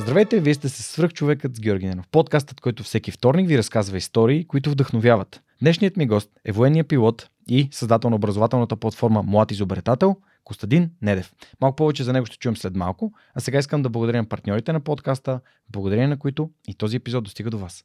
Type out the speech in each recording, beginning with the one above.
Здравейте, вие сте се свръх човекът с Георги Ненов. Подкастът, който всеки вторник ви разказва истории, които вдъхновяват. Днешният ми гост е военният пилот и създател на образователната платформа Млад изобретател Костадин Недев. Малко повече за него ще чуем след малко, а сега искам да благодаря на партньорите на подкаста, благодарение на които и този епизод достига до вас.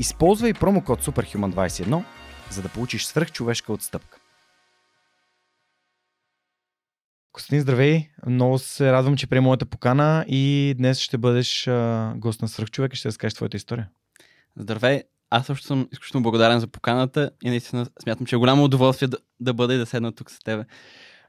Използвай промокод SUPERHUMAN21, за да получиш свръхчовешка отстъпка. Костин, здравей! Много се радвам, че приема моята покана и днес ще бъдеш а, гост на свръхчовек и ще разкажеш твоята история. Здравей! Аз също съм изключително благодарен за поканата и наистина смятам, че е голямо удоволствие да, да бъда и да седна тук с тебе.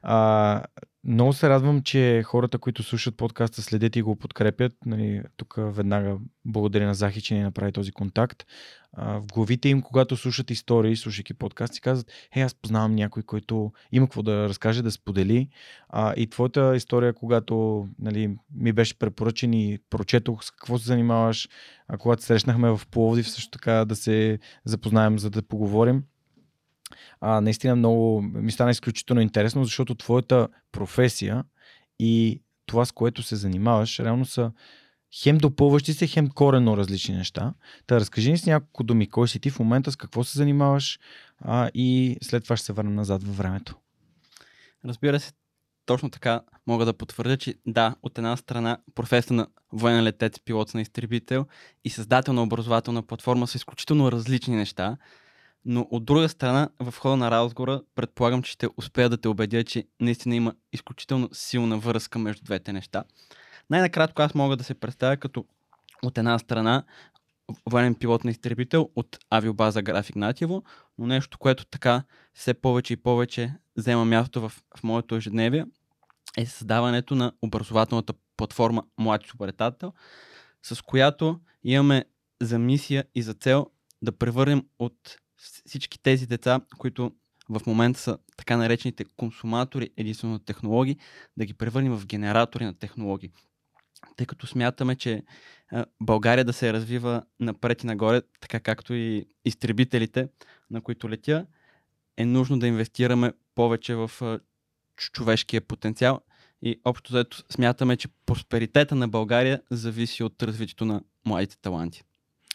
А, много се радвам, че хората, които слушат подкаста, следят и го подкрепят. Нали, тук веднага благодаря на Захи, че ни направи този контакт. А, в главите им, когато слушат истории, слушайки подкасти, казват, е, аз познавам някой, който има какво да разкаже, да сподели. А, и твоята история, когато нали, ми беше препоръчен и прочетох с какво се занимаваш, а когато срещнахме в Пловдив, също така да се запознаем, за да поговорим а, наистина много ми стана изключително интересно, защото твоята професия и това, с което се занимаваш, реално са хем допълващи се, хем корено различни неща. Та разкажи ни с няколко думи, кой си ти в момента, с какво се занимаваш а, и след това ще се върна назад във времето. Разбира се, точно така мога да потвърдя, че да, от една страна професия на военен летец, пилот на изтребител и създател на образователна платформа са изключително различни неща. Но от друга страна, в хода на разговора, предполагам, че ще успея да те убедя, че наистина има изключително силна връзка между двете неща. Най-накратко аз мога да се представя като от една страна военен пилот на изтребител от авиобаза График Нативо, но нещо, което така все повече и повече взема място в, в моето ежедневие е създаването на образователната платформа Млади Супертател, с която имаме за мисия и за цел да превърнем от всички тези деца, които в момента са така наречените консуматори единствено на технологии, да ги превърнем в генератори на технологии. Тъй като смятаме, че България да се развива напред и нагоре, така както и изтребителите, на които летя, е нужно да инвестираме повече в човешкия потенциал и общо заето смятаме, че просперитета на България зависи от развитието на младите таланти.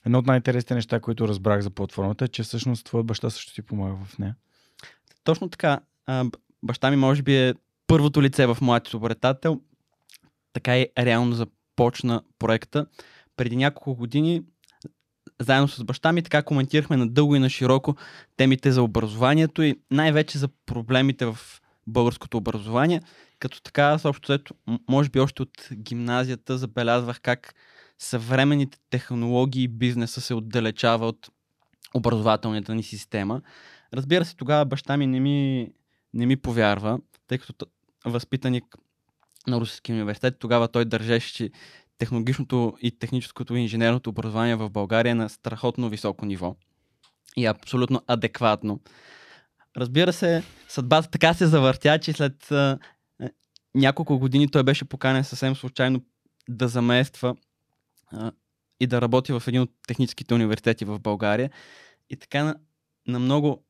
Едно от най-интересните неща, които разбрах за платформата е, че всъщност твоят баща също ти помага в нея. Точно така. Баща ми може би е първото лице в моят изобретател. Така и реално започна проекта. Преди няколко години заедно с баща ми така коментирахме на дълго и на широко темите за образованието и най-вече за проблемите в българското образование. Като така, аз общо може би още от гимназията забелязвах как съвременните технологии и бизнеса се отдалечава от образователната ни система. Разбира се, тогава баща ми не ми, не ми повярва, тъй като възпитаник на Русския университет, тогава той държеше, че технологичното и техническото и инженерното образование в България е на страхотно високо ниво и абсолютно адекватно. Разбира се, съдбата така се завъртя, че след а, няколко години той беше поканен съвсем случайно да замества и да работи в един от техническите университети в България. И така на, на много.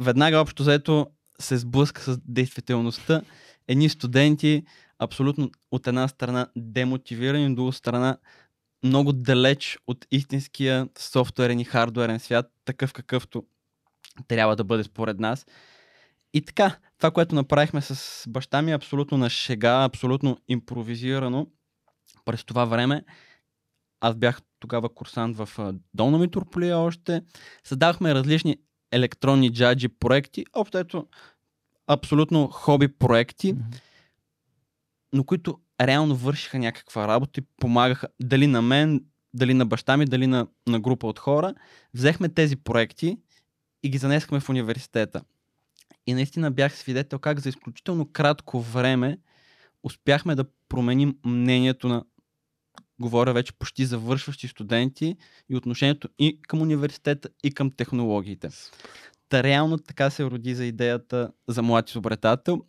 Веднага общо заето се сблъска с действителността. Едни студенти, абсолютно от една страна демотивирани, от друга страна много далеч от истинския софтуерен и хардуерен свят, такъв какъвто трябва да бъде според нас. И така, това, което направихме с баща ми е абсолютно на шега, абсолютно импровизирано през това време аз бях тогава курсант в Долна Митрополия още. Създавахме различни електронни джаджи проекти, общо ето абсолютно хоби проекти, mm-hmm. но които реално вършиха някаква работа и помагаха дали на мен, дали на баща ми, дали на, на група от хора. Взехме тези проекти и ги занесахме в университета. И наистина бях свидетел как за изключително кратко време успяхме да променим мнението на, говоря вече почти завършващи студенти и отношението и към университета, и към технологиите. Та реално така се роди за идеята за млад изобретател.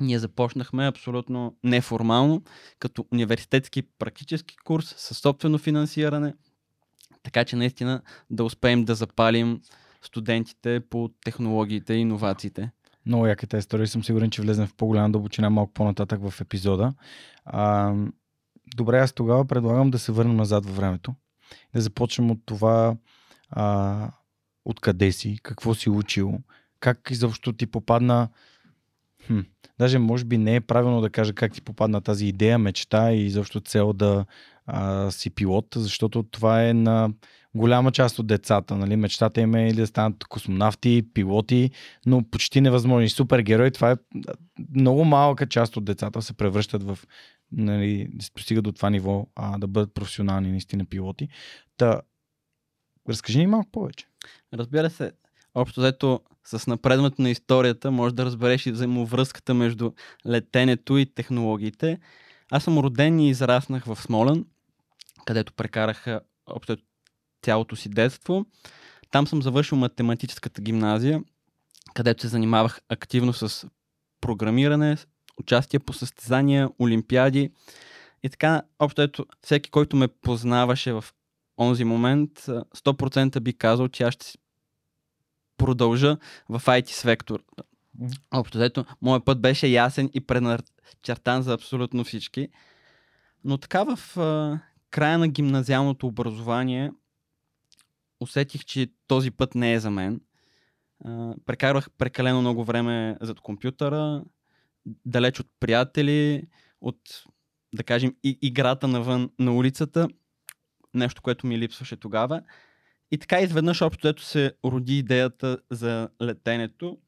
Ние започнахме абсолютно неформално, като университетски практически курс със собствено финансиране, така че наистина да успеем да запалим студентите по технологиите и иновациите. Много яката история. Съм сигурен, че влезем в по-голяма дълбочина малко по-нататък в епизода. Добре, аз тогава предлагам да се върнем назад във времето. Да започнем от това а, откъде си, какво си учил, как изобщо ти попадна Хм. Даже може би не е правилно да кажа как ти попадна тази идея, мечта и изобщо цел да а, си пилот, защото това е на голяма част от децата. Нали? Мечтата им е или да станат космонавти, пилоти, но почти невъзможни. Супергерой, това е много малка част от децата се превръщат в нали, да се достигат до това ниво, а да бъдат професионални наистина пилоти. Та, разкажи ни малко повече. Разбира се, общо взето с напредването на историята може да разбереш и взаимовръзката между летенето и технологиите. Аз съм роден и израснах в Смолен, където прекарах общо цялото си детство. Там съм завършил математическата гимназия, където се занимавах активно с програмиране, участие по състезания, олимпиади. И така, общо ето, всеки, който ме познаваше в онзи момент, 100% би казал, че аз ще продължа в IT сектор. Общо ето, моят път беше ясен и предначертан за абсолютно всички. Но така в а, края на гимназиалното образование усетих, че този път не е за мен. А, прекарвах прекалено много време зад компютъра, далеч от приятели, от, да кажем, и играта навън на улицата. Нещо, което ми липсваше тогава. И така изведнъж общо ето се роди идеята за летенето.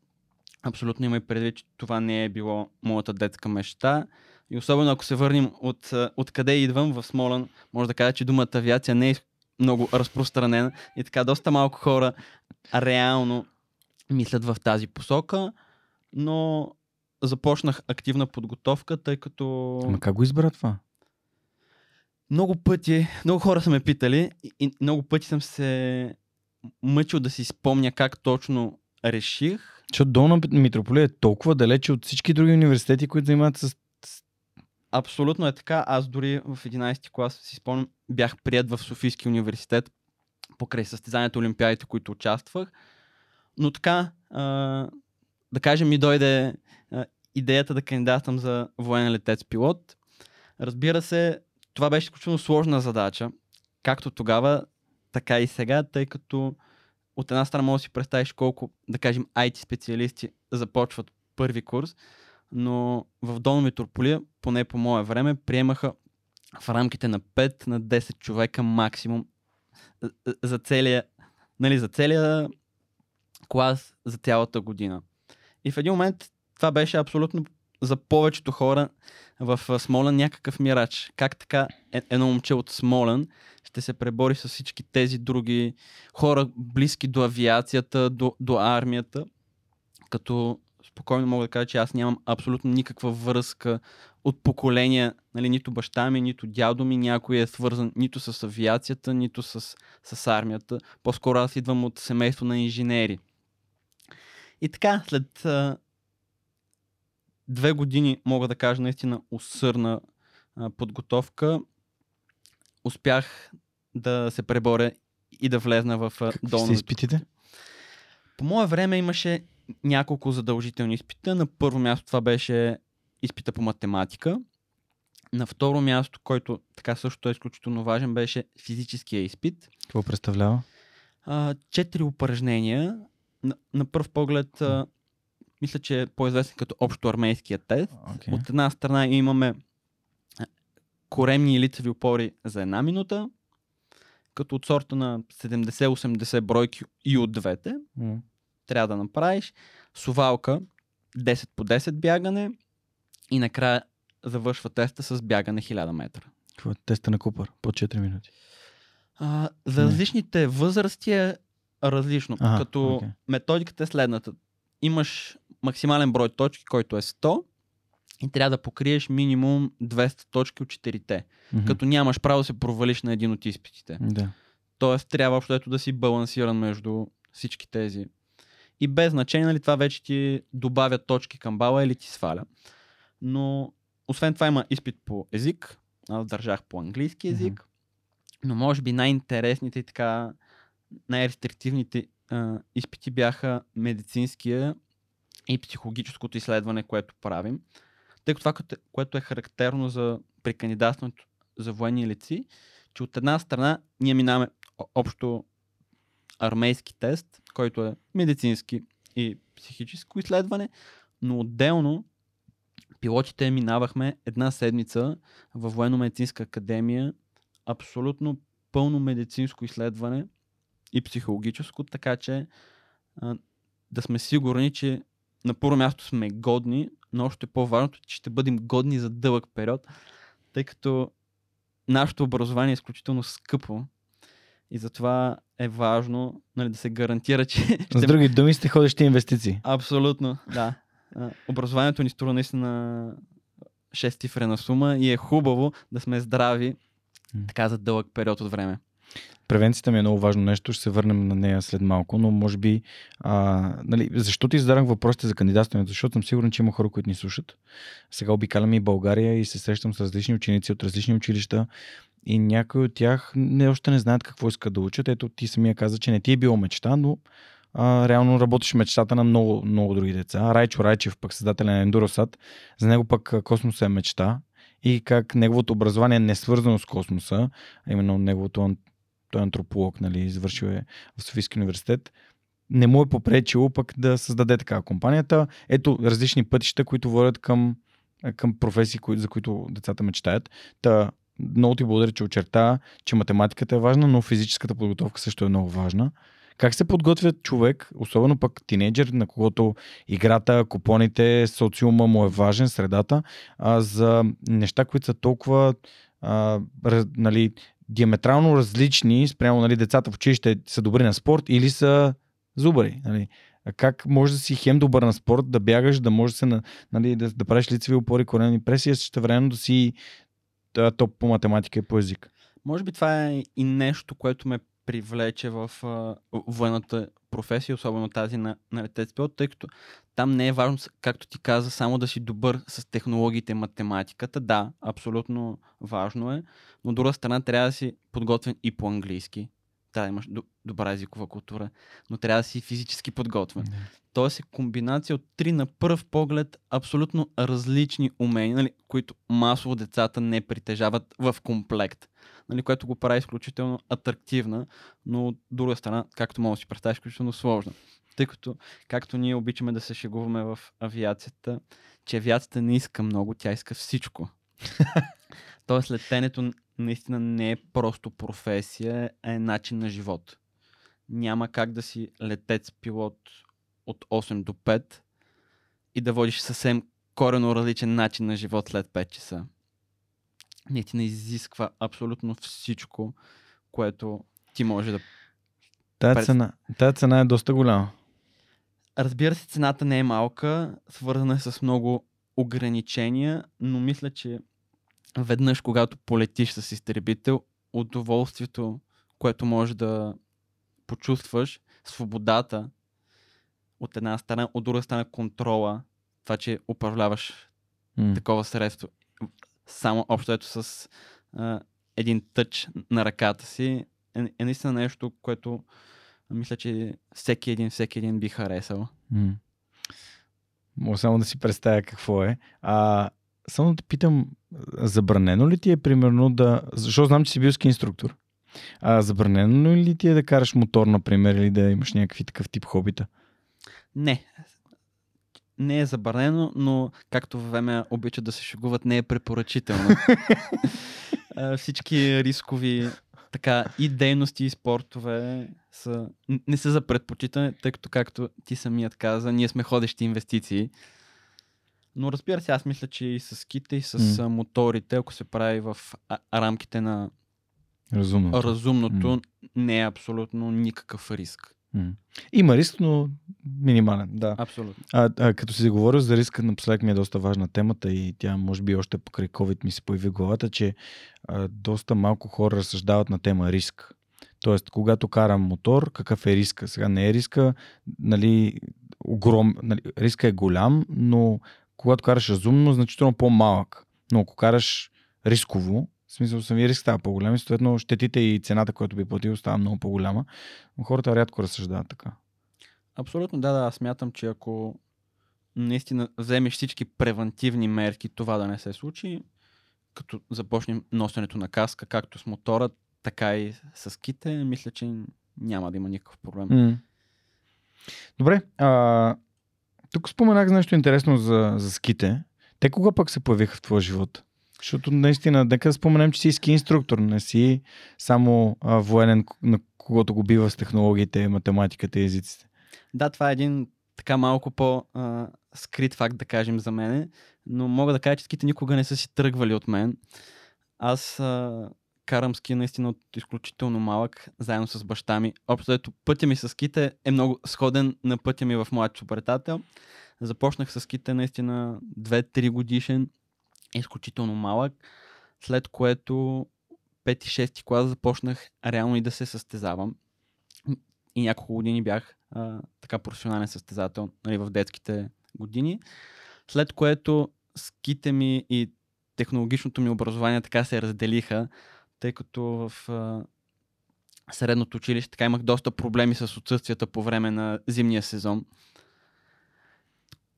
Абсолютно има и предвид, че това не е било моята детска мечта. И особено ако се върнем от, от къде идвам в Смолан, може да кажа, че думата авиация не е много разпространена и така доста малко хора реално мислят в тази посока, но започнах активна подготовка, тъй като... Ама как го избра това? Много пъти, много хора са ме питали и много пъти съм се мъчил да си спомня как точно реших. Защото Долна Митрополия е толкова далече от всички други университети, които занимават с Абсолютно е така. Аз дори в 11 клас си спомням, бях прият в Софийски университет покрай състезанието Олимпиадите, които участвах. Но така, а, да кажем, ми дойде идеята да кандидатам за военен летец пилот. Разбира се, това беше изключително сложна задача, както тогава, така и сега, тъй като от една страна може да си представиш колко, да кажем, IT специалисти започват първи курс, но в Долна Митрополия, поне по мое време, приемаха в рамките на 5 на 10 човека максимум за целия, нали, за целия клас за цялата година. И в един момент това беше абсолютно за повечето хора в Смолен някакъв мирач. Как така е, едно момче от Смолен ще се пребори с всички тези други хора, близки до авиацията, до, до армията, като спокойно мога да кажа, че аз нямам абсолютно никаква връзка от поколения, нали, нито баща ми, нито дядо ми, някой е свързан нито с авиацията, нито с, с армията. По-скоро аз идвам от семейство на инженери. И така, след а, две години, мога да кажа наистина усърна а, подготовка, успях да се преборя и да влезна в долната. изпитите? По мое време имаше няколко задължителни изпита. На първо място това беше изпита по математика. На второ място, който така също е изключително важен, беше физическия изпит. Какво представлява? Четири упражнения. На, на първ поглед, а, мисля, че е по-известен като общо армейския тест. Okay. От една страна имаме коремни и лицеви опори за една минута, като от сорта на 70-80 бройки и от двете. Mm трябва да направиш. Сувалка 10 по 10 бягане и накрая завършва теста с бягане 1000 метра. Това е теста на Купър по 4 минути? А, за различните възрасти е различно. Ага, като okay. методиката е следната. имаш максимален брой точки, който е 100 и трябва да покриеш минимум 200 точки от 4-те, Мгм. като нямаш право да се провалиш на един от изпитите. Да. Тоест трябва общо да си балансиран между всички тези. И без значение, нали, това вече ти добавя точки към бала или ти сваля. Но освен това има изпит по език. Аз държах по английски език. Но може би най-интересните и така най-рестриктивните а, изпити бяха медицинския и психологическото изследване, което правим. Тъй като това, което- е характерно за при за военни лици, че от една страна ние минаваме общо армейски тест, който е медицински и психическо изследване, но отделно пилотите минавахме една седмица във военно-медицинска академия абсолютно пълно медицинско изследване и психологическо, така че а, да сме сигурни, че на първо място сме годни, но още по-важното, че ще бъдем годни за дълъг период, тъй като нашето образование е изключително скъпо и затова е важно нали, да се гарантира, че С други думи сте ходещи инвестиции. Абсолютно, да. Образованието ни струва наистина шестифрена сума и е хубаво да сме здрави така за дълъг период от време. Превенцията ми е много важно нещо, ще се върнем на нея след малко, но може би, а, нали, защо ти зададах въпросите за кандидатстването? Защото съм сигурен, че има хора, които ни слушат. Сега обикалям и България и се срещам с различни ученици от различни училища и някои от тях не, още не знаят какво искат да учат. Ето ти самия каза, че не ти е било мечта, но а, реално работиш мечтата на много, много други деца. Райчо Райчев, пък създателя на Ендуросат, за него пък космоса е мечта и как неговото образование не е свързано с космоса, а именно неговото той е антрополог, нали, завършил е в Софийски университет, не му е попречило пък да създаде такава компанията. Ето различни пътища, които водят към, към професии, за които децата мечтаят. Та, много ти благодаря, че очерта, че математиката е важна, но физическата подготовка също е много важна. Как се подготвя човек, особено пък тинейджър, на когото играта, купоните, социума му е важен, средата, а, за неща, които са толкова а, нали, диаметрално различни спрямо нали, децата в училище са добри на спорт или са зубари. Нали. А Как може да си хем добър на спорт, да бягаш, да можеш да, нали, да, да правиш лицеви опори, коленни преси, а също време да си топ по математика и по език. Може би това е и нещо, което ме привлече в а, военната професия, особено тази на, на летец пилот, тъй като там не е важно, както ти каза, само да си добър с технологиите математиката. Да, абсолютно важно е, но от друга страна трябва да си подготвен и по английски. Трябва да имаш добра езикова култура, но трябва да си физически подготвен. Тоест е комбинация от три на пръв поглед абсолютно различни умения, нали, които масово децата не притежават в комплект. Нали, което го прави изключително атрактивна, но от друга страна, както мога да си представиш, изключително сложна. Тъй като, както ние обичаме да се шегуваме в авиацията, че авиацията не иска много, тя иска всичко. Тоест летенето наистина не е просто професия, а е начин на живот. Няма как да си летец-пилот от 8 до 5 и да водиш съвсем корено различен начин на живот след 5 часа. Наистина изисква абсолютно всичко, което ти може да... Тая Пред- цена, тая цена е доста голяма. Разбира се, цената не е малка, свързана е с много ограничения, но мисля, че веднъж, когато полетиш с изтребител, удоволствието, което можеш да почувстваш, свободата от една страна, от друга страна контрола, това, че управляваш М. такова средство, само общо ето с а, един тъч на ръката си, е, е наистина нещо, което мисля, че всеки един, всеки един би харесал. М. Мога само да си представя какво е. А, само да те питам, забранено ли ти е примерно да... Защото знам, че си бил ски инструктор. А, забранено ли ти е да караш мотор, например, или да имаш някакви такъв тип хобита? Не. Не е забранено, но както във време обичат да се шегуват, не е препоръчително. Всички рискови така и дейности и спортове са, не са за предпочитане, тъй като както ти самият каза, ние сме ходещи инвестиции. Но разбира се, аз мисля, че и с ските, и с м. моторите, ако се прави в рамките на Разумно. разумното, М. не е абсолютно никакъв риск. М. Има риск, но минимален, да. Абсолютно. А, а, като си заговорил за риска, напоследък ми е доста важна темата и тя може би още покрай COVID ми се появи главата, че а, доста малко хора разсъждават на тема риск. Тоест, когато карам мотор, какъв е риска? Сега не е риска, нали, огром, нали, риска е голям, но когато караш разумно, значително по-малък. Но ако караш рисково, в смисъл самия риск става по-голям и съответно щетите и цената, която би платил, става много по-голяма. Но хората рядко разсъждават така. Абсолютно, да, да. Аз смятам, че ако наистина вземеш всички превентивни мерки това да не се случи, като започнем носенето на каска, както с мотора, така и с ките, мисля, че няма да има никакъв проблем. М. Добре. А, тук споменах нещо интересно за, за ските. Те кога пък се появиха в твоя живот? Защото наистина, нека споменем, че си ски инструктор, не си само а, военен, на когото го бива с технологиите, математиката и езиците. Да, това е един така малко по-скрит факт, да кажем, за мене, но мога да кажа, че ските никога не са си тръгвали от мен. Аз а, карам ски наистина от изключително малък, заедно с баща ми. Общо ето пътя ми с ските е много сходен на пътя ми в моят приятел. Започнах с ските наистина 2-3 годишен, изключително малък, след което 5-6 клас започнах реално и да се състезавам. И няколко години бях а, така професионален състезател нали, в детските години. След което ските ми и технологичното ми образование така се разделиха, тъй като в а, средното училище така имах доста проблеми с отсъствията по време на зимния сезон.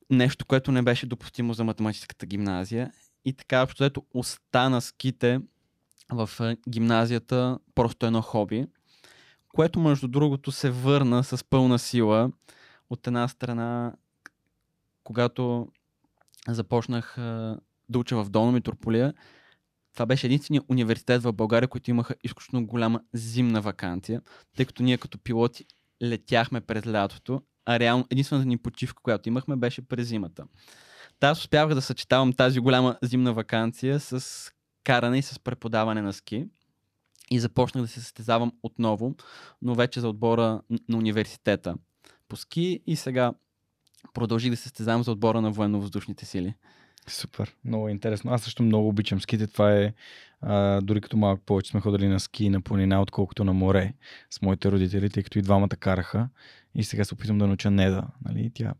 Нещо, което не беше допустимо за математическата гимназия. И така, общо остана ските в гимназията просто едно хоби, което между другото се върна с пълна сила. От една страна, когато започнах да уча в Долна Митрополия, това беше единствения университет в България, който имаха изключително голяма зимна вакансия, тъй като ние като пилоти летяхме през лятото, а реално единствената ни почивка, която имахме, беше през зимата. Та аз успявах да съчетавам тази голяма зимна вакансия с каране и с преподаване на ски. И започнах да се състезавам отново, но вече за отбора на университета по ски и сега продължих да се състезавам за отбора на военно-въздушните сили. Супер, много интересно. Аз също много обичам ските. Това е, а, дори като малък повече сме ходили на ски на планина, отколкото на море с моите родители, тъй като и двамата караха. И сега се опитвам да науча Неда. Нали? Тя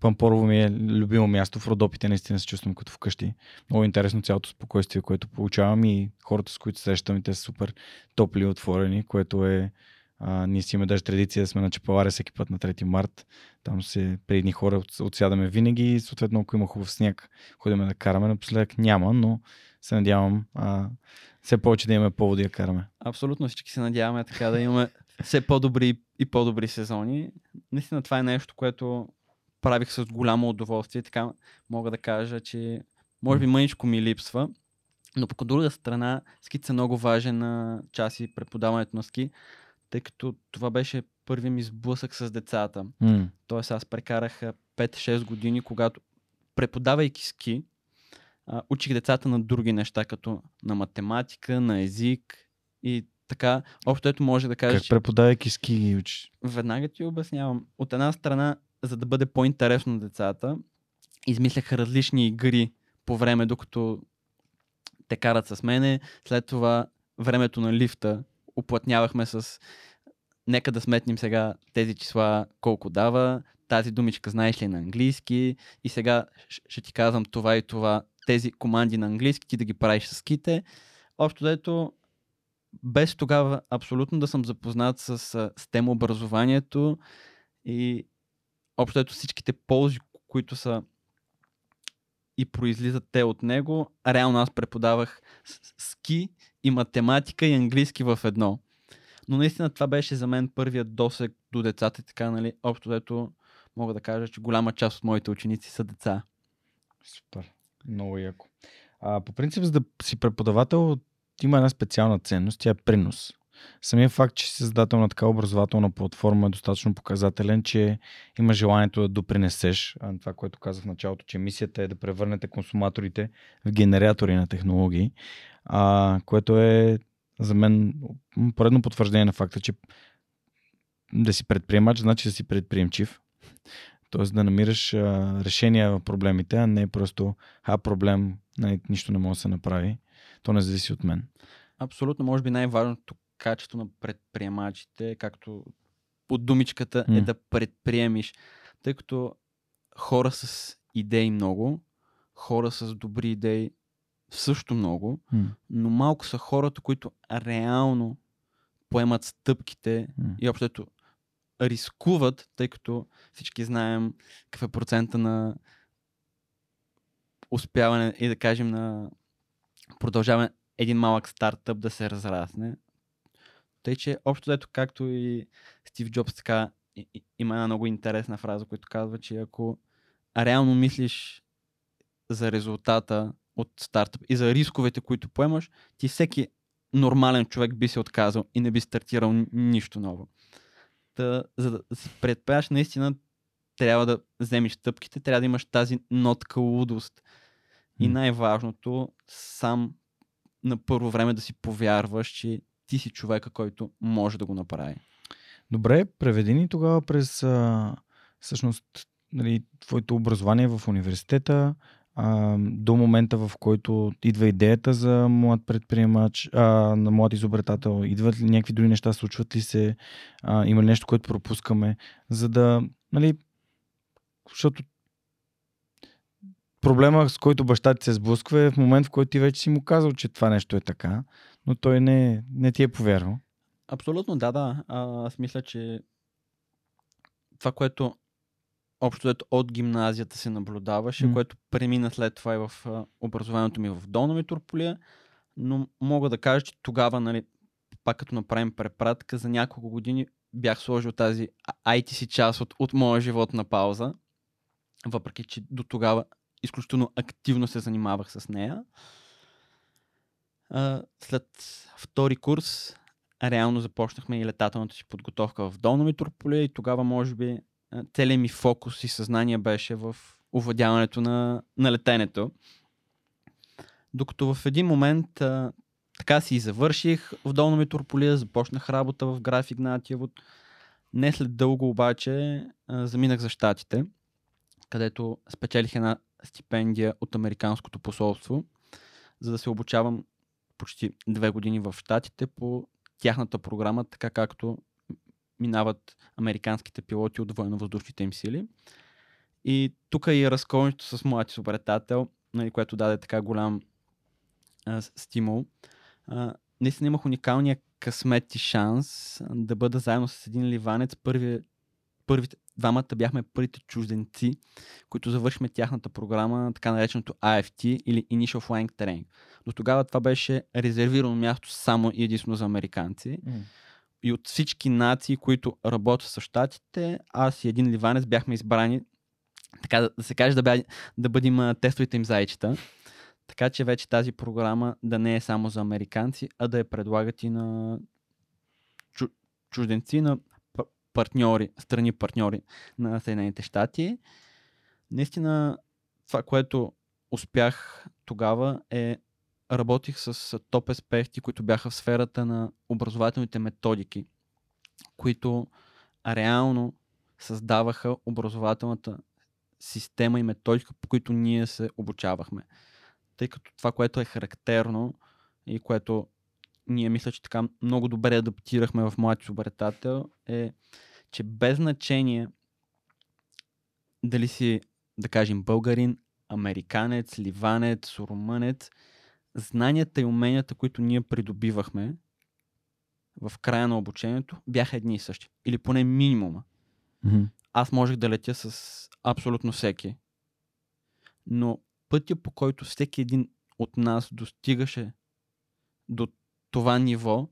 Пампорово ми е любимо място. В Родопите наистина се чувствам като вкъщи. Много интересно цялото спокойствие, което получавам и хората, с които срещам, те са супер топли и отворени, което е а, ние си имаме даже традиция да сме на Чепаларе всеки път на 3 март. Там се при едни хора от, отсядаме винаги и съответно ако има хубав сняг, ходиме да караме. Напоследък няма, но се надявам а, все повече да имаме поводи да караме. Абсолютно всички се надяваме така да имаме все по-добри и по-добри сезони. Наистина това е нещо, което правих с голямо удоволствие. Така мога да кажа, че може би мъничко ми липсва. Но по друга страна, ските са много важен на част и преподаването на ски, тъй като това беше първи ми сблъсък с децата. Mm. Тоест аз прекарах 5-6 години, когато преподавайки ски, учих децата на други неща, като на математика, на език и така. Общо ето може да кажа, Как преподавайки ски ги учиш? Веднага ти обяснявам. От една страна, за да бъде по-интересно на децата, измисляха различни игри по време, докато те карат с мене. След това времето на лифта уплътнявахме с нека да сметнем сега тези числа колко дава, тази думичка знаеш ли на английски и сега ще ти казвам това и това, тези команди на английски, ти да ги правиш с ките. Общо дето, без тогава абсолютно да съм запознат с STEM образованието и общо ето всичките ползи, които са и произлизат те от него, реално аз преподавах ски и математика и английски в едно. Но наистина това беше за мен първият досег до децата и така, нали, общо дето мога да кажа, че голяма част от моите ученици са деца. Супер. Много яко. А, по принцип, за да си преподавател, има една специална ценност, тя е принос. Самия факт, че си създател на такава образователна платформа е достатъчно показателен, че има желанието да допринесеш това, което казах в началото, че мисията е да превърнете консуматорите в генератори на технологии, а, което е за мен поредно потвърждение на факта, че да си предприемач, значи да си предприемчив. Тоест да намираш а, решения в проблемите, а не просто а проблем, нали, нищо не може да се направи. То не зависи от мен. Абсолютно, може би най-важното качество на предприемачите, както от думичката mm. е да предприемиш, тъй като хора с идеи много, хора с добри идеи също много, mm. но малко са хората, които реално поемат стъпките mm. и общото рискуват, тъй като всички знаем какъв е процента на успяване и да кажем на продължаване един малък стартъп да се разрасне. Тъй, че общо дето, както и Стив Джобс така има една много интересна фраза, която казва, че ако реално мислиш за резултата от стартъп и за рисковете, които поемаш, ти всеки нормален човек би се отказал и не би стартирал нищо ново. Та, за да си предприяш, наистина трябва да вземеш стъпките, трябва да имаш тази нотка лудост. И най-важното, сам на първо време да си повярваш, че ти си човека, който може да го направи. Добре, преведи ни тогава през а, всъщност нали, твоето образование в университета, а, до момента, в който идва идеята за млад предприемач, а, на млад изобретател, идват ли някакви други неща, случват ли се, а, има ли нещо, което пропускаме, за да, нали, защото проблема, с който баща ти се сблъсква е в момент, в който ти вече си му казал, че това нещо е така, но той не, не ти е повярвал. Абсолютно, да, да. А, аз мисля, че това, което общо от гимназията се наблюдаваше, mm. което премина след това и в образованието ми в Долна Митрополия, но мога да кажа, че тогава, нали, пак като направим препратка, за няколко години бях сложил тази IT част от, от моя живот на пауза, въпреки че до тогава изключително активно се занимавах с нея. След втори курс реално започнахме и летателната си подготовка в Долна Митрополия и тогава може би целият ми фокус и съзнание беше в овладяването на, на летенето. Докато в един момент а, така си и завърших в Долна Митрополия, започнах работа в Граф Игнатиево. Не след дълго обаче а, заминах за Штатите, където спечелих една стипендия от Американското посолство, за да се обучавам почти две години в Штатите по тяхната програма, така както минават американските пилоти от военно-въздушните им сили. И тук е и разколнището с моят изобретател, нали, което даде така голям а, стимул. А, наистина имах уникалния късмет и шанс да бъда заедно с един ливанец. Първи, първите, двамата бяхме първите чужденци, които завършихме тяхната програма, така нареченото AFT или Initial Flying Training. До тогава това беше резервирано място само и единствено за американци. Mm и от всички нации, които работят с щатите, аз и един ливанец бяхме избрани, така да, се каже, да, бя, да бъдем тестовите им зайчета. Така че вече тази програма да не е само за американци, а да я предлагат и на чу, чужденци, на партньори, страни партньори на Съединените щати. Наистина, това, което успях тогава е работих с топ експерти, които бяха в сферата на образователните методики, които реално създаваха образователната система и методика, по които ние се обучавахме. Тъй като това, което е характерно и което ние мисля, че така много добре адаптирахме в моят изобретател е, че без значение дали си, да кажем, българин, американец, ливанец, румънец, знанията и уменията, които ние придобивахме в края на обучението, бяха едни и същи. Или поне минимума. Mm-hmm. Аз можех да летя с абсолютно всеки. Но пътя по който всеки един от нас достигаше до това ниво,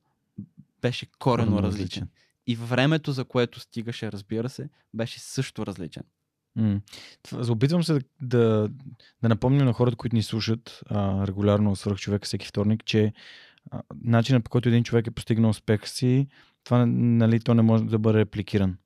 беше корено различен. различен. И времето, за което стигаше, разбира се, беше също различен. Опитвам се да, да, да на хората, които ни слушат а, регулярно свърх човека всеки вторник, че начинът по който един човек е постигнал успеха си, това нали, то не може да бъде репликиран.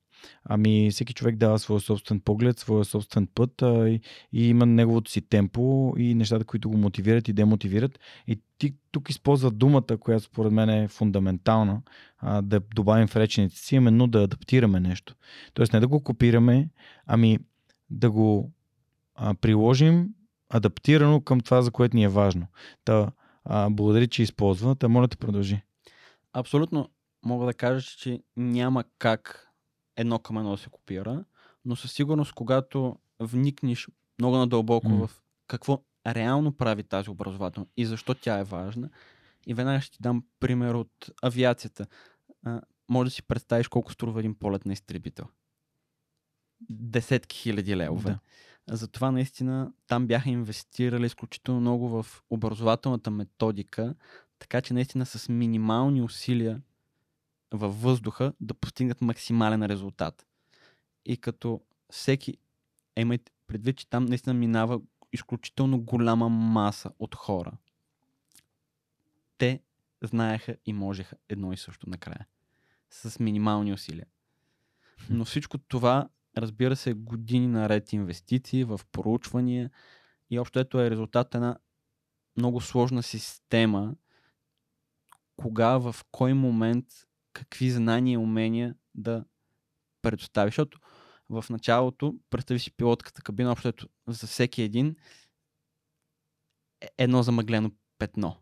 Ами всеки човек дава своя собствен поглед, своя собствен път а, и, и има неговото си темпо и нещата, които го мотивират и демотивират. И ти тук използва думата, която според мен е фундаментална, а, да добавим в речените си, именно да адаптираме нещо. Тоест не да го копираме, ами да го а, приложим адаптирано към това, за което ни е важно. Та, а, благодаря, че използва. Та, моля те, продължи. Абсолютно мога да кажа, че няма как едно към едно да се копира, но със сигурност, когато вникнеш много надълбоко mm. в какво реално прави тази образователна и защо тя е важна, и веднага ще ти дам пример от авиацията. А, може да си представиш колко струва един полет на изтребител. Десетки хиляди левове. Да. Затова наистина там бяха инвестирали изключително много в образователната методика, така че наистина с минимални усилия във въздуха да постигнат максимален резултат. И като всеки, имайте предвид, че там наистина минава изключително голяма маса от хора. Те знаеха и можеха едно и също накрая. С минимални усилия. Но всичко това разбира се, години наред инвестиции в проучвания и общо ето е резултат една много сложна система, кога, в кой момент, какви знания и умения да предостави. Защото в началото, представи си пилотката кабина, общо ето за всеки един е едно замъглено петно.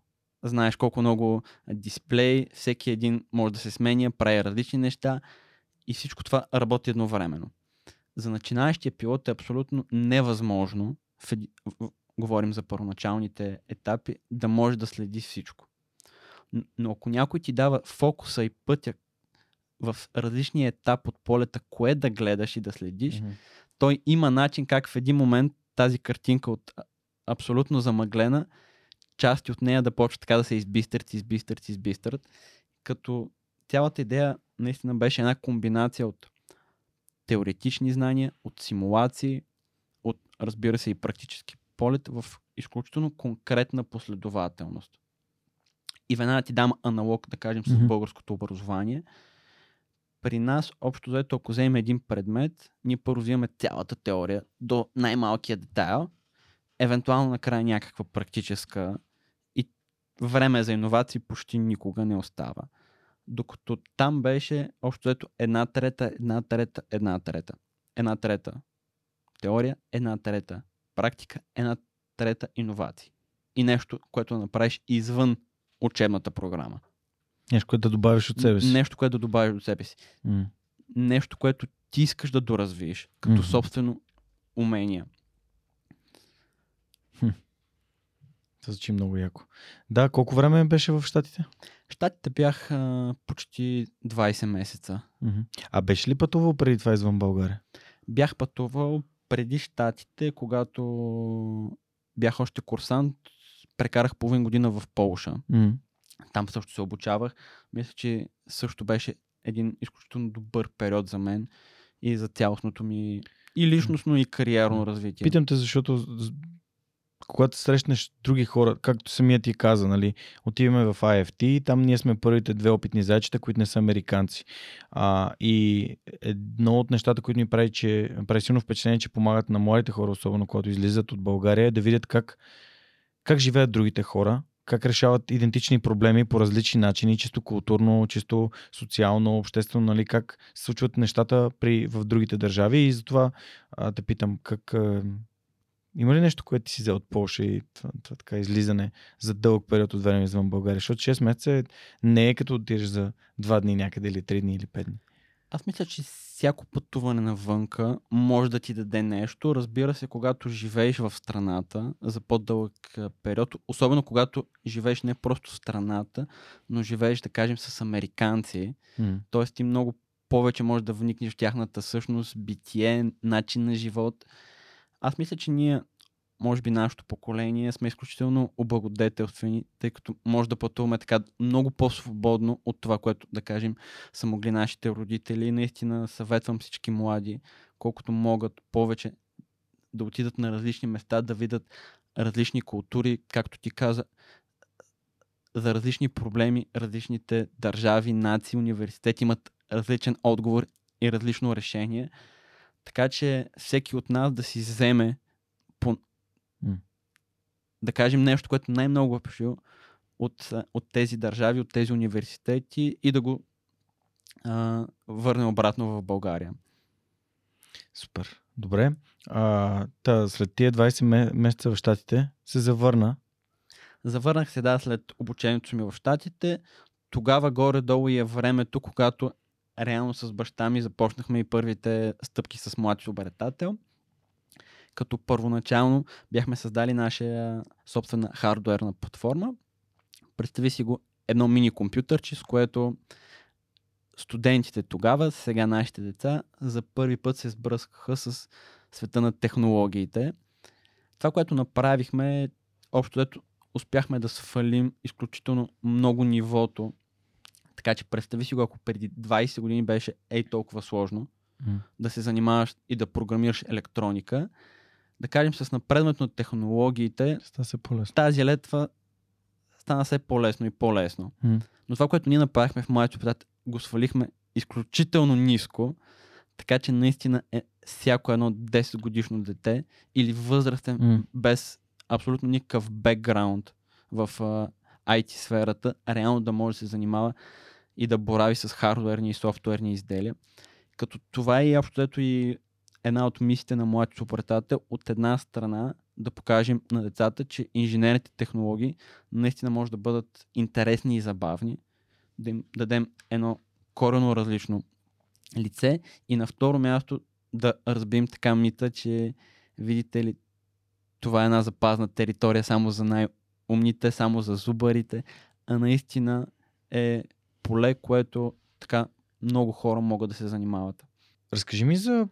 Знаеш колко много дисплей, всеки един може да се сменя, прави различни неща и всичко това работи едновременно за начинаещия пилот е абсолютно невъзможно, в, в, говорим за първоначалните етапи, да може да следи всичко. Но ако някой ти дава фокуса и пътя в различния етап от полета, кое да гледаш и да следиш, mm-hmm. той има начин как в един момент тази картинка от абсолютно замъглена, части от нея да почва така да се избистрят, избистрят, избистрят, като цялата идея наистина беше една комбинация от теоретични знания, от симулации, от, разбира се, и практически полет в изключително конкретна последователност. И веднага ти дам аналог, да кажем, с mm-hmm. българското образование. При нас, общо заето, ако вземем един предмет, ние първо взимаме цялата теория до най-малкия детайл, евентуално накрая някаква практическа и време за иновации почти никога не остава. Докато там беше общо ето една трета, една трета, една трета. Една трета теория, една трета практика, една трета иновации. И нещо, което направиш извън учебната програма. Нещо, което да добавиш от себе си. Нещо, което да добавиш от себе си. Mm. Нещо, което ти искаш да доразвиеш като mm-hmm. собствено умение. Хм. Това звучи много яко. Да, колко време беше в Штатите? Штатите бях а, почти 20 месеца. А беше ли пътувал преди това извън България? Бях пътувал преди Штатите, когато бях още курсант. Прекарах половин година в Полша. Mm-hmm. Там също се обучавах. Мисля, че също беше един изключително добър период за мен и за цялостното ми и личностно, и кариерно развитие. Питам те, защото когато срещнеш други хора, както самият ти каза, нали, отиваме в IFT и там ние сме първите две опитни зайчета, които не са американци. А, и едно от нещата, които ни прави, че, прави силно впечатление, че помагат на младите хора, особено когато излизат от България, е да видят как, как живеят другите хора, как решават идентични проблеми по различни начини, чисто културно, чисто социално, обществено, нали, как се случват нещата при, в другите държави. И затова а, те питам как, има ли нещо, което ти си взел от Польша и това, това така излизане за дълъг период от време извън България? Защото 6 месеца не е като отидеш за 2 дни някъде или 3 дни или 5 дни. Аз мисля, че всяко пътуване навънка може да ти даде нещо. Разбира се, когато живееш в страната за по-дълъг период, особено когато живееш не просто в страната, но живееш, да кажем, с американци, mm. т.е. ти много повече можеш да вникнеш в тяхната същност, битие, начин на живот аз мисля, че ние, може би нашето поколение, сме изключително облагодетелствени, тъй като може да пътуваме така много по-свободно от това, което, да кажем, са могли нашите родители. Наистина съветвам всички млади, колкото могат повече да отидат на различни места, да видят различни култури, както ти каза, за различни проблеми, различните държави, нации, университети имат различен отговор и различно решение. Така че всеки от нас да си вземе по... М. да кажем нещо, което най-много е пошил от, от тези държави, от тези университети и да го а, върне обратно в България. Супер. Добре. А, та, след тия 20 ме- месеца в Штатите се завърна. Завърнах се да след обучението ми в Штатите. Тогава горе-долу е времето, когато реално с баща ми започнахме и първите стъпки с млад обретател. Като първоначално бяхме създали наша собствена хардуерна платформа. Представи си го едно мини компютърче, с което студентите тогава, сега нашите деца, за първи път се сбръскаха с света на технологиите. Това, което направихме, общо дето успяхме да свалим изключително много нивото. Така че представи си го, ако преди 20 години беше ей толкова сложно М. да се занимаваш и да програмираш електроника, да кажем с напредването на технологиите, се тази летва стана все по-лесно и по-лесно. М. Но това, което ние направихме в моето предат, го свалихме изключително ниско, така че наистина е всяко едно 10 годишно дете или възрастен М. без абсолютно никакъв бекграунд в IT сферата, реално да може да се занимава и да борави с хардуерни и софтуерни изделия. Като това е и общо ето и една от мисиите на младите оператател. От една страна да покажем на децата, че инженерните технологии наистина може да бъдат интересни и забавни, да им дадем едно корено различно лице и на второ място да разбием така мита, че видите ли, това е една запазна територия само за най-умните, само за зубарите, а наистина е поле, което така много хора могат да се занимават. Разкажи ми за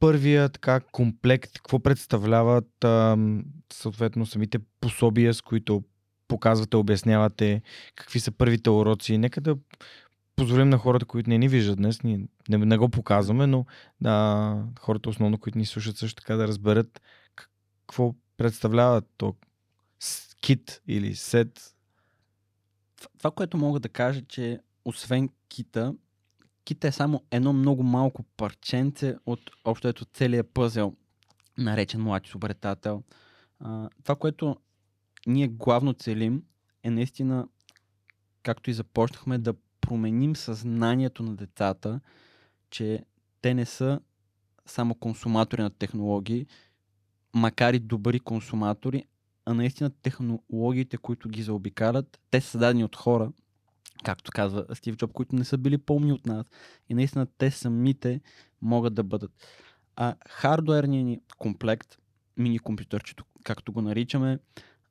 първия така комплект, какво представляват ам, съответно самите пособия, с които показвате, обяснявате, какви са първите уроци. Нека да позволим на хората, които не ни виждат днес, ние не, не го показваме, но да, хората основно, които ни слушат също така да разберат как- какво представлява то кит или сет. Това- което мога да кажа, че освен кита, кита е само едно много малко парченце от общо ето целият пъзел, наречен млади обретател. А, това, което ние главно целим е наистина, както и започнахме, да променим съзнанието на децата, че те не са само консуматори на технологии, макар и добри консуматори, а наистина технологиите, които ги заобикалят, те са създадени от хора, както казва Стив Джоб, които не са били по-умни от нас. И наистина те самите могат да бъдат. А хардуерният ни комплект, мини компютърчето, както го наричаме,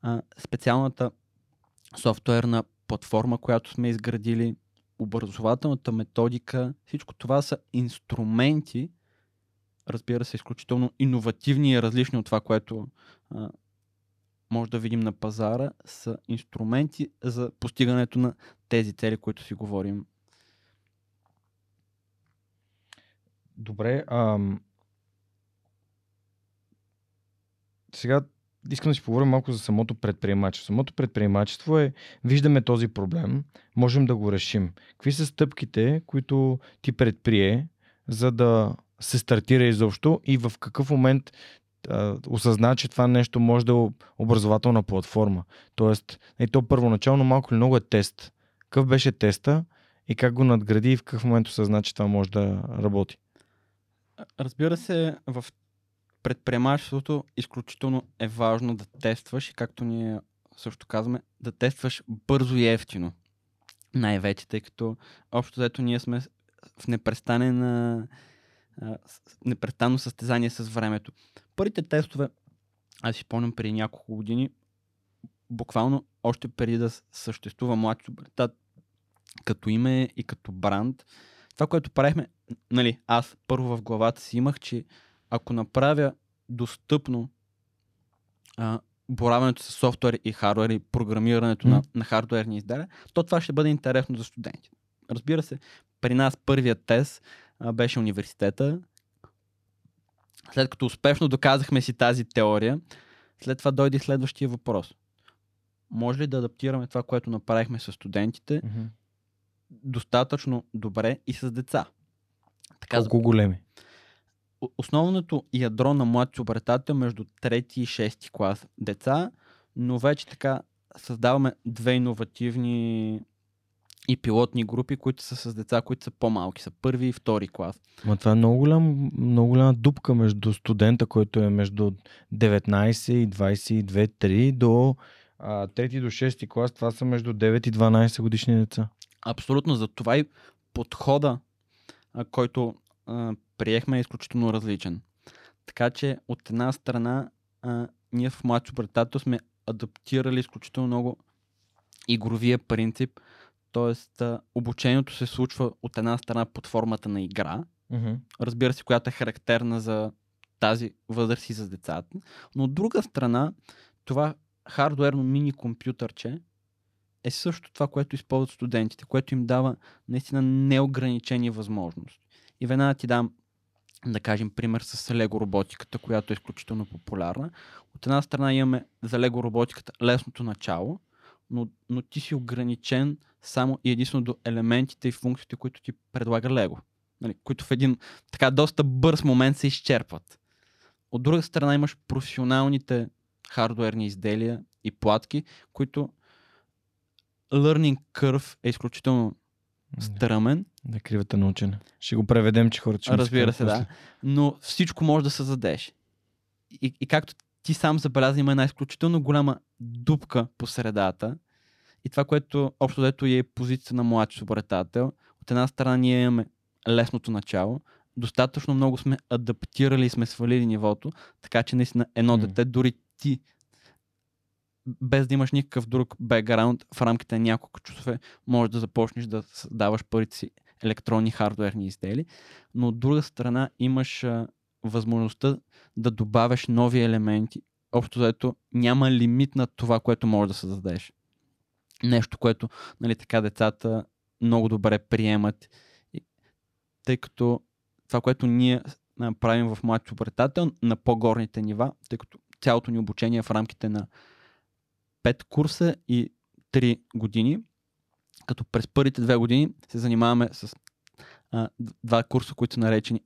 а, специалната софтуерна платформа, която сме изградили, образователната методика, всичко това са инструменти, разбира се, изключително иновативни и различни от това, което а, може да видим на пазара, са инструменти за постигането на тези цели, които си говорим. Добре. Ам... Сега искам да си поговорим малко за самото предприемачество. Самото предприемачество е, виждаме този проблем, можем да го решим. Какви са стъпките, които ти предприе, за да се стартира изобщо и в какъв момент осъзна, че това нещо може да е образователна платформа. Тоест, и то първоначално малко или много е тест. Какъв беше теста и как го надгради и в какъв момент осъзна, че това може да работи? Разбира се, в предприемачеството изключително е важно да тестваш и както ние също казваме, да тестваш бързо и ефтино. Най-вече, тъй като общо взето ние сме в непрестанен, непрестанно състезание с времето. Първите тестове, аз си спомням преди няколко години, буквално още преди да съществува млад Субертат като име и като бранд, това, което правихме, нали, аз първо в главата си имах, че ако направя достъпно а, боравенето с софтуер и хардуер и програмирането на, Мгм. на хардуерни изделия, то това ще бъде интересно за студенти. Разбира се, при нас първият тест а, беше университета. След като успешно доказахме си тази теория, след това дойде следващия въпрос. Може ли да адаптираме това, което направихме с студентите, достатъчно добре и с деца. Така, Колко големи? основното ядро на млад обретател между 3 и 6 клас деца, но вече така създаваме две иновативни и пилотни групи, които са с деца, които са по-малки, са първи и втори клас. Ма това е много, голям, много голяма дупка между студента, който е между 19 и 22-3 до а, 3 до 6 клас. Това са между 9 и 12 годишни деца. Абсолютно, за това и подхода, а, който а, приехме е изключително различен. Така че от една страна а, ние в младшо братато сме адаптирали изключително много игровия принцип, т.е. обучението се случва от една страна под формата на игра, Mm-hmm. разбира се, която е характерна за тази възраст и за децата, но от друга страна това хардуерно мини компютърче е също това, което използват студентите, което им дава наистина неограничени възможности. И веднага ти дам, да кажем, пример с лего роботиката, която е изключително популярна. От една страна имаме за лего роботиката лесното начало, но, но ти си ограничен само и единствено до елементите и функциите, които ти предлага лего. Нали, които в един така доста бърз момент се изчерпват. От друга страна имаш професионалните хардуерни изделия и платки, които learning curve е изключително стръмен, Да, кривата на учене. Ще го преведем, че хората ще Разбира се, да. но всичко може да създадеш. И, и както ти сам забеляза, има една изключително голяма дупка по средата. И това, което общо дето е позиция на младши обретател, от една страна ние имаме лесното начало, достатъчно много сме адаптирали и сме свалили нивото, така че наистина едно М. дете, дори ти, без да имаш никакъв друг бекграунд, в рамките на няколко часове можеш да започнеш да създаваш първите си електронни хардуерни изделия, но от друга страна имаш а, възможността да добавяш нови елементи. Общо заето няма лимит на това, което можеш да създадеш. Нещо, което нали, така децата много добре приемат, тъй като това, което ние правим в младши обретател на по-горните нива, тъй като цялото ни обучение е в рамките на 5 курса и 3 години, като през първите две години се занимаваме с а, два курса, които са наречени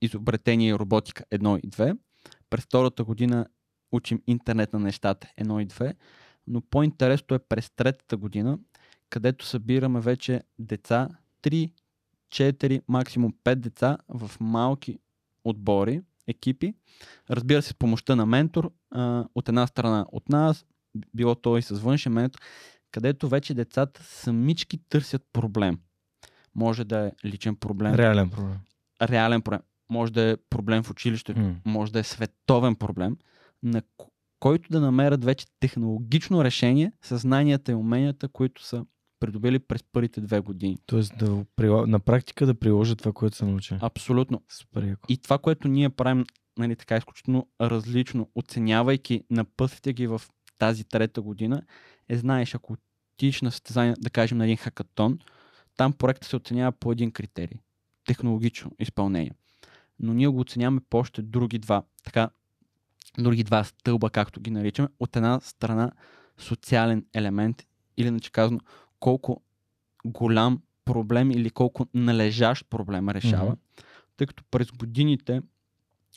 изобретение и роботика 1 и 2. През втората година учим интернет на нещата 1 и 2, но по-интересното е през третата година, където събираме вече деца, 3, 4, максимум 5 деца в малки отбори, екипи. Разбира се, с помощта на ментор, а, от една страна от нас, било то и с външен ментор, където вече децата самички търсят проблем. Може да е личен проблем, Реален проблем. реален проблем, може да е проблем в училището, М. може да е световен проблем, на който да намерят вече технологично решение с знанията и уменията, които са придобили през първите две години. Тоест да на практика да приложат това, което са научили. Абсолютно. Супер. И това, което ние правим, нали, така изключително различно, оценявайки, напъствайки ги в тази трета година, е, знаеш, ако отидеш на състезание, да кажем, на един хакатон, там проектът се оценява по един критерий. Технологично изпълнение. Но ние го оценяваме по още други два, така, други два стълба, както ги наричаме. От една страна социален елемент, или иначе казано, колко голям проблем или колко належащ проблем решава. Мгм. Тъй като през годините,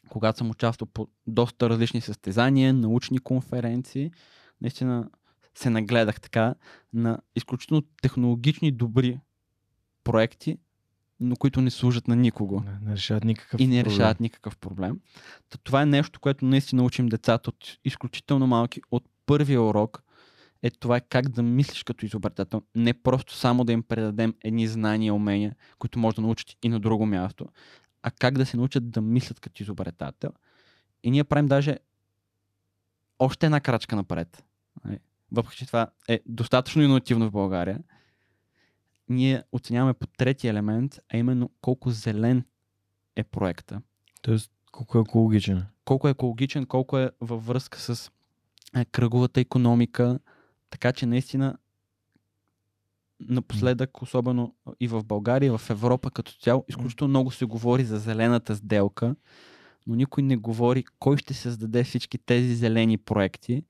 когато съм участвал по доста различни състезания, научни конференции, наистина се нагледах така на изключително технологични добри проекти, но които не служат на никого Не, не решават никакъв и не проблем. решават никакъв проблем. Та това е нещо, което наистина учим децата от изключително малки, от първия урок, е това как да мислиш като изобретател. Не просто само да им предадем едни знания и умения, които може да научат и на друго място, а как да се научат да мислят като изобретател. И ние правим даже още една крачка напред. Нали? Въпреки, че това е достатъчно иновативно в България, ние оценяваме по трети елемент, а именно колко зелен е проекта. Тоест, колко е екологичен. Колко е екологичен, колко е във връзка с е, кръговата економика, така че наистина напоследък, особено и в България, и в Европа като цяло, изключително много се говори за зелената сделка, но никой не говори кой ще създаде всички тези зелени проекти.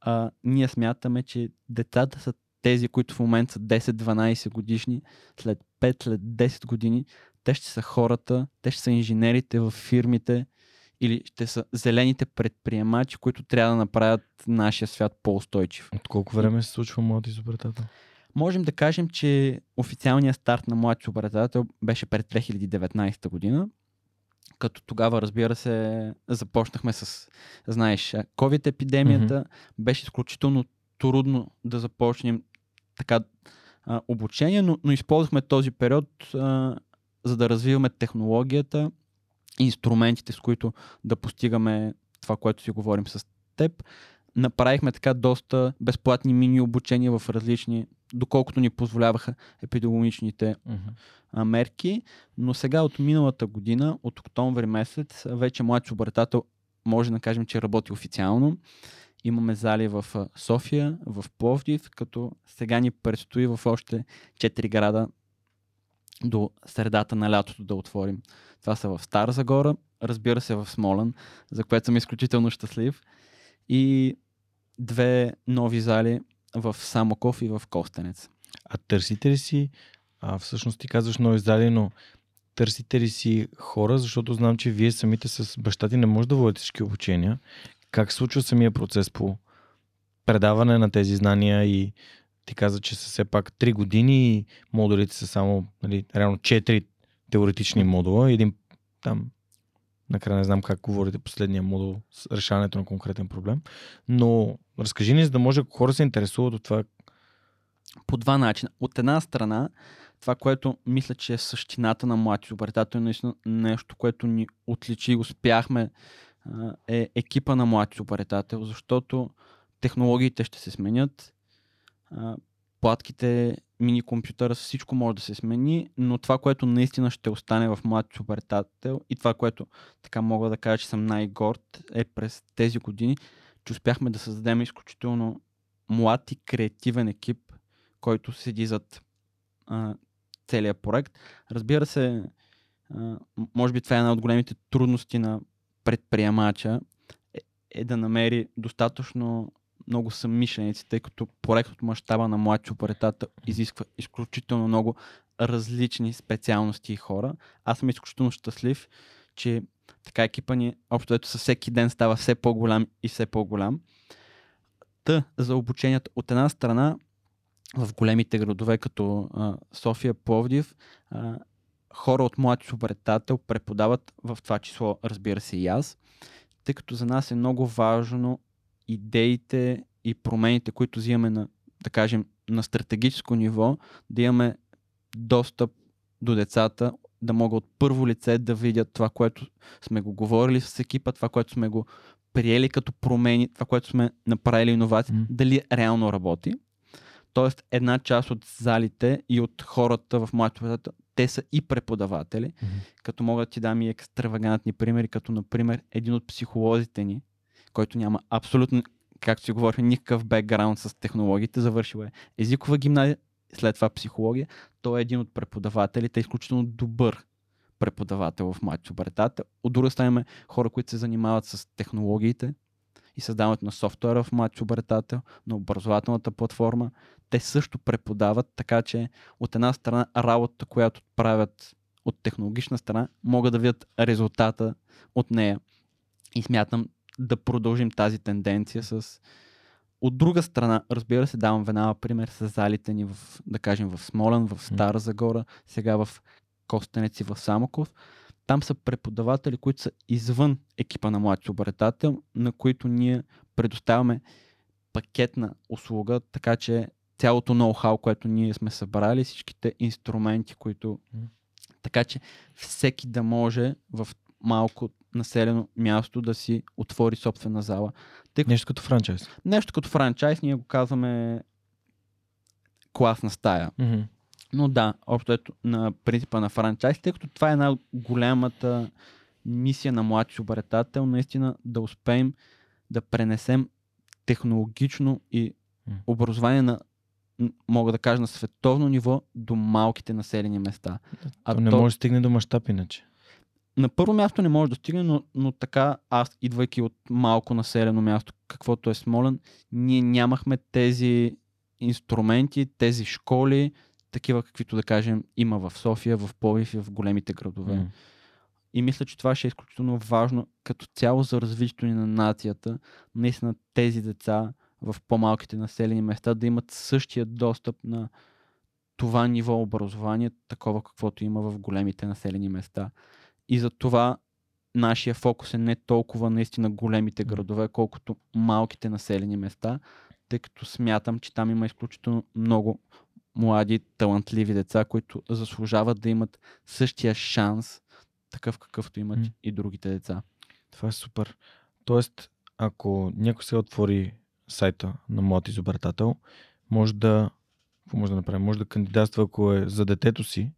А, ние смятаме, че децата са тези, които в момента са 10-12 годишни, след 5, след 10 години, те ще са хората, те ще са инженерите в фирмите или ще са зелените предприемачи, които трябва да направят нашия свят по-устойчив. От колко време се случва моят изобретател? Можем да кажем, че официалният старт на млад изобретател беше пред 2019 година, като тогава, разбира се, започнахме с, знаеш, COVID-епидемията. Mm-hmm. Беше изключително трудно да започнем така а, обучение, но, но използвахме този период а, за да развиваме технологията, инструментите, с които да постигаме това, което си говорим с теб. Направихме така доста безплатни мини обучения в различни, доколкото ни позволяваха епидемиологичните uh-huh. мерки. Но сега от миналата година, от октомври месец, вече млад обретател може да кажем, че работи официално. Имаме зали в София, в Пловдив, като сега ни предстои в още 4 града до средата на лятото да отворим. Това са в Стара Загора, разбира се в Смолен, за което съм изключително щастлив. И две нови зали в Самоков и в Костенец. А търсите ли си, а, всъщност ти казваш нови зали, но търсите ли си хора, защото знам, че вие самите с баща ти не може да водите всички обучения. Как случва самия процес по предаване на тези знания и ти каза, че са все пак 3 години и модулите са само, нали, реално 4 теоретични модула. Един там, накрая не знам как говорите последния модул с решаването на конкретен проблем. Но разкажи ни, за да може ако хора се интересуват от това. По два начина. От една страна, това, което мисля, че е същината на млади изобретател, е наистина нещо, което ни отличи и успяхме, е екипа на млади изобретател, защото технологиите ще се сменят, платките, мини компютъра, всичко може да се смени, но това, което наистина ще остане в млад обретател и това, което така мога да кажа, че съм най-горд, е през тези години, че успяхме да създадем изключително млад и креативен екип, който седи зад а, целият проект. Разбира се, а, може би това е една от големите трудности на предприемача, е, е да намери достатъчно много съмишленици, тъй като проект от мащаба на млад оператата изисква изключително много различни специалности и хора. Аз съм изключително щастлив, че така екипа ни общо ето със всеки ден става все по-голям и все по-голям. Та за обучението от една страна в големите градове като а, София, Пловдив, а, хора от млад обретател преподават в това число, разбира се и аз, тъй като за нас е много важно идеите и промените, които взимаме на, да кажем, на стратегическо ниво, да имаме достъп до децата, да могат от първо лице да видят това, което сме го говорили с екипа, това, което сме го приели като промени, това, което сме направили иновации, mm. дали реално работи. Тоест, една част от залите и от хората в моята те са и преподаватели, mm-hmm. като мога да ти дам и екстравагантни примери, като например един от психолозите ни, който няма абсолютно, както си говорихме, никакъв бекграунд с технологиите, завършил е езикова гимназия, след това психология. Той е един от преподавателите, е изключително добър преподавател в Мачо Бретата. От друга страна имаме хора, които се занимават с технологиите и създаването на софтуера в Мачо Бретата, на образователната платформа. Те също преподават, така че от една страна работата, която правят от технологична страна, могат да видят резултата от нея. И смятам, да продължим тази тенденция с... От друга страна, разбира се, давам веднага пример с залите ни в, да кажем, в Смолен, в Стара Загора, сега в Костенец и в Самоков. Там са преподаватели, които са извън екипа на младши обретател, на които ние предоставяме пакетна услуга, така че цялото ноу-хау, което ние сме събрали, всичките инструменти, които... Така че всеки да може в малко населено място да си отвори собствена зала. Тъй, нещо като франчайз. Нещо като франчайз, ние го казваме класна стая. Mm-hmm. Но да, общо ето на принципа на франчайз, тъй като това е една голямата мисия на младши обретател, наистина да успеем да пренесем технологично и образование на мога да кажа на световно ниво до малките населени места. А то не то... може да стигне до мащаб иначе на първо място не може да стигне, но, но така аз, идвайки от малко населено място, каквото е Смолен, ние нямахме тези инструменти, тези школи, такива каквито да кажем има в София, в Пловдив и в големите градове. М. И мисля, че това ще е изключително важно като цяло за развитието ни на нацията. Наистина тези деца в по-малките населени места да имат същия достъп на това ниво образование, такова каквото има в големите населени места. И за това нашия фокус е не толкова наистина големите градове, колкото малките населени места, тъй като смятам, че там има изключително много млади, талантливи деца, които заслужават да имат същия шанс, такъв какъвто имат М. и другите деца. Това е супер. Тоест, ако някой се отвори сайта на Млад изобретател, може да какво може да направи? Може да кандидатства, ако е за детето си,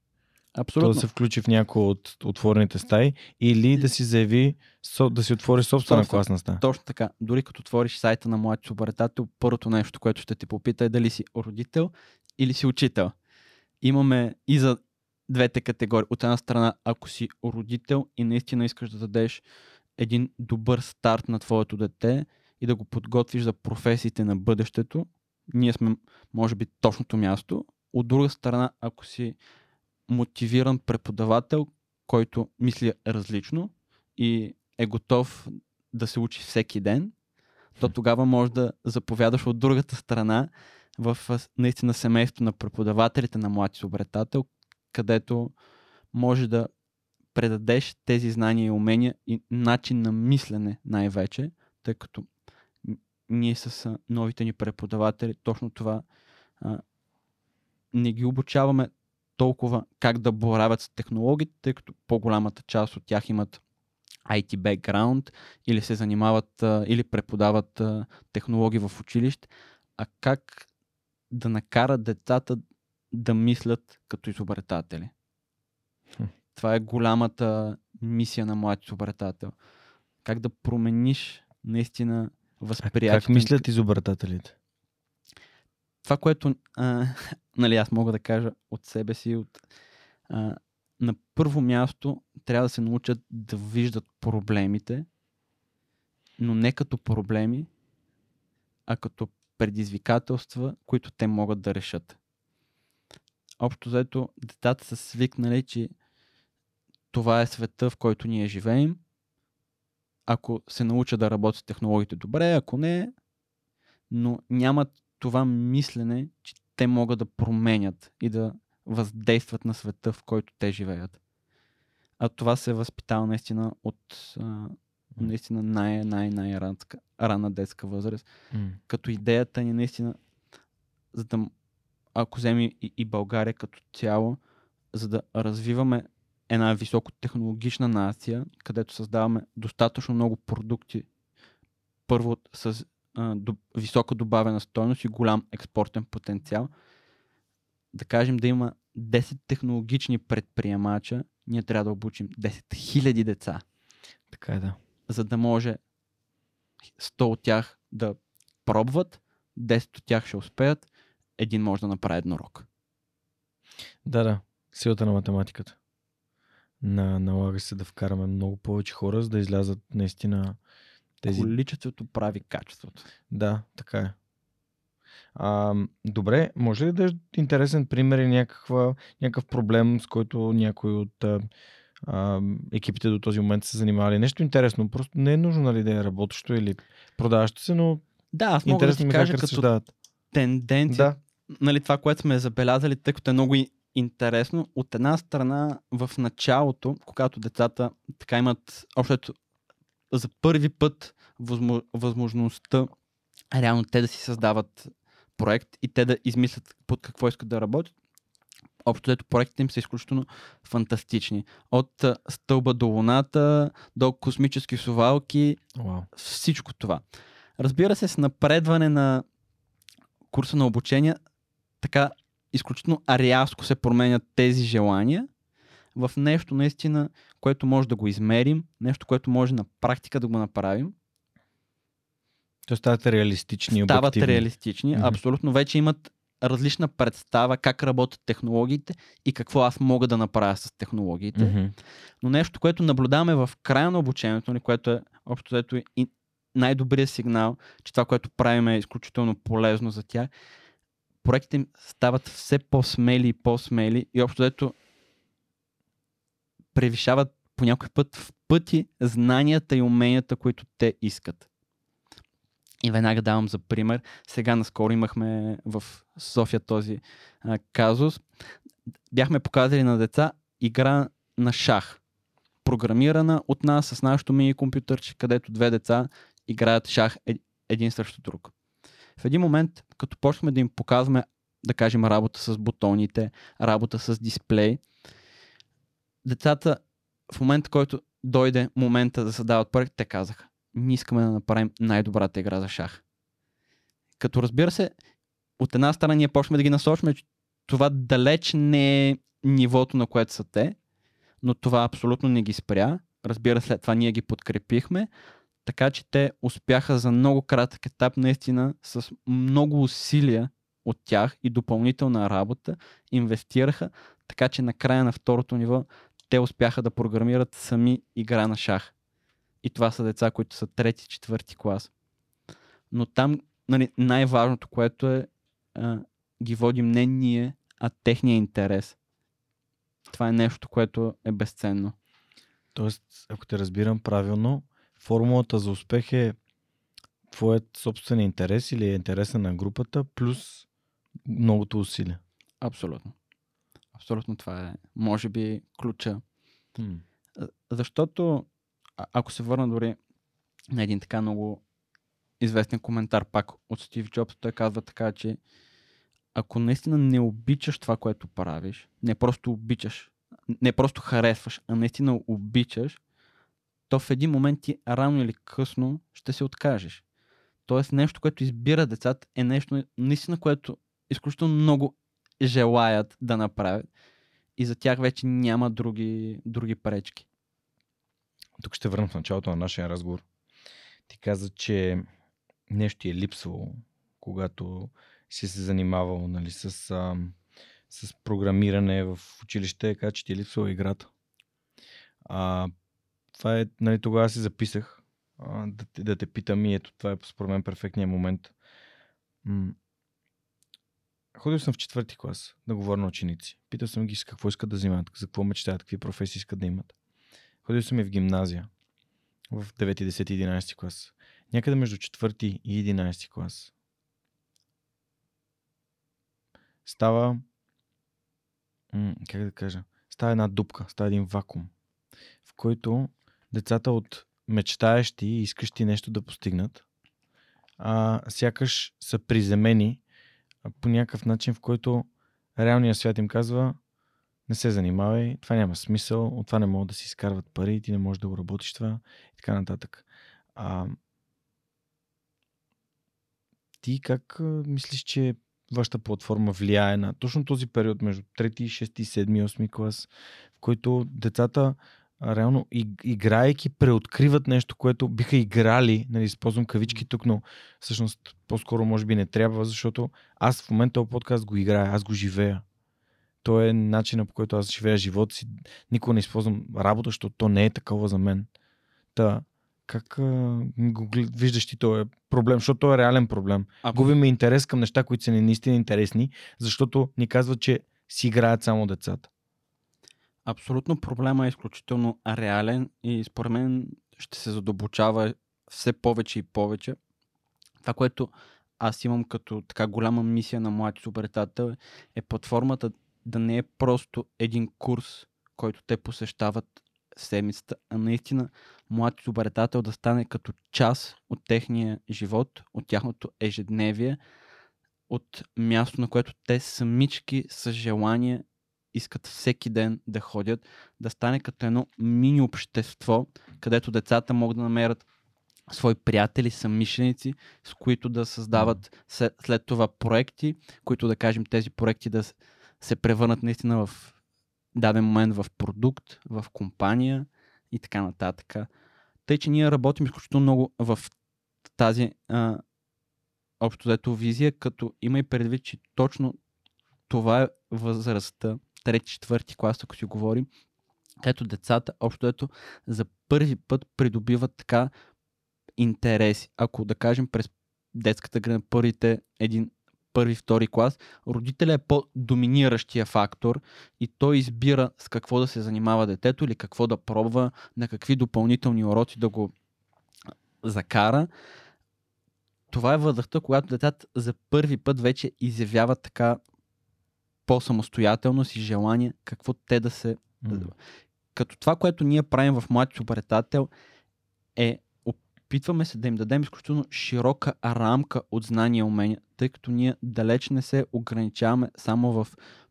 то Абсолютно. да се включи в някои от отворените стаи или да си заяви, да си отвори собствена Собствен. класна стая. Точно така. Дори като отвориш сайта на млади изобретател, първото нещо, което ще те попита е дали си родител или си учител. Имаме и за двете категории. От една страна, ако си родител и наистина искаш да дадеш един добър старт на твоето дете и да го подготвиш за професиите на бъдещето, ние сме, може би, точното място. От друга страна, ако си мотивиран преподавател, който мисли различно и е готов да се учи всеки ден, то тогава може да заповядаш от другата страна в наистина семейство на преподавателите на млад изобретател, където може да предадеш тези знания и умения и начин на мислене най-вече, тъй като ние с новите ни преподаватели точно това а, не ги обучаваме толкова как да боравят с технологиите, тъй като по-голямата част от тях имат IT бекграунд или се занимават а, или преподават а, технологии в училище, а как да накарат децата да мислят като изобретатели. Хм. Това е голямата мисия на млад изобретател. Как да промениш наистина А възприятието. как мислят изобретателите? това, което а, нали, аз мога да кажа от себе си, от, а, на първо място трябва да се научат да виждат проблемите, но не като проблеми, а като предизвикателства, които те могат да решат. Общо заето, децата са свикнали, че това е света, в който ние живеем. Ако се научат да работят технологиите добре, ако не, но нямат това мислене, че те могат да променят и да въздействат на света, в който те живеят. А това се е възпитава наистина от а, наистина най- най- най-ранска ранна детска възраст. М. Като идеята ни наистина, за да, ако вземем и, и България като цяло, за да развиваме една високотехнологична нация, където създаваме достатъчно много продукти, първо с а, до, висока добавена стойност и голям експортен потенциал, да кажем да има 10 технологични предприемача, ние трябва да обучим 10 000 деца, Така е, да. за да може 100 от тях да пробват, 10 от тях ще успеят, един може да направи еднорог. Да, да. Силата на математиката. На, налага се да вкараме много повече хора, за да излязат наистина тези... Количеството прави качеството. Да, така е. А, добре, може ли да е интересен пример и някаква, някакъв проблем, с който някой от а, екипите до този момент се занимавали? Нещо интересно, просто не е нужно нали, да е работещо или продаващо се, но Да, аз мога да ти ми кажа как като тенденция, Да, нали, това, което сме забелязали, тъй като е много интересно. От една страна, в началото, когато децата така имат общото за първи път възмо, възможността реално те да си създават проект и те да измислят под какво искат да работят, общо ето проектите им са изключително фантастични. От стълба до луната, до космически совалки, Вау. всичко това. Разбира се, с напредване на курса на обучение, така изключително рязко се променят тези желания в нещо наистина, което може да го измерим, нещо, което може на практика да го направим. То стават реалистични стават обективни. реалистични. Мгм. Абсолютно вече имат различна представа как работят технологиите и какво аз мога да направя с технологиите. Мгм. Но нещо, което наблюдаваме в края на обучението ни, което е общо взето и най-добрият сигнал, че това, което правим е изключително полезно за тях, проектите им стават все по-смели и по-смели и общо дето превишават по някой път в пъти знанията и уменията, които те искат. И веднага давам за пример. Сега наскоро имахме в София този а, казус. Бяхме показали на деца игра на шах. Програмирана от нас с нашото мини компютърче, където две деца играят шах е, един срещу друг. В един момент, като почнахме да им показваме, да кажем, работа с бутоните, работа с дисплей, децата в момента, който дойде момента да създават проект, те казаха, ние искаме да направим най-добрата игра за шах. Като разбира се, от една страна ние почваме да ги насочваме, че това далеч не е нивото, на което са те, но това абсолютно не ги спря. Разбира се, това ние ги подкрепихме, така че те успяха за много кратък етап, наистина с много усилия от тях и допълнителна работа, инвестираха, така че на края на второто ниво те успяха да програмират сами игра на шах. И това са деца, които са трети, четвърти клас. Но там нали, най-важното, което е, а, ги водим не ние, а техния интерес. Това е нещо, което е безценно. Тоест, ако те разбирам правилно, формулата за успех е твоят собствен интерес или е интереса на групата, плюс многото усилия. Абсолютно. Абсолютно това е, може би, ключа. М. Защото, а- ако се върна дори на един така много известен коментар пак от Стив Джобс, той казва така, че ако наистина не обичаш това, което правиш, не просто обичаш, не просто харесваш, а наистина обичаш, то в един момент ти рано или късно ще се откажеш. Тоест нещо, което избира децата е нещо наистина, което изключително много желаят да направят и за тях вече няма други, други пречки. Тук ще върна в началото на нашия разговор. Ти каза, че нещо ти е липсвало, когато си се занимавал нали, с, а, с програмиране в училище, каза, че ти е липсвала играта. А, това е, нали, тогава си записах да, да те питам и ето това е според мен перфектният момент. Ходил съм в четвърти клас да говоря на ученици. Питал съм ги с какво искат да взимат, за какво мечтаят, какви професии искат да имат. Ходил съм и в гимназия. В 9, 10, 11 клас. Някъде между 4 и 11 клас. Става... Как да кажа? Става една дупка, става един вакуум, в който децата от мечтаещи и искащи нещо да постигнат, а, сякаш са приземени по някакъв начин, в който реалният свят им казва не се занимавай, това няма смисъл, от това не могат да си изкарват пари, ти не можеш да го работиш това и така нататък. А, ти как мислиш, че вашата платформа влияе на точно този период между 3, 6, 7, 8 клас, в който децата реално иг- играейки преоткриват нещо, което биха играли, нали, използвам кавички тук, но всъщност по-скоро може би не трябва, защото аз в момента този подкаст го играя, аз го живея. То е начинът по който аз живея живота си. Никога не използвам работа, защото то не е такова за мен. Та, как а, го виждаш ти този проблем, защото то е реален проблем. А, Губиме интерес към неща, които са ни наистина интересни, защото ни казват, че си играят само децата. Абсолютно проблема е изключително реален и според мен ще се задълбочава все повече и повече. Това, което аз имам като така голяма мисия на млади изобретател е платформата да не е просто един курс, който те посещават седмицата, а наистина млад изобретател да стане като част от техния живот, от тяхното ежедневие, от място, на което те самички с желание искат всеки ден да ходят, да стане като едно мини общество, където децата могат да намерят свои приятели, самишленици, с които да създават след, това проекти, които да кажем тези проекти да се превърнат наистина в даден момент в продукт, в компания и така нататък. Тъй, че ние работим изключително много в тази а, общо взето визия, като има и предвид, че точно това е възрастта, трети, четвърти клас, ако си говорим, където децата общо ето за първи път придобиват така интереси. Ако да кажем през детската града първите един първи, втори клас, родителя е по-доминиращия фактор и той избира с какво да се занимава детето или какво да пробва, на какви допълнителни уроци да го закара. Това е възрастта, когато децата за първи път вече изявяват така по-самостоятелност и желание какво те да се... М. Като това, което ние правим в Млади обретател е опитваме се да им дадем изключително широка рамка от знания и умения, тъй като ние далеч не се ограничаваме само в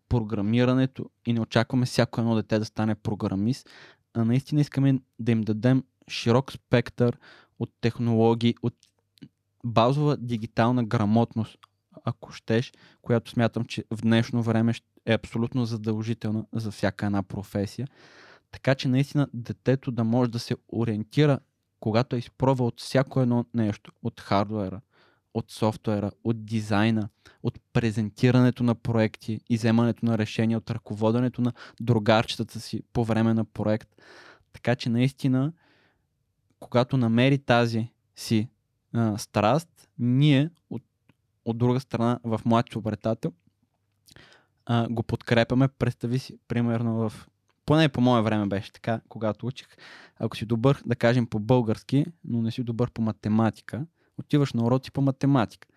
програмирането и не очакваме всяко едно дете да стане програмист, а наистина искаме да им дадем широк спектър от технологии, от базова дигитална грамотност, ако щеш, която смятам, че в днешно време е абсолютно задължителна за всяка една професия. Така че наистина детето да може да се ориентира, когато е изпробва от всяко едно нещо, от хардуера, от софтуера, от дизайна, от презентирането на проекти и вземането на решения, от ръководенето на другарчетата си по време на проект. Така че наистина, когато намери тази си а, страст, ние от, от друга страна в младши обретател а, го подкрепяме. Представи си, примерно в поне по мое време беше така, когато учих. Ако си добър, да кажем, по български, но не си добър по математика, отиваш на уроци по математика.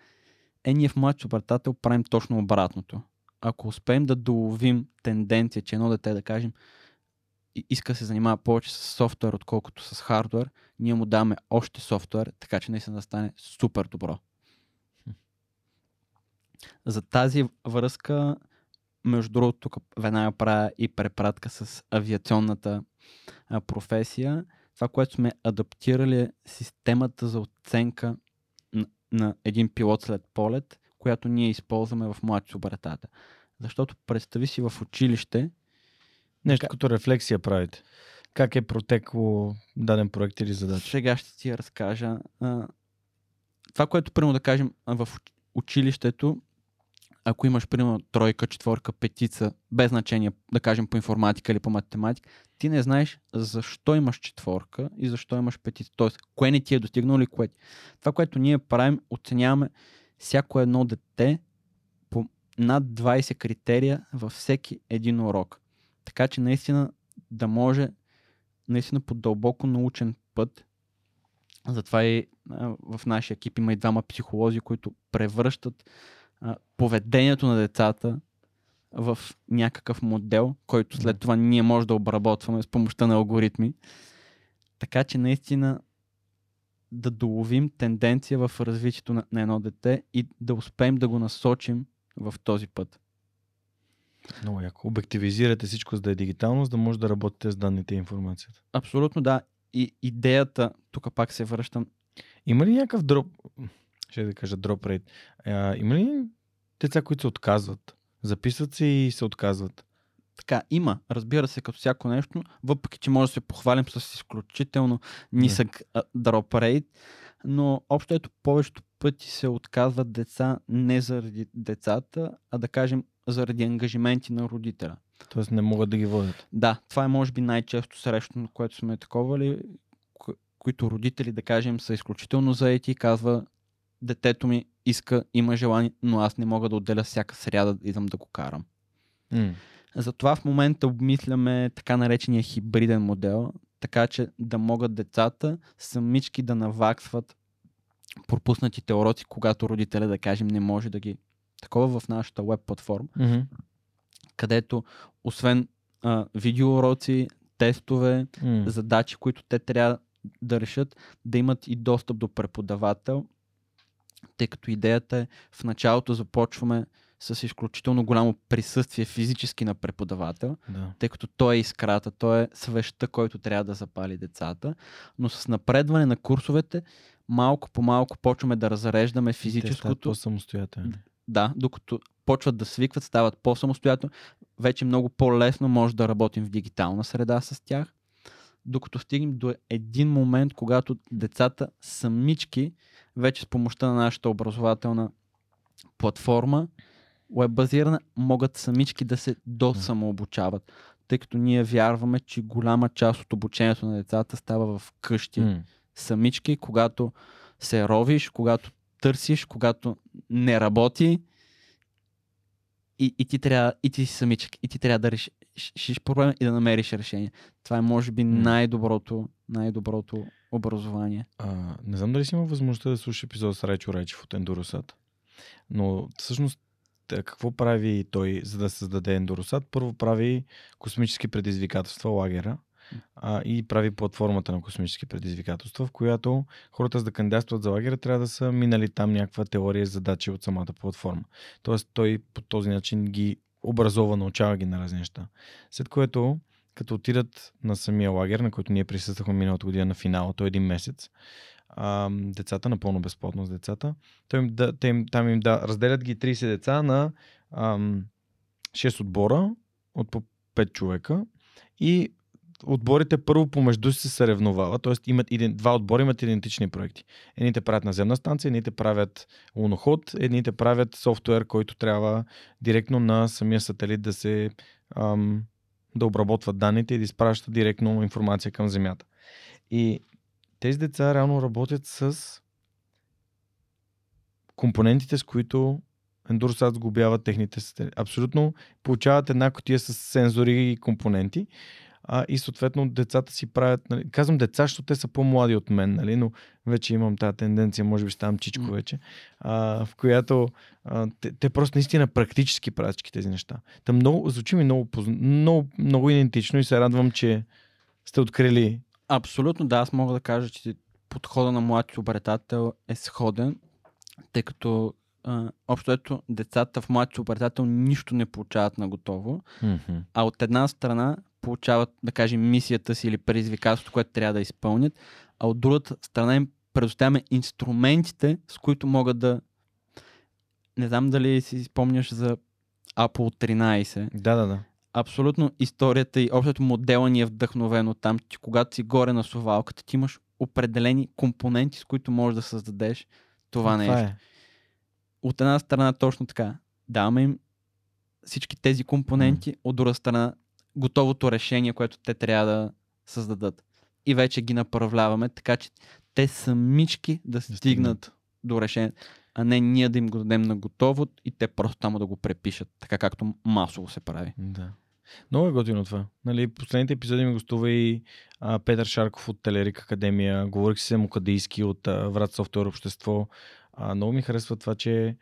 Е, ние в младши обретател правим точно обратното. Ако успеем да доловим тенденция, че едно дете, да кажем, иска да се занимава повече с софтуер, отколкото с хардуер, ние му даваме още софтуер, така че наистина да стане супер добро. За тази връзка, между другото, тук веднага правя и препратка с авиационната а, професия. Това, което сме адаптирали е системата за оценка на, на един пилот след полет, която ние използваме в младши обретата. Защото представи си в училище, Нещо Така- като рефлексия правите. Как е протекло даден проект или задача? Сега ще ти разкажа. А, това, което, примерно, да кажем, в уч- училището, ако имаш, примерно, тройка, четворка, петица, без значение, да кажем, по информатика или по математика, ти не знаеш защо имаш четворка и защо имаш петица. Тоест, кое не ти е достигнало или кое. Това, което ние правим, оценяваме всяко едно дете по над 20 критерия във всеки един урок. Така че наистина да може наистина по дълбоко научен път. Затова и в нашия екип има и двама психолози, които превръщат а, поведението на децата в някакъв модел, който след това ние може да обработваме с помощта на алгоритми. Така че наистина да доловим тенденция в развитието на, на едно дете и да успеем да го насочим в този път. Много яко. Обективизирате всичко, за да е дигитално, за да може да работите с данните и информацията. Абсолютно да. И идеята, тук пак се връщам, Има ли някакъв дроп, ще да кажа дроп рейт, а, има ли деца, които се отказват? Записват се и се отказват. Така, има, разбира се, като всяко нещо, въпреки че може да се похвалим с изключително нисък дроп рейт, но общо ето повечето пъти се отказват деца не заради децата, а да кажем заради ангажименти на родителя. Тоест не могат да ги водят. Да, това е може би най-често срещано, което сме таковали, ко- които родители, да кажем, са изключително заети и казва детето ми иска, има желание, но аз не мога да отделя всяка сряда да идам да го карам. М. Затова в момента обмисляме така наречения хибриден модел, така че да могат децата самички да наваксват пропуснатите уроци, когато родителя, да кажем, не може да ги... Такова в нашата веб платформа, Мгм. където освен а, видеоуроци, тестове, М. задачи, които те трябва да решат, да имат и достъп до преподавател, тъй като идеята е в началото започваме с изключително голямо присъствие физически на преподавател, Да. тъй като той е искрата, той е свеща, който трябва да запали децата, но с напредване на курсовете малко по малко почваме да разреждаме Те физическото, по-самостоятелни. да, докато почват да свикват, стават по-самостоятелно, вече много по-лесно може да работим в дигитална среда с тях, докато стигнем до един момент, когато децата самички, вече с помощта на нашата образователна платформа, веб-базирана, могат самички да се досамообучават, тъй като ние вярваме, че голяма част от обучението на децата става в къщи М. самички, когато се ровиш, когато търсиш, когато не работи и, и ти трябва, и ти си самичък, и ти трябва да решиш проблема и да намериш решение. Това е, може би, най-доброто, най-доброто образование. А, не знам дали си има възможността да слушаш епизод с Райчо Райчев от Ендоросат. Но всъщност какво прави той, за да създаде Ендоросат? Първо прави космически предизвикателства, лагера, а, и прави платформата на космически предизвикателства, в която хората за да кандидатстват за лагера трябва да са минали там някаква теория задачи от самата платформа. Тоест той по този начин ги образова, научава ги на разни неща. След което, като отидат на самия лагер, на който ние присъствахме миналата година на финала, той е един месец, а, децата, напълно безплатно с децата, той им да, те им, там им да, разделят ги 30 деца на ам, 6 отбора от по 5 човека и отборите първо помежду си се съревновават, т.е. имат един, два отбора имат идентични проекти. Едните правят наземна станция, едните правят луноход, едните правят софтуер, който трябва директно на самия сателит да се ам, да обработват данните и да изпращат директно информация към Земята. И тези деца реално работят с компонентите, с които Endurosat сгубяват техните сателити. Абсолютно получават една котия с сензори и компоненти а, и съответно децата си правят, нали, казвам деца, защото те са по-млади от мен, нали, но вече имам тази тенденция, може би ставам чичко вече, а, в която а, те, те просто наистина практически правят всички тези неща. Та много, звучи ми много, много, много идентично и се радвам, че сте открили. Абсолютно, да, аз мога да кажа, че подхода на млади обретател е сходен, тъй като Общо ето децата в млади обретател нищо не получават на готово, mm-hmm. а от една страна получават, да кажем, мисията си или предизвикателството, което трябва да изпълнят, а от другата страна им предоставяме инструментите, с които могат да... Не знам дали си спомняш за Apple 13. Да, да, да. Абсолютно историята и общото модела ни е вдъхновено там, че когато си горе на совалката, ти имаш определени компоненти, с които можеш да създадеш това, това нещо. Е. От една страна точно така. Даваме им всички тези компоненти, mm. от друга страна готовото решение, което те трябва да създадат. И вече ги направляваме, така че те самички да стигнат до решение, а не ние да им го дадем на готово и те просто там да го препишат, така както масово се прави. Да. Много е готино това. Нали, последните епизоди ми гостува и а, Петър Шарков от Телерик Академия, говорих си Мукадийски от а, Врат Софтуер общество. А, много ми харесва това, че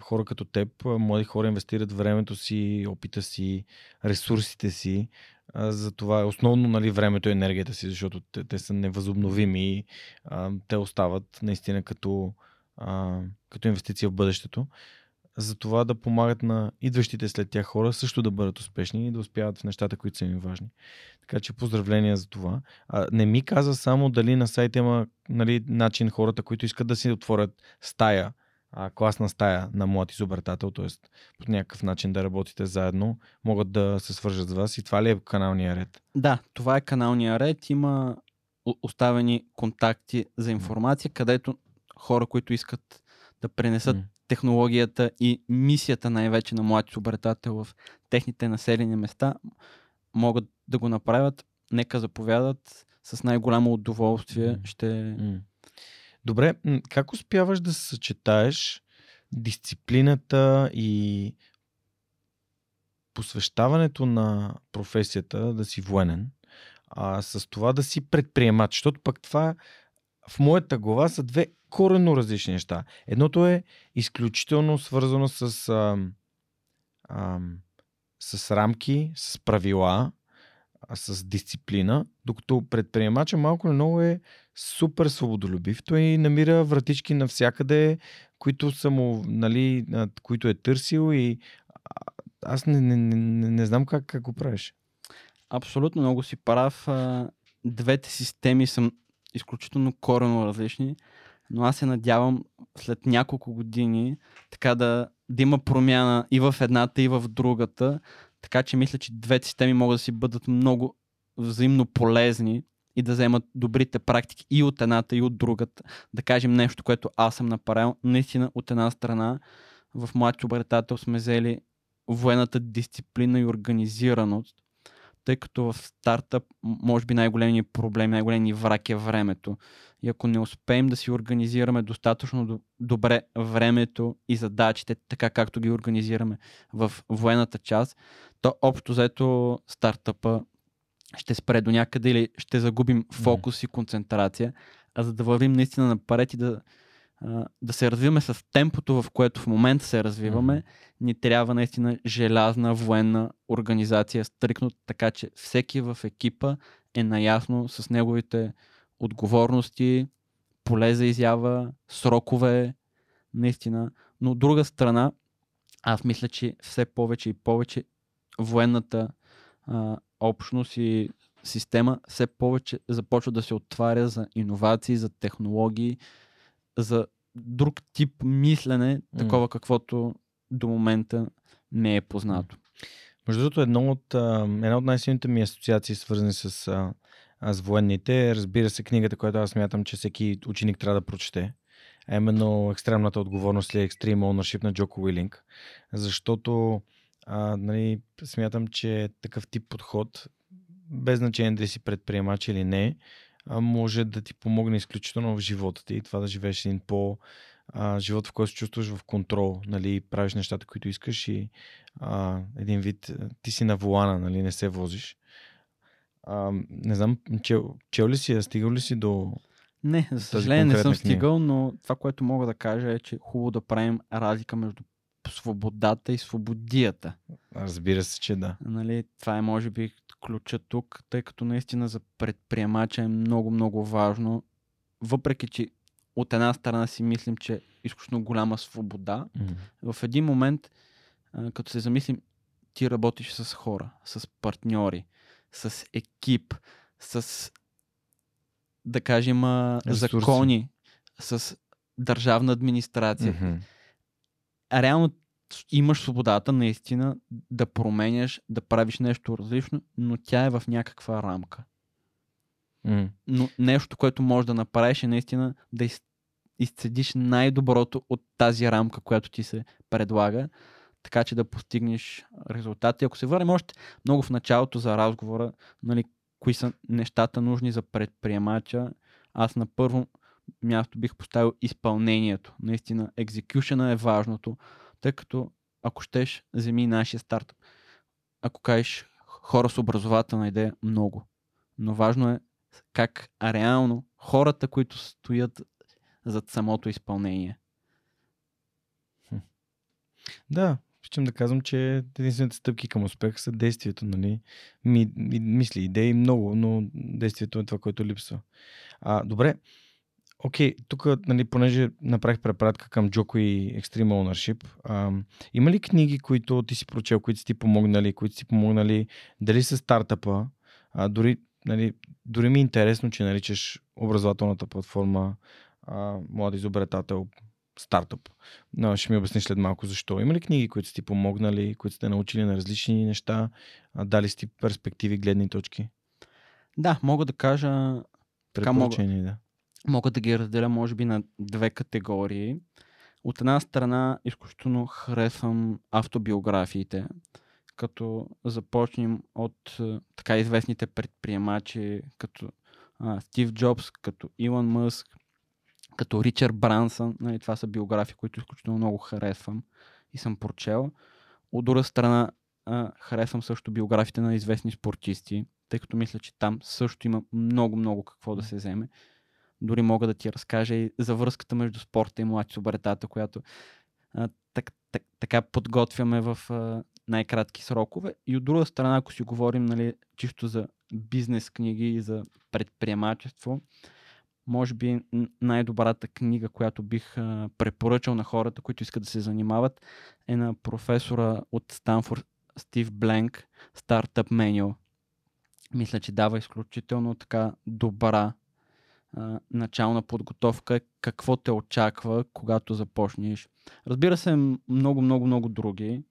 хора като теб, млади хора инвестират времето си, опита си, ресурсите си. За това е основно нали, времето и енергията си, защото те, те са невъзобновими и а, те остават наистина като, а, като инвестиция в бъдещето. За това да помагат на идващите след тях хора също да бъдат успешни и да успяват в нещата, които са им важни. Така че поздравления за това. А, не ми каза само дали на сайта има нали, начин хората, които искат да си отворят стая а, класна стая на млад изобретател, т.е. по някакъв начин да работите заедно, могат да се свържат с вас. И това ли е каналния ред? Да, това е каналния ред. Има оставени контакти за информация, където хора, които искат да пренесат mm. Технологията и мисията най-вече на млад изобретател в техните населени места, могат да го направят. Нека заповядат. С най-голямо удоволствие ще Добре, как успяваш да съчетаеш дисциплината и посвещаването на професията да си военен, а с това да си предприемач, защото пък това в моята глава са две коренно различни неща. Едното е изключително свързано с, а, а, с рамки, с правила, с дисциплина, докато предприемача малко или много е супер свободолюбив. Той намира вратички навсякъде, които са му, нали, които е търсил и аз не, не, не, не знам как, как го правиш. Абсолютно много си прав. Двете системи са изключително корено различни, но аз се надявам след няколко години така да, да има промяна и в едната, и в другата, така че мисля, че двете системи могат да си бъдат много взаимно полезни и да вземат добрите практики и от едната, и от другата. Да кажем нещо, което аз съм направил. Наистина, от една страна, в младши обретател сме взели военната дисциплина и организираност. Тъй като в стартъп може би най-големият проблем, най-големият враг е времето. И ако не успеем да си организираме достатъчно добре времето и задачите, така както ги организираме в военната част, то общо заето стартъпа ще спре до някъде или ще загубим фокус и концентрация, а за да вървим наистина напред и да, да се развиваме с темпото, в което в момента се развиваме, ни трябва наистина желязна военна организация, стрикно така, че всеки в екипа е наясно с неговите отговорности, поле за изява, срокове, наистина. Но от друга страна, аз мисля, че все повече и повече военната а, общност и система все повече започва да се отваря за иновации, за технологии, за друг тип мислене, такова каквото до момента не е познато. Между другото, едно от, една от най-силните ми асоциации, свързани с, а, с военните, разбира се, книгата, която аз смятам, че всеки ученик трябва да прочете. А именно екстремната отговорност или Extreme Ownership на Джоко Уилинг. Защото а, нали, смятам, че такъв тип подход, без значение дали си предприемач или не, може да ти помогне изключително в живота ти и това да живееш един по а, живот, в който се чувстваш в контрол, нали, правиш нещата, които искаш и а, един вид ти си на волана, нали, не се возиш. А, не знам, чел, чел ли си, стигал ли си до не, за съжаление не съм стигал, но това, което мога да кажа е, че е хубаво да правим разлика между свободата и свободията. Разбира се, че да. Нали, това е може би ключа тук, тъй като наистина за предприемача е много, много важно. Въпреки, че от една страна си мислим, че е изключително голяма свобода, mm-hmm. в един момент, като се замислим, ти работиш с хора, с партньори, с екип, с да кажем Ресурси. закони, с държавна администрация. Mm-hmm реално имаш свободата наистина да променяш, да правиш нещо различно, но тя е в някаква рамка. Mm. Но нещо, което можеш да направиш е наистина да из, изцедиш най-доброто от тази рамка, която ти се предлага, така че да постигнеш резултати. Ако се върнем още много в началото за разговора, нали, кои са нещата нужни за предприемача, аз на първо място бих поставил изпълнението. Наистина, екзекюшена е важното, тъй като ако щеш, вземи нашия старт. Ако кажеш хора с образователна идея, много. Но важно е как реално хората, които стоят зад самото изпълнение. Да, Искам да казвам, че единствените стъпки към успеха са действието, нали? Ми, мисли, идеи много, но действието е това, което липсва. А, добре, Окей, okay, тук, нали, понеже направих препратка към Джоко и Extreme Ownership, а, има ли книги, които ти си прочел, които си ти помогнали, които си помогнали дали с стартъпа, а, дори, нали, дори ми е интересно, че наричаш образователната платформа а, Млад изобретател стартъп. Но ще ми обясниш след малко защо. Има ли книги, които сте ти помогнали, които сте научили на различни неща, а, дали сте перспективи, гледни точки? Да, мога да кажа... Така мога, да мога да ги разделя може би на две категории. От една страна изключително харесвам автобиографиите, като започнем от така известните предприемачи, като а, Стив Джобс, като Илон Мъск, като Ричард Брансън. Нали, това са биографии, които изключително много харесвам и съм прочел. От друга страна а, харесвам също биографите на известни спортисти, тъй като мисля, че там също има много-много какво да се вземе. Дори мога да ти разкажа и за връзката между спорта и млади субретата, която а, так, так, така подготвяме в а, най-кратки срокове. И от друга страна, ако си говорим нали, чисто за бизнес книги и за предприемачество, може би най-добрата книга, която бих а, препоръчал на хората, които искат да се занимават, е на професора от Станфорд Стив Бленк, Startup Manual. Мисля, че дава изключително така добра а, начална подготовка, какво те очаква, когато започнеш. Разбира се, много, много, много други.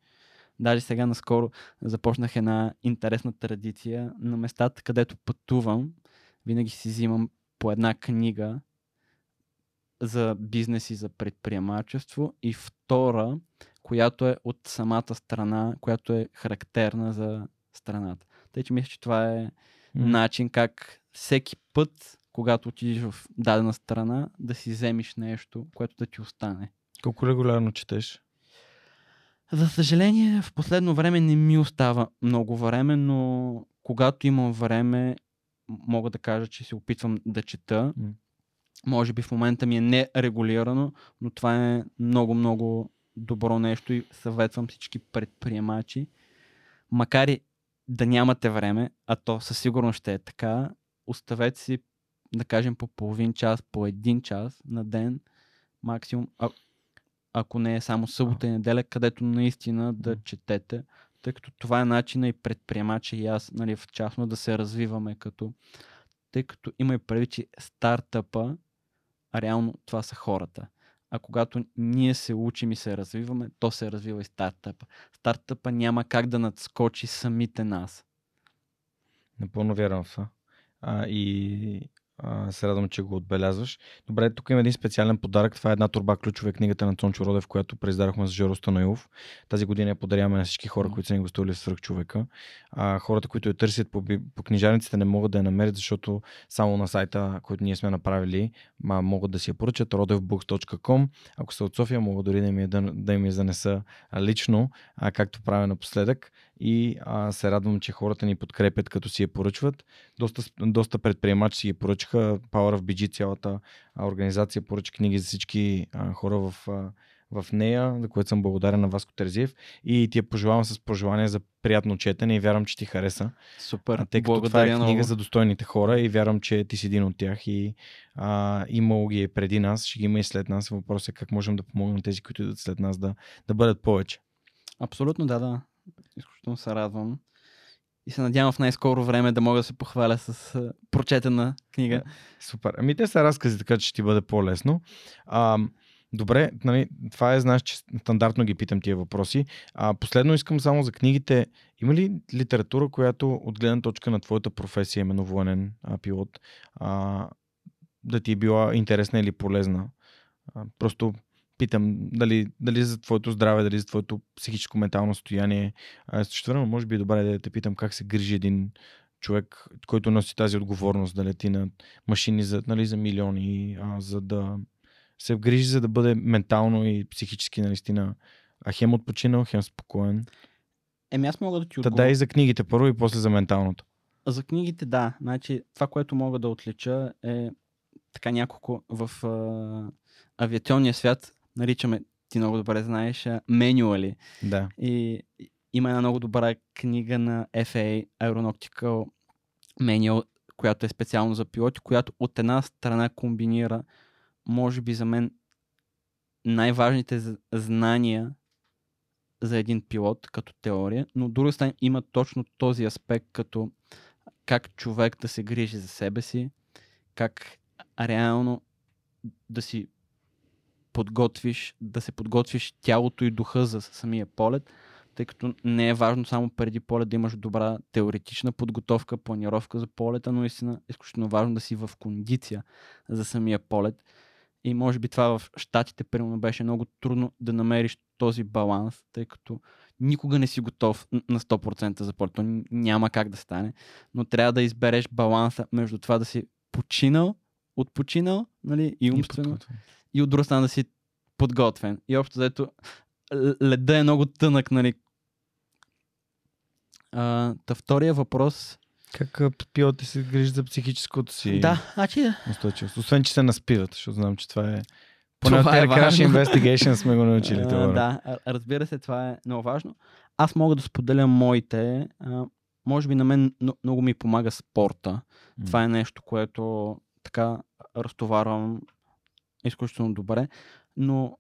Даже сега наскоро започнах една интересна традиция. На местата, където пътувам, винаги си взимам по една книга за бизнес и за предприемачество и втора, която е от самата страна, която е характерна за страната. Тъй, че мисля, че това е М. начин как всеки път, когато отидеш в дадена страна, да си вземеш нещо, което да ти остане. Колко регулярно четеш? За съжаление, в последно време не ми остава много време, но когато имам време, мога да кажа, че се опитвам да чета. М. Може би в момента ми е нерегулирано, но това е много-много добро нещо и съветвам всички предприемачи. Макар и да нямате време, а то със сигурност ще е така, оставете си, да кажем, по половин час, по един час на ден, максимум, а, ако не е само събота и неделя, където наистина да четете, тъй като това е начина и предприемача и аз, нали, в частно да се развиваме като тъй като има и прави, че стартъпа, а реално това са хората. А когато ние се учим и се развиваме, то се развива и стартъпа. Стартъпа няма как да надскочи самите нас. Напълно вярвам в това. А, и а, се радвам, че го отбелязваш. Добре, тук има един специален подарък. Това е една турба ключове книгата на Цончо Родев, която преиздарахме с Жоро Станоилов. Тази година я подаряваме на всички хора, които са ни гостували в Свръхчовека. А, хората, които я търсят по, по книжарниците, не могат да я намерят, защото само на сайта, който ние сме направили, ма, могат да си я поръчат rodevbooks.com. Ако са от София, мога дори да им я, да, да им я занеса лично, а, както правя напоследък. И а, се радвам, че хората ни подкрепят, като си я поръчват. Доста, доста предприемачи си я поръчаха. Power of BG, цялата организация поръча книги за всички а, хора в, а, в нея, за което съм благодарен на Васко Терзиев. И ти я пожелавам с пожелание за приятно четене и вярвам, че ти хареса. Супер. А, тъй като това Благодаря е книга много. за достойните хора и вярвам, че ти си един от тях и а, имало ги е преди нас, ще ги има и след нас. Въпросът е как можем да помогнем тези, които идват след нас да, да бъдат повече. Абсолютно, да, да. Изключително се радвам. И се надявам в най-скоро време да мога да се похваля с прочетена книга. Супер. Ами те са разкази, така че ще ти бъде по-лесно. А, добре, нали, това е, знаеш, че стандартно ги питам тия въпроси. А, последно искам само за книгите. Има ли литература, която от гледна точка на твоята професия, именно военен а, пилот, а, да ти е била интересна или полезна? А, просто питам дали, дали за твоето здраве, дали за твоето психическо ментално състояние. Също време, може би е добре да те питам как се грижи един човек, който носи тази отговорност да лети на машини за, нали, за милиони, а, за да се грижи, за да бъде ментално и психически наистина а хем отпочинал, хем спокоен. Еми аз мога да ти Та отговоря. дай за книгите първо и после за менталното. За книгите, да. Значи, това, което мога да отлича е така няколко в а, авиационния свят наричаме, ти много добре знаеш, менюали. Да. И има една много добра книга на FAA Aeronautical Manual, която е специално за пилоти, която от една страна комбинира, може би за мен, най-важните знания за един пилот като теория, но от друга страна има точно този аспект като как човек да се грижи за себе си, как реално да си подготвиш, да се подготвиш тялото и духа за самия полет, тъй като не е важно само преди полет да имаш добра теоретична подготовка, планировка за полета, но наистина е изключително важно да си в кондиция за самия полет. И може би това в Штатите, примерно, беше много трудно да намериш този баланс, тъй като никога не си готов на 100% за полет. То няма как да стане, но трябва да избереш баланса между това да си починал, отпочинал, нали, и И умствено, подготвен. И от друга страна да си подготвен. И общо заето леда е много тънък, нали. А, та втория въпрос. Как пилоти се грижат за психическото си Да, значи устойчивост? Освен, че се наспиват, защото знам, че това е... Поне Това е важно. Investigation сме го научили. това. да, разбира се, това е много важно. Аз мога да споделя моите. А, може би на мен но- много ми помага спорта. М. Това е нещо, което така разтоварвам изключително добре, но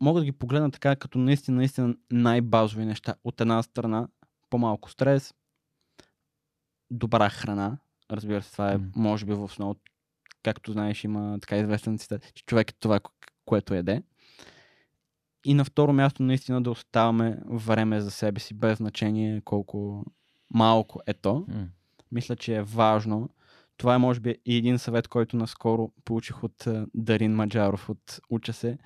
мога да ги погледна така като наистина, наистина най-базови неща. От една страна по-малко стрес, добра храна, разбира се, това е може би в основа, както знаеш, има така известен цитат, че човек е това, ко- което яде. И на второ място наистина да оставаме време за себе си, без значение колко малко е то М. мисля, че е важно. Това е, може би, и един съвет, който наскоро получих от Дарин Маджаров от Уча се,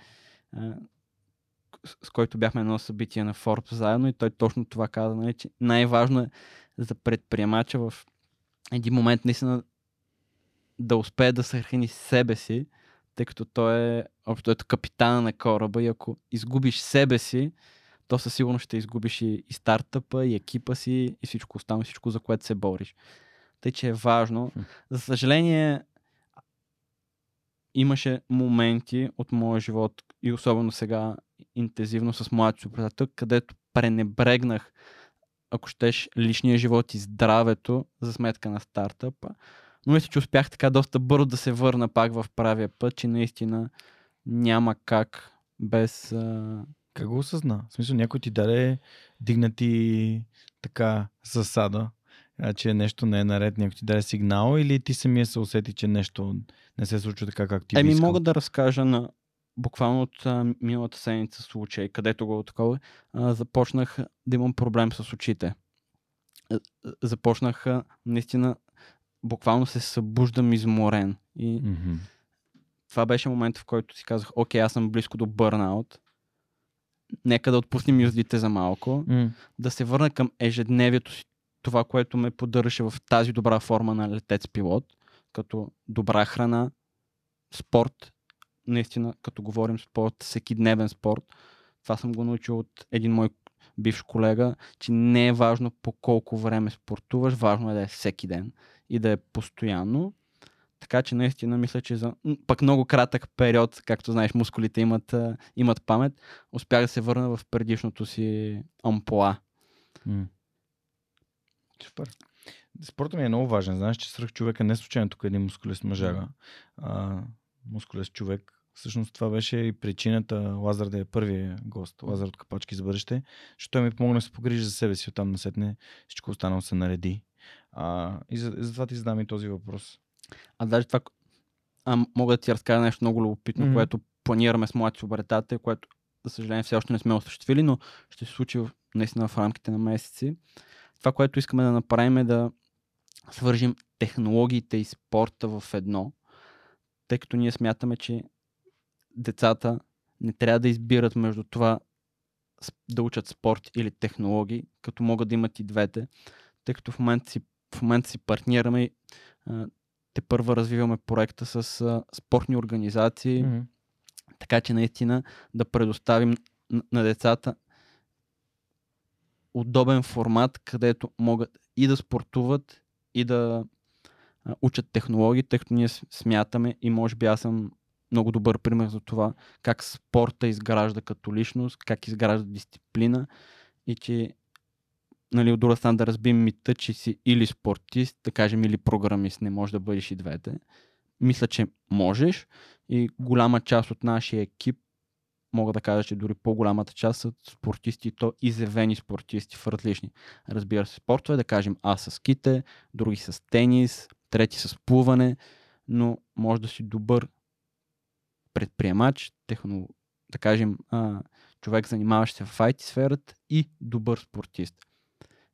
с който бяхме едно събитие на Forbes заедно и той точно това каза, нали, че най-важно е за предприемача в един момент наистина да успее да съхрани себе си, тъй като той е общо ето капитана на кораба и ако изгубиш себе си, то със сигурност ще изгубиш и, и стартъпа, и екипа си, и всичко останало, всичко за което се бориш. Тъй, че е важно. За съжаление, имаше моменти от моя живот и особено сега интензивно с моят приятел, където пренебрегнах, ако щеш, личния живот и здравето за сметка на стартъпа. Но мисля, че успях така доста бързо да се върна пак в правия път, че наистина няма как без... А... Как го осъзна? В смисъл някой ти даде дигнати така засада, че нещо не е наред, някой ти даде сигнал или ти самия се усети, че нещо не се случва така, както ти Еми, искал? мога да разкажа на буквално от а, миналата седмица случай, където го такова, а, започнах да имам проблем с очите. Започнах а, наистина буквално се събуждам изморен. И Mm-hmm. това беше момент, в който си казах, окей, аз съм близко до бърнаут. Нека да отпуснем юздите за малко. Mm. Да се върна към ежедневието си. Това, което ме поддържаше в тази добра форма на летец-пилот, като добра храна, спорт, наистина, като говорим спорт, всеки дневен спорт. Това съм го научил от един мой бивш колега, че не е важно по колко време спортуваш, важно е да е всеки ден и да е постоянно. Така че наистина мисля, че за пък много кратък период, както знаеш, мускулите имат, имат памет, успях да се върна в предишното си ампула. М. Супер. Спортът ми е много важен. Знаеш, че свръх човека не случайно тук е един мускулест мъжага. А, мускулест човек. Всъщност това беше и причината Лазар да е първият гост. Лазар от Капачки за бъдеще. Защото той ми помогна да се погрижи за себе си. Оттам насетне всичко останало се нареди. А, и за, затова ти задам и този въпрос. А даже това, а, мога да ти разкажа нещо много любопитно, mm-hmm. което планираме с моите субретатели, което, за съжаление, все още не сме осъществили, но ще се случи наистина в рамките на месеци. Това, което искаме да направим е да свържим технологиите и спорта в едно, тъй като ние смятаме, че децата не трябва да избират между това да учат спорт или технологии, като могат да имат и двете, тъй като в момента си, в момента си партнираме и те първа развиваме проекта с а, спортни организации, Мгм. така че наистина да предоставим на, на децата удобен формат, където могат и да спортуват, и да учат технологии, тъй като ние смятаме и може би аз съм много добър пример за това как спорта изгражда като личност, как изгражда дисциплина и че нали, от друга страна да разбим мита, че си или спортист, да кажем или програмист, не може да бъдеш и двете. Мисля, че можеш и голяма част от нашия екип мога да кажа, че дори по-голямата част са спортисти, то изявени спортисти в различни. Разбира се, спортове, да кажем аз с ките, други с тенис, трети с плуване, но може да си добър предприемач, техно, да кажем, а, човек занимаващ се в IT сферата и добър спортист.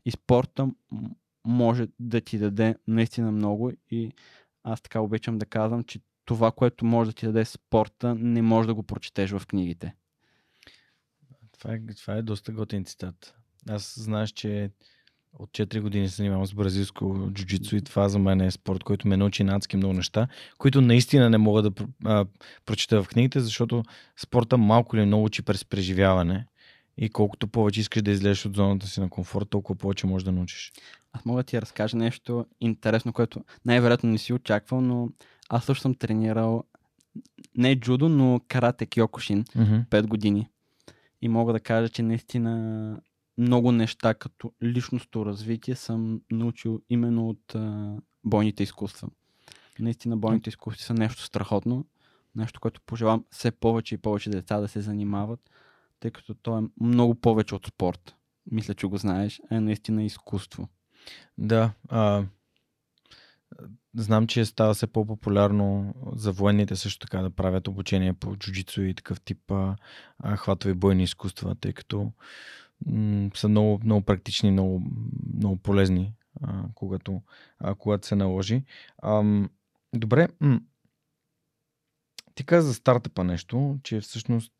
И спорта може да ти даде наистина много и аз така обичам да казвам, че това, което може да ти даде спорта, не може да го прочетеш в книгите. Това е, това е доста готин цитат. Аз знаеш, че от 4 години се занимавам с бразилско джуджицу и това за мен е спорт, който ме научи на адски много неща, които наистина не мога да а, прочета в книгите, защото спорта малко или много учи през преживяване и колкото повече искаш да излезеш от зоната си на комфорт, толкова повече можеш да научиш. Аз мога да ти разкажа нещо интересно, което най-вероятно не си очаквал, но аз също съм тренирал не джудо, но карате киокушин Mm-hmm. 5 години. И мога да кажа, че наистина много неща като личностно развитие съм научил именно от а, бойните изкуства. Наистина бойните изкуства са нещо страхотно, нещо, което пожелавам все повече и повече деца да се занимават, тъй като то е много повече от спорт. Мисля, че го знаеш, е наистина изкуство. Да. А, знам, че става все по-популярно за военните също така да правят обучение по джуджицу и такъв тип а, а, хватови бойни изкуства, тъй като м- са много, много практични, много, много полезни, а, когато, а, когато се наложи. Ам, добре. М- ти каза за стартъпа нещо, че всъщност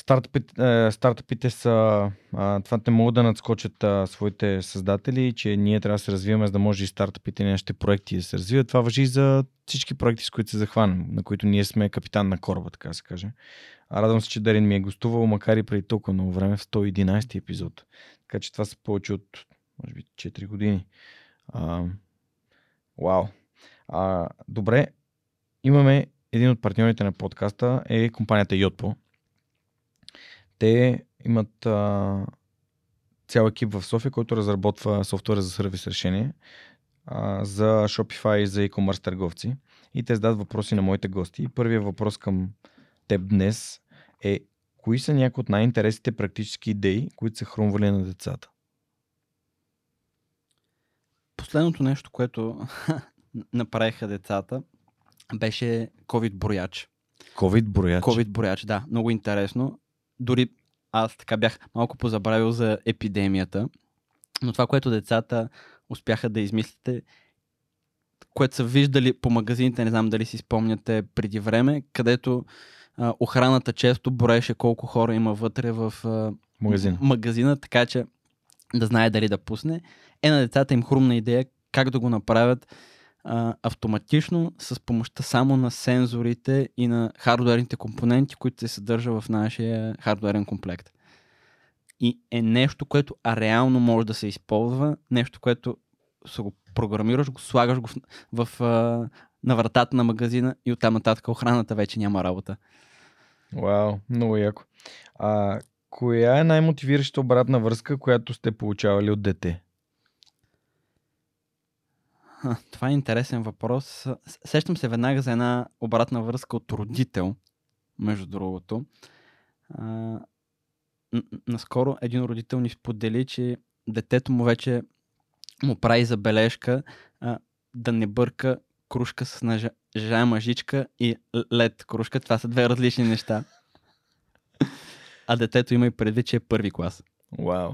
е, стартъпите са, това не могат да надскочат своите създатели, че ние трябва да се развиваме, за да може и стартъпите и нашите проекти да се развиват. Това въжи и за всички проекти, с които се захванем, на които ние сме капитан на кораба, така се каже. Радвам се, че Дарин ми е гостувал, макар и преди толкова много време, в 111 епизод. Така че това са повече от, може би, 4 години. А, вау. А, добре, имаме един от партньорите на подкаста е компанията Yotpo. Те имат а, цял екип в София, който разработва софтуера за сервис решение а, за Shopify и за e-commerce търговци. И те зададат въпроси на моите гости. Първият въпрос към теб днес е кои са някои от най-интересните практически идеи, които са хрумвали на децата? Последното нещо, което направиха децата, беше COVID брояч. COVID брояч? COVID брояч, да. Много интересно. Дори аз така бях малко позабравил за епидемията. Но това, което децата успяха да измислите, което са виждали по магазините, не знам дали си спомняте преди време, където а, охраната често броеше колко хора има вътре в а, Магазин. магазина, така че да знае дали да пусне. Е на децата им хрумна идея как да го направят а, автоматично с помощта само на сензорите и на хардуерните компоненти, които се съдържа в нашия хардуерен комплект. И е нещо, което реално може да се използва, нещо, което се го програмираш, го слагаш го в, в, а, на вратата на магазина и оттам нататък охраната вече няма работа. Вау, много яко. А, коя е най-мотивираща обратна връзка, която сте получавали от дете? Това е интересен въпрос. Сещам се веднага за една обратна връзка от родител, между другото. А, наскоро един родител ни сподели, че детето му вече му прави забележка а, да не бърка кружка с нажаема жичка и лед кружка. Това са две различни неща. А детето има и предвид, че е първи клас. Вау.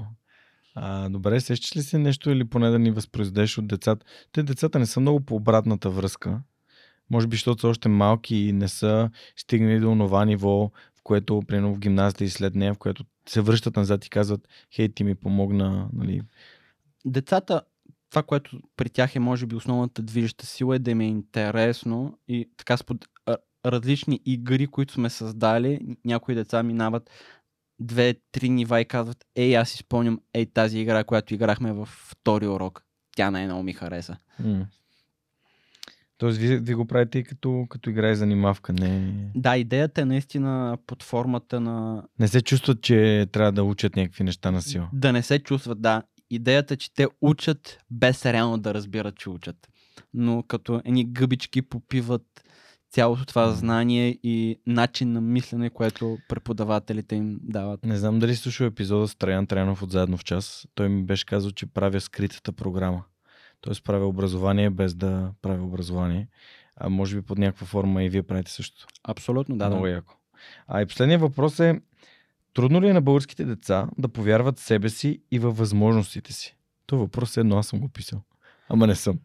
А, добре, сещаш ли си нещо или поне да ни възпроизведеш от децата? Те децата не са много по обратната връзка. Може би, защото са още малки и не са стигнали до това ниво, в което, примерно в гимназията и след нея, в което се връщат назад и казват, хей, ти ми помогна. Нали? Децата, това, което при тях е, може би, основната движеща сила е да им е интересно и така спод различни игри, които сме създали, някои деца минават две-три нива и казват, ей, аз си спомням, ей, тази игра, която играхме във втори урок. Тя най-много ми хареса. Mm. Тоест, вие, вие го правите и като, като играе занимавка, не... Да, идеята е наистина под формата на... Не се чувстват, че трябва да учат някакви неща на сила. Да не се чувстват, да. Идеята е, че те учат без реално да разбират, че учат. Но като едни гъбички попиват цялото това знание и начин на мислене, което преподавателите им дават. Не знам дали слушал епизода с Траян Траянов от Заедно в час. Той ми беше казал, че правя скритата програма. Тоест правя образование без да правя образование. А може би под някаква форма и вие правите също. Абсолютно, да. Много да. яко. А и последният въпрос е, трудно ли е на българските деца да повярват в себе си и във възможностите си? Това въпрос е едно, аз съм го писал. Ама не съм.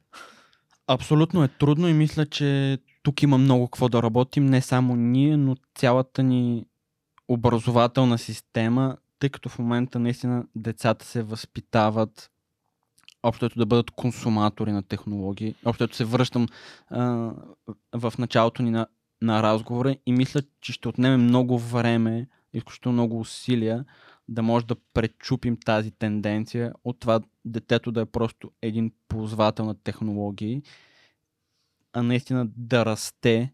Абсолютно е трудно и мисля, че тук има много какво да работим, не само ние, но цялата ни образователна система, тъй като в момента наистина децата се възпитават общото да бъдат консуматори на технологии. Общото се връщам а, в началото ни на, на разговора и мисля, че ще отнеме много време, изключително много усилия да може да пречупим тази тенденция от това детето да е просто един ползвател на технологии а наистина да расте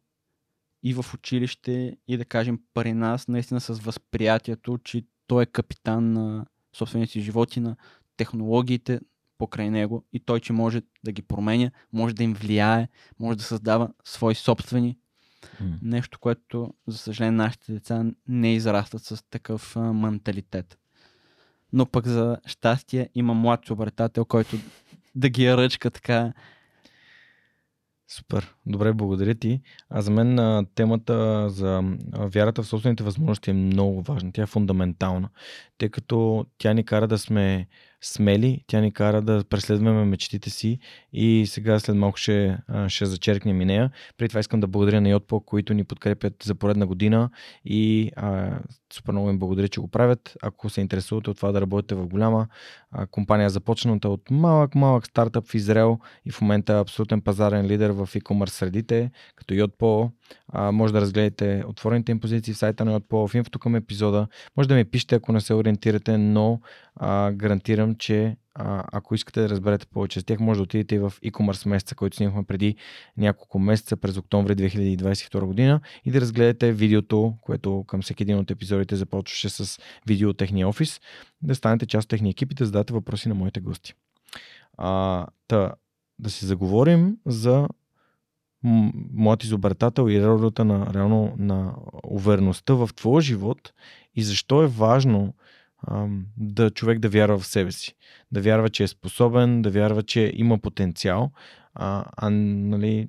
и в училище, и да кажем при нас, наистина с възприятието, че той е капитан на собствения си живот и на технологиите покрай него и той, че може да ги променя, може да им влияе, може да създава свои собствени. Mm. Нещо, което, за съжаление, нашите деца не израстват с такъв а, менталитет. Но пък за щастие има млад обретател, който да ги ръчка така Супер. Добре, благодаря ти. А за мен темата за вярата в собствените възможности е много важна. Тя е фундаментална, тъй като тя ни кара да сме смели, тя ни кара да преследваме мечтите си и сега след малко ще, ще зачеркнем и нея. Преди това искам да благодаря на Йотпо, които ни подкрепят за поредна година и а, супер много им благодаря, че го правят. Ако се интересувате от това да работите в голяма а, компания, започната от малък, малък стартъп в Израел и в момента е абсолютен пазарен лидер в e-commerce средите, като Yotpo, а, може да разгледате отворените им позиции в сайта на Yotpo, в инфото към епизода. Може да ми пишете, ако не се ориентирате, но а, гарантирам, че а, ако искате да разберете повече с тях, може да отидете и в e-commerce месеца, който снимахме преди няколко месеца през октомври 2022 година и да разгледате видеото, което към всеки един от епизодите започваше с видео от техния офис, да станете част от техния екип и да зададете въпроси на моите гости. А, та, да си заговорим за моят изобретател и ролята на, реално, на увереността в твоя живот и защо е важно да човек да вярва в себе си. Да вярва, че е способен, да вярва, че има потенциал, а, а нали,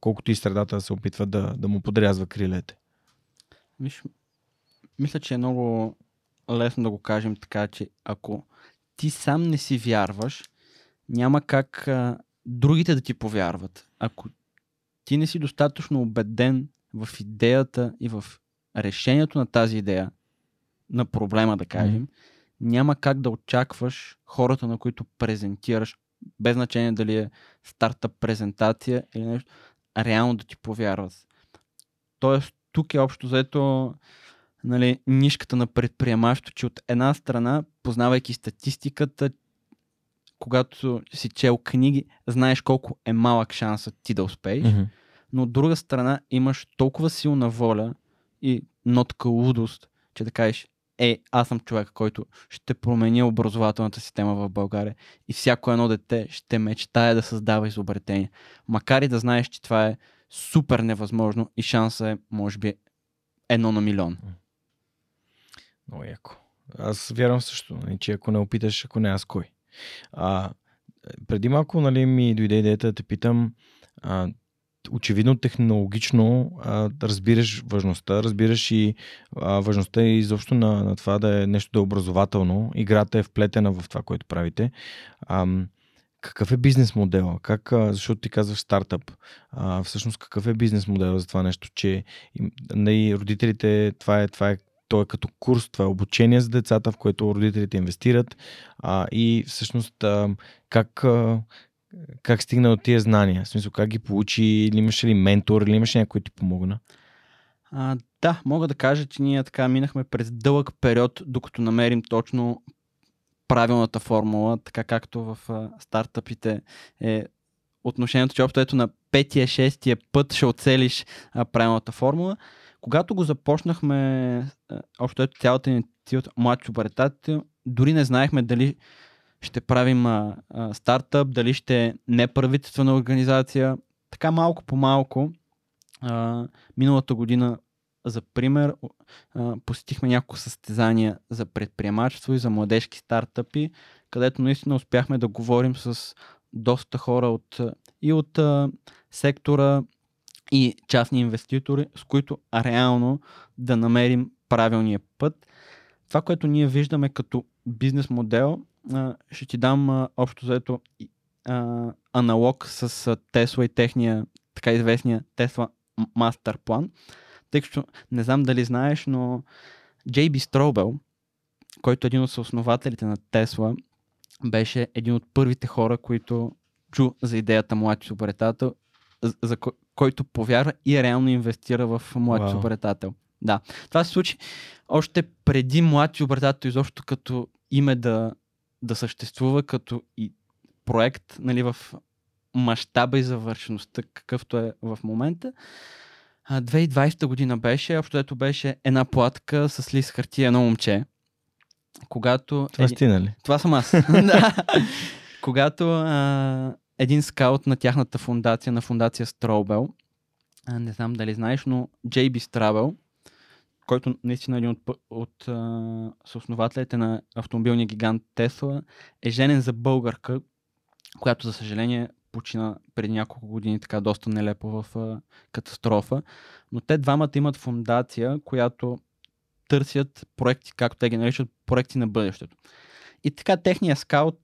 колкото и средата се опитва да, да му подрязва крилете. Миш, мисля, че е много лесно да го кажем така, че ако ти сам не си вярваш, няма как а, другите да ти повярват. Ако ти не си достатъчно убеден в идеята и в решението на тази идея, на проблема, да кажем, mm. няма как да очакваш хората, на които презентираш, без значение дали е стартъп презентация или нещо, реално да ти повярват. Тоест, тук е общо заето нали, нишката на предприемащо, че от една страна, познавайки статистиката, когато си чел книги, знаеш колко е малък шансът ти да успееш, mm-hmm. но от друга страна имаш толкова силна воля и нотка лудост, че да кажеш, е, аз съм човек, който ще промени образователната система в България и всяко едно дете ще мечтае да създава изобретение. Макар и да знаеш, че това е супер невъзможно и шанса е, може би, едно на милион. Много яко. Аз вярвам също, нали, че ако не опиташ, ако не аз кой. А, преди малко нали, ми дойде идеята да те питам, а, очевидно технологично а, разбираш важността, разбираш и а, важността и изобщо на, на това да е нещо да е образователно. Играта е вплетена в това, което правите. А, какъв е бизнес модела? Как, защото ти казваш стартъп. А, всъщност какъв е бизнес модела за това нещо, че и, нали, родителите, това е, това е то е като курс, това е обучение за децата, в което родителите инвестират а, и всъщност а, как, а, как стигна от тия знания? В смисъл, как ги получи? Или имаше ли ментор? Или имаше някой ти помогна? А, да, мога да кажа, че ние така минахме през дълъг период, докато намерим точно правилната формула, така както в а, стартъпите е отношението, че общо ето на петия, шестия път ще оцелиш а, правилната формула. Когато го започнахме, а, общо ето цялата инициатива младши обретател, дори не знаехме дали ще правим а, а, стартъп, дали ще е неправителствена организация. Така малко по малко. А, миналата година, за пример, а, посетихме няколко състезания за предприемачество и за младежки стартъпи, където наистина успяхме да говорим с доста хора от, и от а, сектора, и частни инвеститори, с които реално да намерим правилния път. Това, което ние виждаме като бизнес модел ще ти дам общо заето аналог с Тесла и техния така известния Тесла мастер план. Тъй като не знам дали знаеш, но JB Стробел, който е един от съоснователите на Тесла, беше един от първите хора, които чу за идеята млад изобретател, за който повярва и реално инвестира в млад wow. изобретател. Да. Това се случи още преди млад изобретател изобщо като име да, да съществува като и проект нали, в мащаба и завършеността, какъвто е в момента. 2020 година беше, общо ето беше една платка с лист хартия едно момче. Когато... Това сте нали? Това съм аз. Когато а, един скаут на тяхната фундация, на фундация Стробел, не знам дали знаеш, но JB Страбел, който наистина е един от, от съоснователите на автомобилния гигант Тесла, е женен за българка, която за съжаление почина преди няколко години така доста нелепо в а, катастрофа. Но те двамата имат фундация, която търсят проекти, както те ги наричат, проекти на бъдещето. И така техният скаут,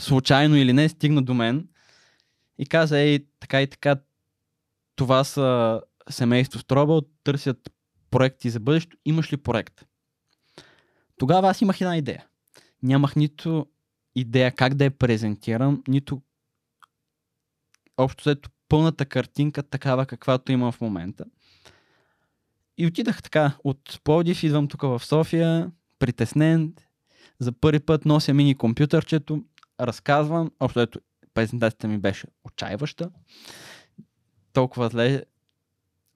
случайно или не, стигна до мен и каза, ей, така и така, това са семейство Стробъл, търсят проекти за бъдещето, имаш ли проект? Тогава аз имах една идея. Нямах нито идея как да я презентирам, нито общо взето пълната картинка, такава каквато имам в момента. И отидах така, от Пловдив идвам тук в София, притеснен, за първи път нося мини компютърчето, разказвам, общо ето презентацията ми беше отчаиваща, толкова зле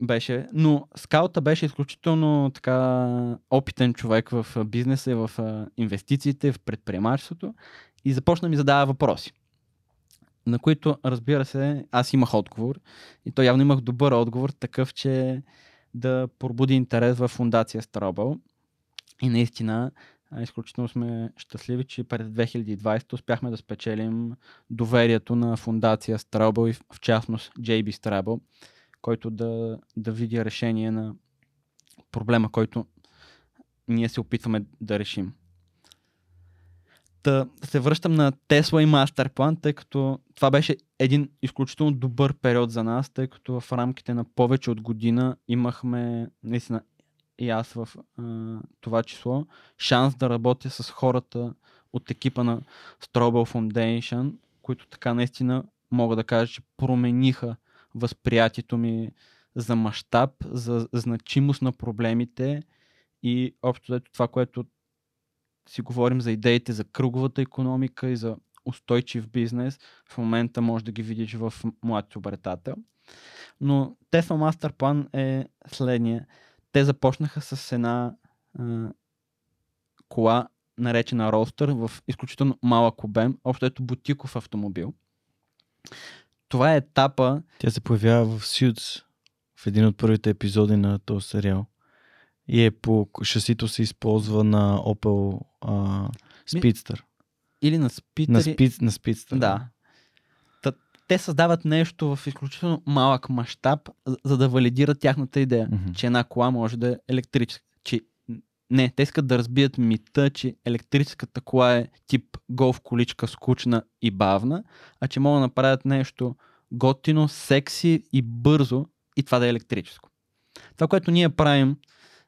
беше, но скаута беше изключително така опитен човек в бизнеса, в инвестициите, в предприемачеството. И започна ми задава въпроси на които, разбира се, аз имах отговор. И то явно имах добър отговор, такъв, че да пробуди интерес в фундация Стробъл. И наистина, изключително сме щастливи, че през 2020 успяхме да спечелим доверието на фундация Стробъл и в частност JB Strabel, който да, да види решение на проблема, който ние се опитваме да решим. Да се връщам на Тесла и Мастерплан, тъй като това беше един изключително добър период за нас, тъй като в рамките на повече от година имахме, наистина и аз в а, това число, шанс да работя с хората от екипа на Strobel Foundation, които така наистина мога да кажа, че промениха възприятието ми за мащаб, за значимост на проблемите и общо това, което си говорим за идеите за кръговата економика и за устойчив бизнес, в момента може да ги видиш в млади обретател. Но Tesla Master Plan е следния. Те започнаха с една а, кола, наречена Roadster, в изключително малък обем, общо ето бутиков автомобил. Това е етапа... Тя се появява в Suits, в един от първите епизоди на този сериал. И е по шасито се използва на Opel а, Speedster. Или на Speedster. На, спид, на Speedster. Да. Те създават нещо в изключително малък мащаб, за да валидират тяхната идея, mm-hmm. че една кола може да е електрическа. Че не, те искат да разбият мита, че електрическата кола е тип голф количка, скучна и бавна, а че могат да направят нещо готино, секси и бързо и това да е електрическо. Това, което ние правим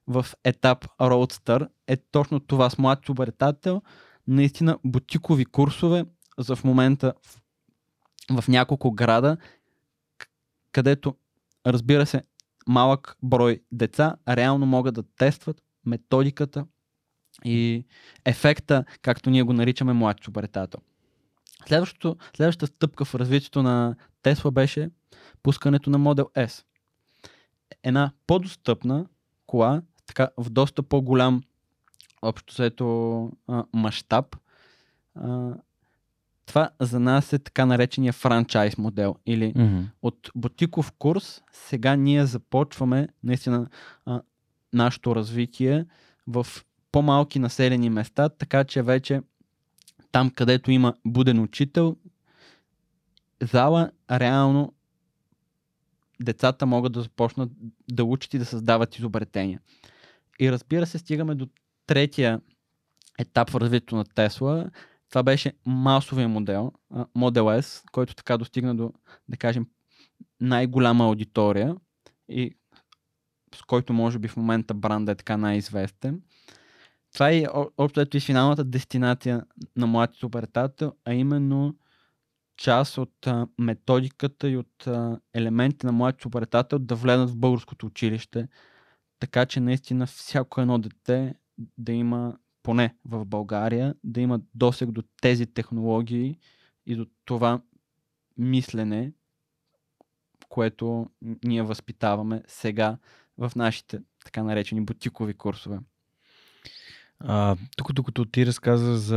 в етап Roadster е точно това с млад обретател, наистина бутикови курсове за в момента в, в няколко града, където разбира се малък брой деца реално могат да тестват методиката и ефекта, както ние го наричаме млад обретател. Следващата стъпка в развитието на Тесла беше пускането на Model S. Една по-достъпна кола така в доста по-голям общо взето мащаб. Това за нас е така наречения франчайз модел. Или mm-hmm. от бутиков курс сега ние започваме наистина а, нашето развитие в по-малки населени места, така че вече там, където има буден учител, зала, реално децата могат да започнат да учат и да създават изобретения. И разбира се, стигаме до третия етап в развитието на Тесла. Това беше масовия модел, Model S, който така достигна до, да кажем, най-голяма аудитория и с който може би в момента бранда е така най-известен. Това е общо ето и финалната дестинация на младите супертател, а именно част от а, методиката и от елементите на младите супертател да влезат в българското училище, така че наистина всяко едно дете да има, поне в България, да има досег до тези технологии и до това мислене, което ние възпитаваме сега в нашите така наречени бутикови курсове. А, тук, докато ти разказа за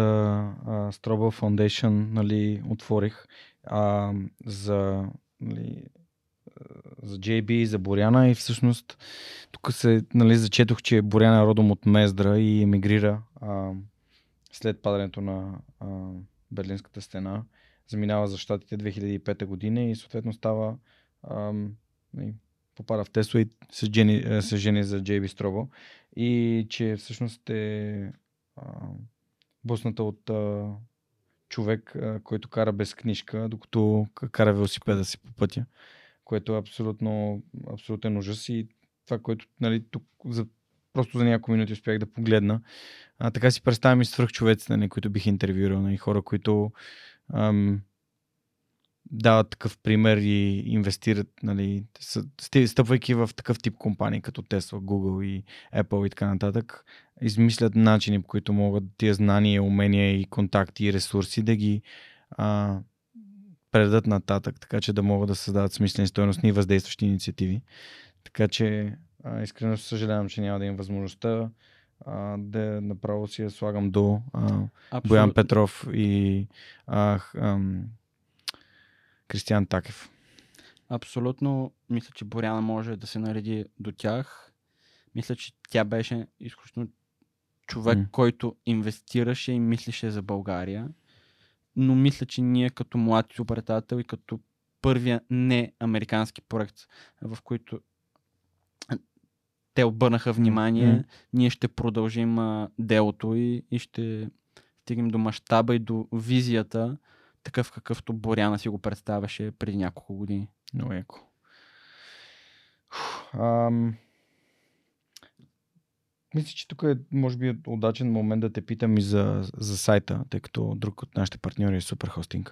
а, Foundation, нали, отворих а, за нали, за JB, за Боряна. И всъщност тук се нали, зачетох, че Боряна е родом от Мездра и емигрира а, след падането на а, Берлинската стена. Заминава за щатите 2005 година и съответно става ам, нали, попада в Тесла и се жени, е, се жени за Джейби Стробо и че всъщност е а, бусната от а, човек, а, който кара без книжка, докато кара велосипеда си по пътя, което е абсолютно абсолютен ужас и това, което нали, тук за, просто за няколко минути успях да погледна. А, така си представям и свръхчовеците, нали, които бих интервюирал, нали, хора, които ам, дават такъв пример и инвестират, нали, стъпвайки в такъв тип компании, като Tesla, Google и Apple и така нататък, измислят начини, по които могат тия знания, умения и контакти и ресурси да ги а, предадат нататък, така че да могат да създават смислени стоеностни и въздействащи инициативи. Така че а, искрено съжалявам, че няма да имам възможността а, да направо си я слагам до а, Боян Петров и а, ам, Кристиан Такев. Абсолютно. Мисля, че Боряна може да се нареди до тях. Мисля, че тя беше изключително човек, mm. който инвестираше и мислеше за България. Но мисля, че ние като млад супертател и като първия не американски проект, в който те обърнаха внимание, mm. ние ще продължим а, делото и, и ще стигнем до мащаба и до визията, такъв какъвто Боряна си го представяше преди няколко години. Много яко. Ам... Мисля, че тук е, може би, удачен момент да те питам и за, за сайта, тъй като друг от нашите партньори е Superhosting.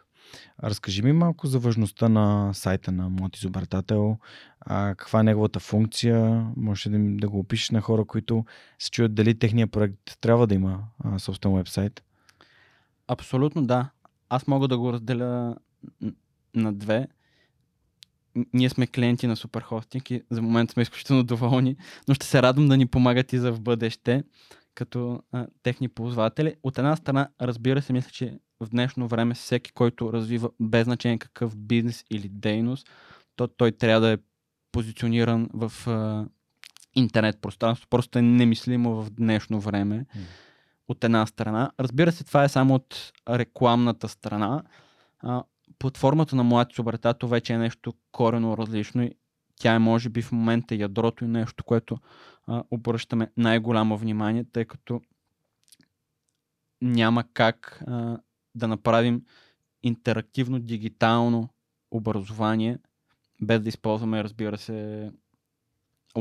Разкажи ми малко за важността на сайта на Моят изобретател, а, каква е неговата функция, може да, да го опишеш на хора, които се чуят дали техния проект трябва да има а, собствен вебсайт. Абсолютно да. Аз мога да го разделя на две. Ние сме клиенти на Superhosting и за момент сме изключително доволни, но ще се радвам да ни помагат и за в бъдеще като а, техни ползватели. От една страна, разбира се, мисля, че в днешно време всеки, който развива без значение какъв бизнес или дейност, то той трябва да е позициониран в а, интернет пространство. Просто е немислимо в днешно време. Mm от една страна. Разбира се, това е само от рекламната страна. А, платформата на Млади Субретато вече е нещо корено различно и тя е може би в момента ядрото и нещо, което а, обръщаме най-голямо внимание, тъй като няма как а, да направим интерактивно дигитално образование, без да използваме, разбира се,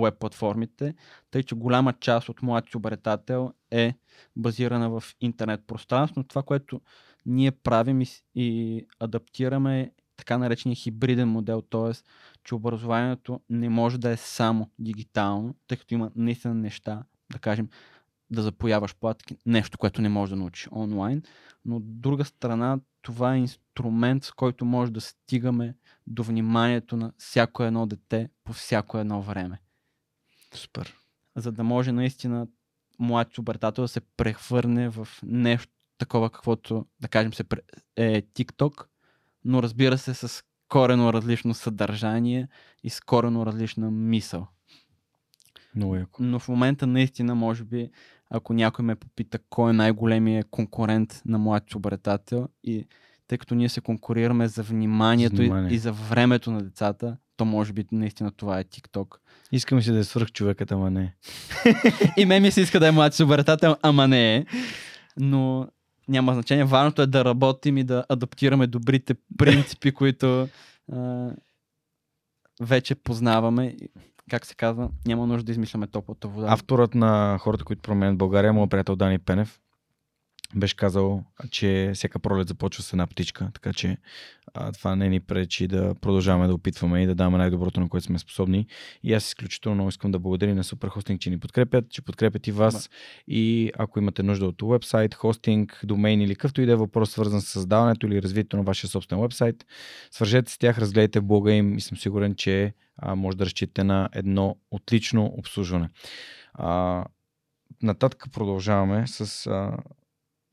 веб платформите, тъй че голяма част от моят обретател е базирана в интернет пространство. Това, което ние правим и, и адаптираме е така наречения хибриден модел, т.е. че образованието не може да е само дигитално, тъй като има наистина неща, да кажем, да запояваш платки, нещо, което не може да научиш онлайн, но от друга страна това е инструмент, с който може да стигаме до вниманието на всяко едно дете по всяко едно време. Супер. За да може наистина млад субертател да се прехвърне в нещо такова, каквото, да кажем, се е TikTok, но разбира се с корено различно съдържание и с корено различна мисъл. Много яко. Но в момента наистина, може би, ако някой ме попита кой е най-големият конкурент на млад субретател и тъй като ние се конкурираме за вниманието Внимание. и за времето на децата, то може би наистина това е TikTok. Искам си да е свърх човекът, ама не. и ме ми се иска да е млад субретател, ама не е. Но няма значение. Важното е да работим и да адаптираме добрите принципи, които а, вече познаваме. Как се казва, няма нужда да измисляме топлата вода. Авторът на хората, които променят България, моят приятел Дани Пенев, беше казал, че всяка пролет започва с една птичка, така че а, това не ни пречи да продължаваме да опитваме и да даваме най-доброто, на което сме способни. И аз изключително много искам да благодаря на Superhosting, че ни подкрепят, че подкрепят и вас. Да. И ако имате нужда от вебсайт, хостинг, домейн или какъвто и да е въпрос, свързан с създаването или развитието на вашия собствен вебсайт, свържете с тях, разгледайте блога им и съм сигурен, че а, може да разчитате на едно отлично обслужване. А, нататък продължаваме с а,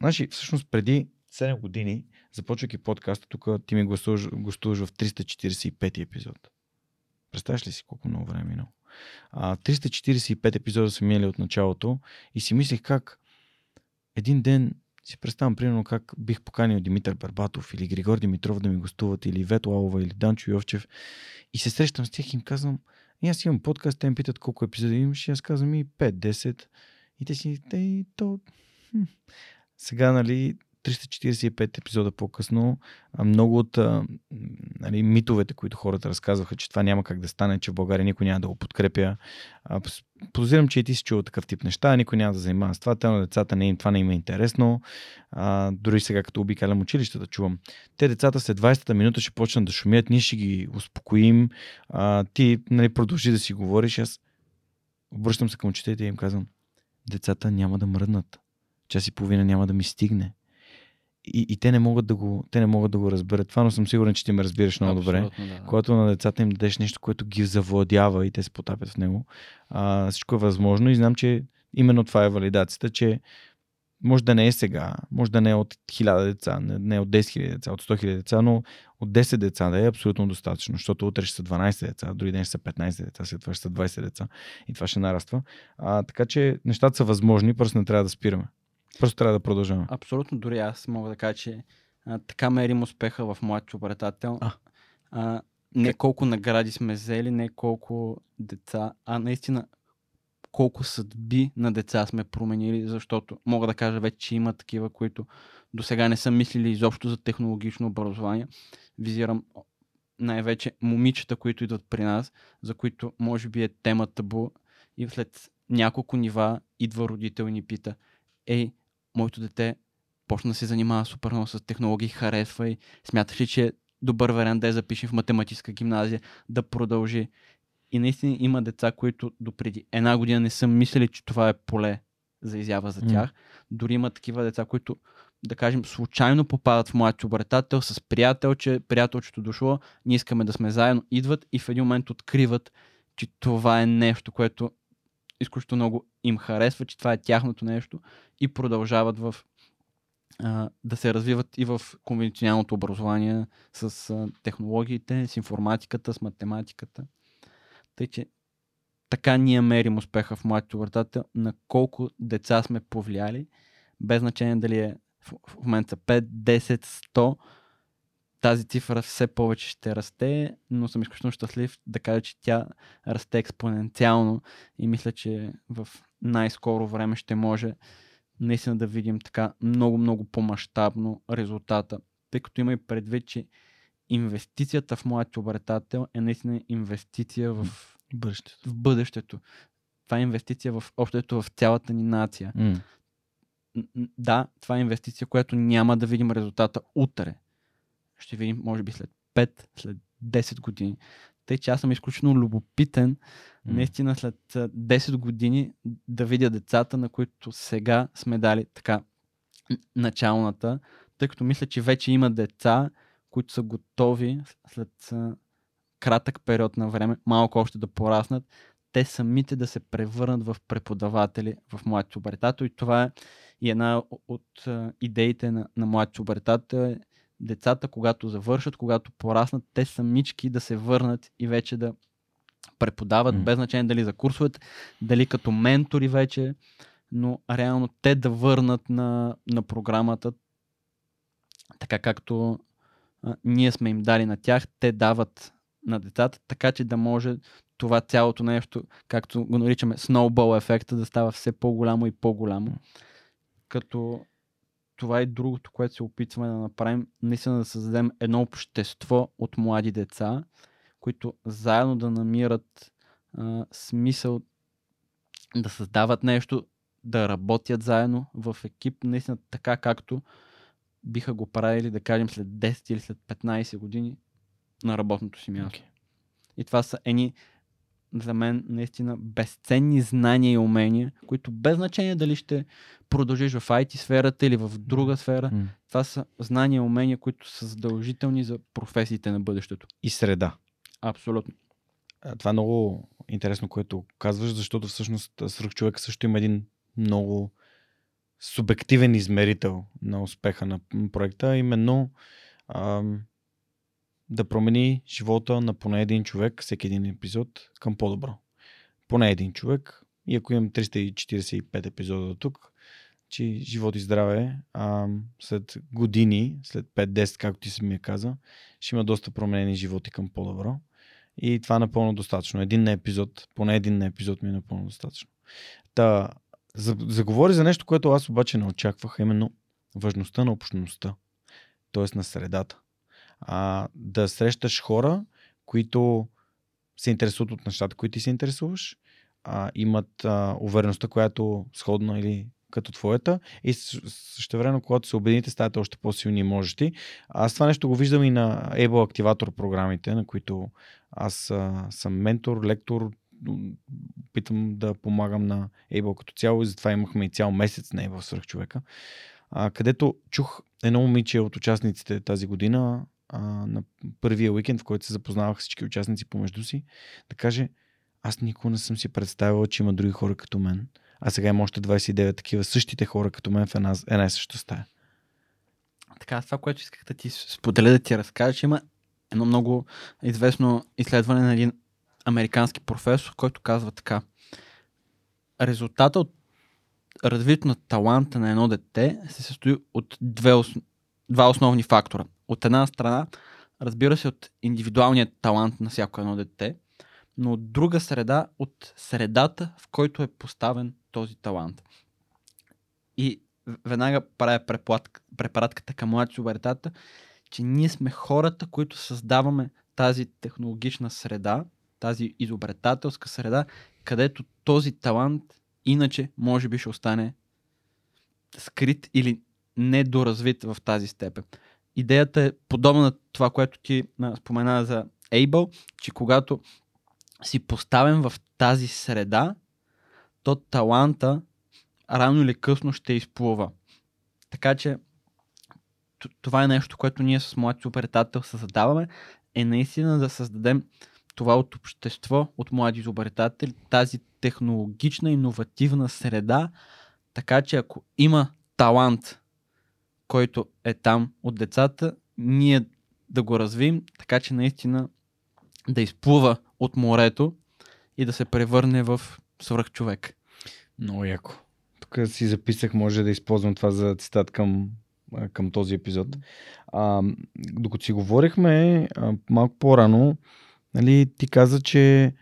Значи, всъщност преди 7 години, започвайки подкаста, тук ти ми гостуваш, гостуваш в 345 епизод. Представяш ли си колко много време е минало? 345 епизода са минали от началото и си мислих как един ден си представям, примерно, как бих поканил Димитър Барбатов или Григор Димитров да ми гостуват, или Вето Алова, или Данчо Йовчев. И се срещам с тях и им казвам, и аз имам подкаст, те ме питат колко епизоди имаш, и аз казвам и 5-10. И те си, те и то... Хм. Сега, нали, 345 епизода по-късно, много от нали, митовете, които хората разказваха, че това няма как да стане, че в България никой няма да го подкрепя. Подозирам, че и ти си чувал такъв тип неща, никой няма да занимава с това, те на децата не, това не им е интересно. А, дори сега, като обикалям училищата, чувам. Те децата след 20-та минута ще почнат да шумят, ние ще ги успокоим, а, ти нали, продължи да си говориш. Аз обръщам се към учителите и им казвам, децата няма да мръднат. Час и половина няма да ми стигне и, и те, не могат да го, те не могат да го разберат. Това, но съм сигурен, че ти ме разбираш много Абсолютно, добре. Да, да. Когато на децата им дадеш нещо, което ги завладява и те се потапят в него, а, всичко е възможно и знам, че именно това е валидацията, че може да не е сега, може да не е от 1000 деца, не е от 10 000 деца, от 100 000 деца, но от 10 деца да е абсолютно достатъчно, защото утре ще са 12 деца, други ден ще са 15 деца, след това ще са 20 деца и това ще нараства. А, така че нещата са възможни, просто не трябва да спираме. Просто трябва да продължаваме. Абсолютно, дори аз мога да кажа, че а, така мерим успеха в моят обретател. А. А, не колко награди сме взели, не колко деца, а наистина колко съдби на деца сме променили, защото мога да кажа вече, че има такива, които до сега не са мислили изобщо за технологично образование. Визирам най-вече момичета, които идват при нас, за които може би е тема табу и след няколко нива идва родител и ни пита, ей, моето дете почна да се занимава супер много с технологии, харесва и смяташ ли, че е добър вариант да я запише в математическа гимназия, да продължи. И наистина има деца, които допреди една година не са мислили, че това е поле за изява за тях. Mm. Дори има такива деца, които, да кажем, случайно попадат в моят обретател с приятел, че приятелчето дошло, ние искаме да сме заедно, идват и в един момент откриват, че това е нещо, което изключително много им харесва, че това е тяхното нещо и продължават в а, да се развиват и в конвенционалното образование с а, технологиите, с информатиката, с математиката. Тъй, че така ние мерим успеха в младите обратател, на колко деца сме повлияли, без значение дали е в, в момента 5, 10, 100, тази цифра все повече ще расте, но съм изключително щастлив да кажа, че тя расте експоненциално и мисля, че в най-скоро време ще може наистина да видим така много-много по-масштабно резултата. Тъй като има и предвид, че инвестицията в моят обретател е наистина инвестиция в бъдещето. В бъдещето. Това е инвестиция в общото в цялата ни нация. Mm. Да, това е инвестиция, която няма да видим резултата утре ще видим, може би след 5, след 10 години. Тъй, че аз съм изключително любопитен, mm. наистина след 10 години да видя децата, на които сега сме дали така началната, тъй като мисля, че вече има деца, които са готови след кратък период на време, малко още да пораснат, те самите да се превърнат в преподаватели в моят обретател. И това е и една от идеите на, на моят обретател е децата, когато завършат, когато пораснат, те самички да се върнат и вече да преподават, mm. без значение дали за курсовете, дали като ментори вече, но реално те да върнат на, на програмата така както а, ние сме им дали на тях, те дават на децата, така че да може това цялото нещо, както го наричаме snowball ефекта, да става все по-голямо и по-голямо. Като това е другото, което се опитваме да направим, наистина да създадем едно общество от млади деца, които заедно да намират а, смисъл да създават нещо, да работят заедно в екип, наистина така както биха го правили, да кажем, след 10 или след 15 години на работното си място. Okay. И това са едни за мен наистина безценни знания и умения, които без значение дали ще продължиш в IT сферата или в друга сфера, mm. това са знания и умения, които са задължителни за професиите на бъдещето. И среда. Абсолютно. Това е много интересно, което казваш, защото всъщност свръх човек също има един много субективен измерител на успеха на проекта, именно ам, да промени живота на поне един човек, всеки един епизод, към по-добро. Поне един човек. И ако имам 345 епизода до тук, че живот и здраве, а, след години, след 5-10, както ти си ми е каза, ще има доста променени животи към по-добро. И това е напълно достатъчно. Един на епизод, поне един на епизод ми е напълно достатъчно. Та, заговори за нещо, което аз обаче не очаквах, именно важността на общността, т.е. на средата. А, да срещаш хора, които се интересуват от нещата, които ти се интересуваш, а, имат а, увереността, която сходна или като твоята и също време, когато се обедините, ставате още по-силни можещи. Аз това нещо го виждам и на Able Activator програмите, на които аз а, съм ментор, лектор, питам да помагам на Able като цяло и затова имахме и цял месец на Able свърх човека, а, където чух едно момиче от участниците тази година а, на първия уикенд, в който се запознавах всички участници помежду си, да каже, аз никога не съм си представил, че има други хора като мен, а сега има още 29 такива същите хора като мен в една, една и съща стая. Така, това, което исках да ти споделя, да ти разкажа, че има едно много известно изследване на един американски професор, който казва така. Резултата от развитието на таланта на едно дете се състои от две, два основни фактора. От една страна, разбира се, от индивидуалният талант на всяко едно дете, но от друга среда, от средата, в който е поставен този талант. И веднага правя препаратката към млади субертата, че ние сме хората, които създаваме тази технологична среда, тази изобретателска среда, където този талант иначе може би ще остане скрит или недоразвит в тази степен. Идеята е подобна на това, което ти спомена за Able, че когато си поставен в тази среда, то таланта рано или късно ще изплува. Така че това е нещо, което ние с моят изобретател създаваме, е наистина да създадем това от общество, от млади изобретатели, тази технологична, иновативна среда, така че ако има талант, който е там от децата, ние да го развием, така че наистина да изплува от морето и да се превърне в свръхчовек. Много яко. Тук си записах, може да използвам това за цитат към, към този епизод. А, докато си говорихме а, малко по-рано, нали, ти каза, че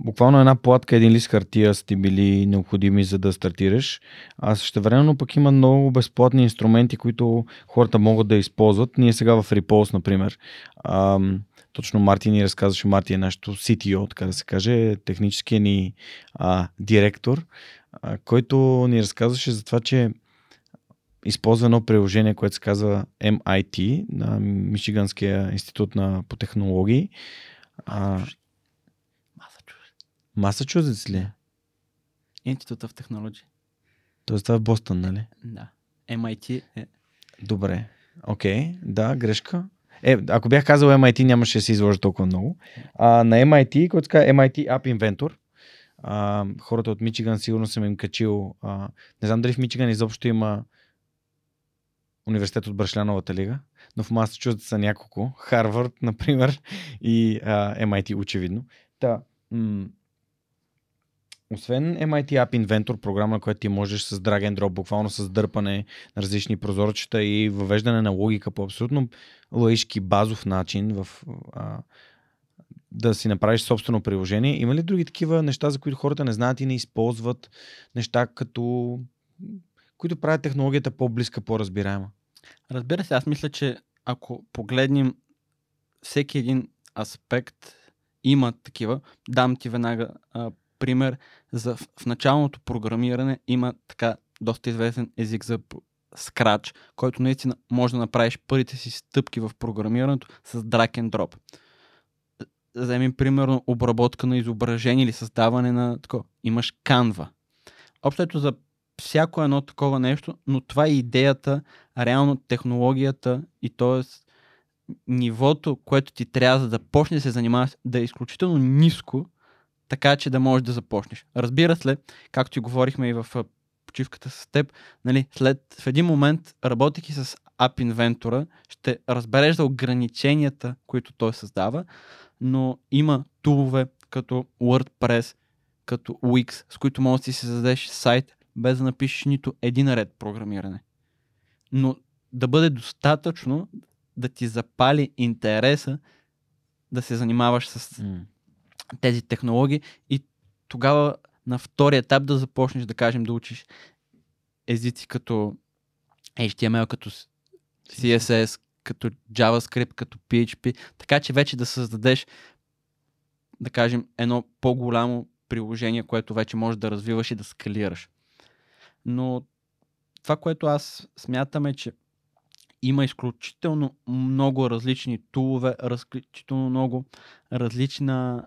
буквално една платка, един лист хартия са ти били необходими за да стартираш. А също времено пък има много безплатни инструменти, които хората могат да използват. Ние сега в Repulse, например, ам, точно Марти ни разказваше, Марти е нашето CTO, така да се каже, техническия ни а, директор, а, който ни разказваше за това, че използва едно приложение, което се казва MIT, на Мичиганския институт на, по технологии. А, Масачузетс ли? Институт в технологии. Тоест това е Бостън, нали? Да. MIT е... Добре. Окей, okay. да, грешка. Е, ако бях казал MIT, нямаше да се изложа толкова много. А, на MIT, който така MIT App Inventor, а, хората от Мичиган сигурно съм им качил. А, не знам дали в Мичиган изобщо има университет от Брашляновата лига, но в Масачузетс са няколко. Харвард, например, и а, MIT, очевидно. Та, м- освен MIT App Inventor, програма, която ти можеш с drag and drop, буквално с дърпане на различни прозорчета и въвеждане на логика по абсолютно лаишки базов начин в, а, да си направиш собствено приложение. Има ли други такива неща, за които хората не знаят и не използват неща, като които правят технологията по-близка, по-разбираема? Разбира се, аз мисля, че ако погледнем всеки един аспект, има такива. Дам ти веднага а, пример. За, в, началното програмиране има така доста известен език за Scratch, който наистина може да направиш първите си стъпки в програмирането с drag and drop. Вземем примерно обработка на изображение или създаване на такова. Имаш Canva. Общото за всяко едно такова нещо, но това е идеята, реално технологията и т.е. нивото, което ти трябва за да почне да се занимаваш, да е изключително ниско, така че да можеш да започнеш. Разбира се, както и говорихме и в почивката с теб, нали, след, в един момент, работейки с App Inventor, ще разбереш за ограниченията, които той създава, но има тулове като WordPress, като Wix, с които можеш да си създадеш сайт без да напишеш нито един ред програмиране. Но да бъде достатъчно да ти запали интереса да се занимаваш с М. тези технологии и тогава на втори етап да започнеш да кажем да учиш езици като HTML, като CSS, като JavaScript, като PHP, така че вече да създадеш да кажем едно по-голямо приложение, което вече можеш да развиваш и да скалираш. Но това, което аз смятам е, че има изключително много различни тулове, изключително много различна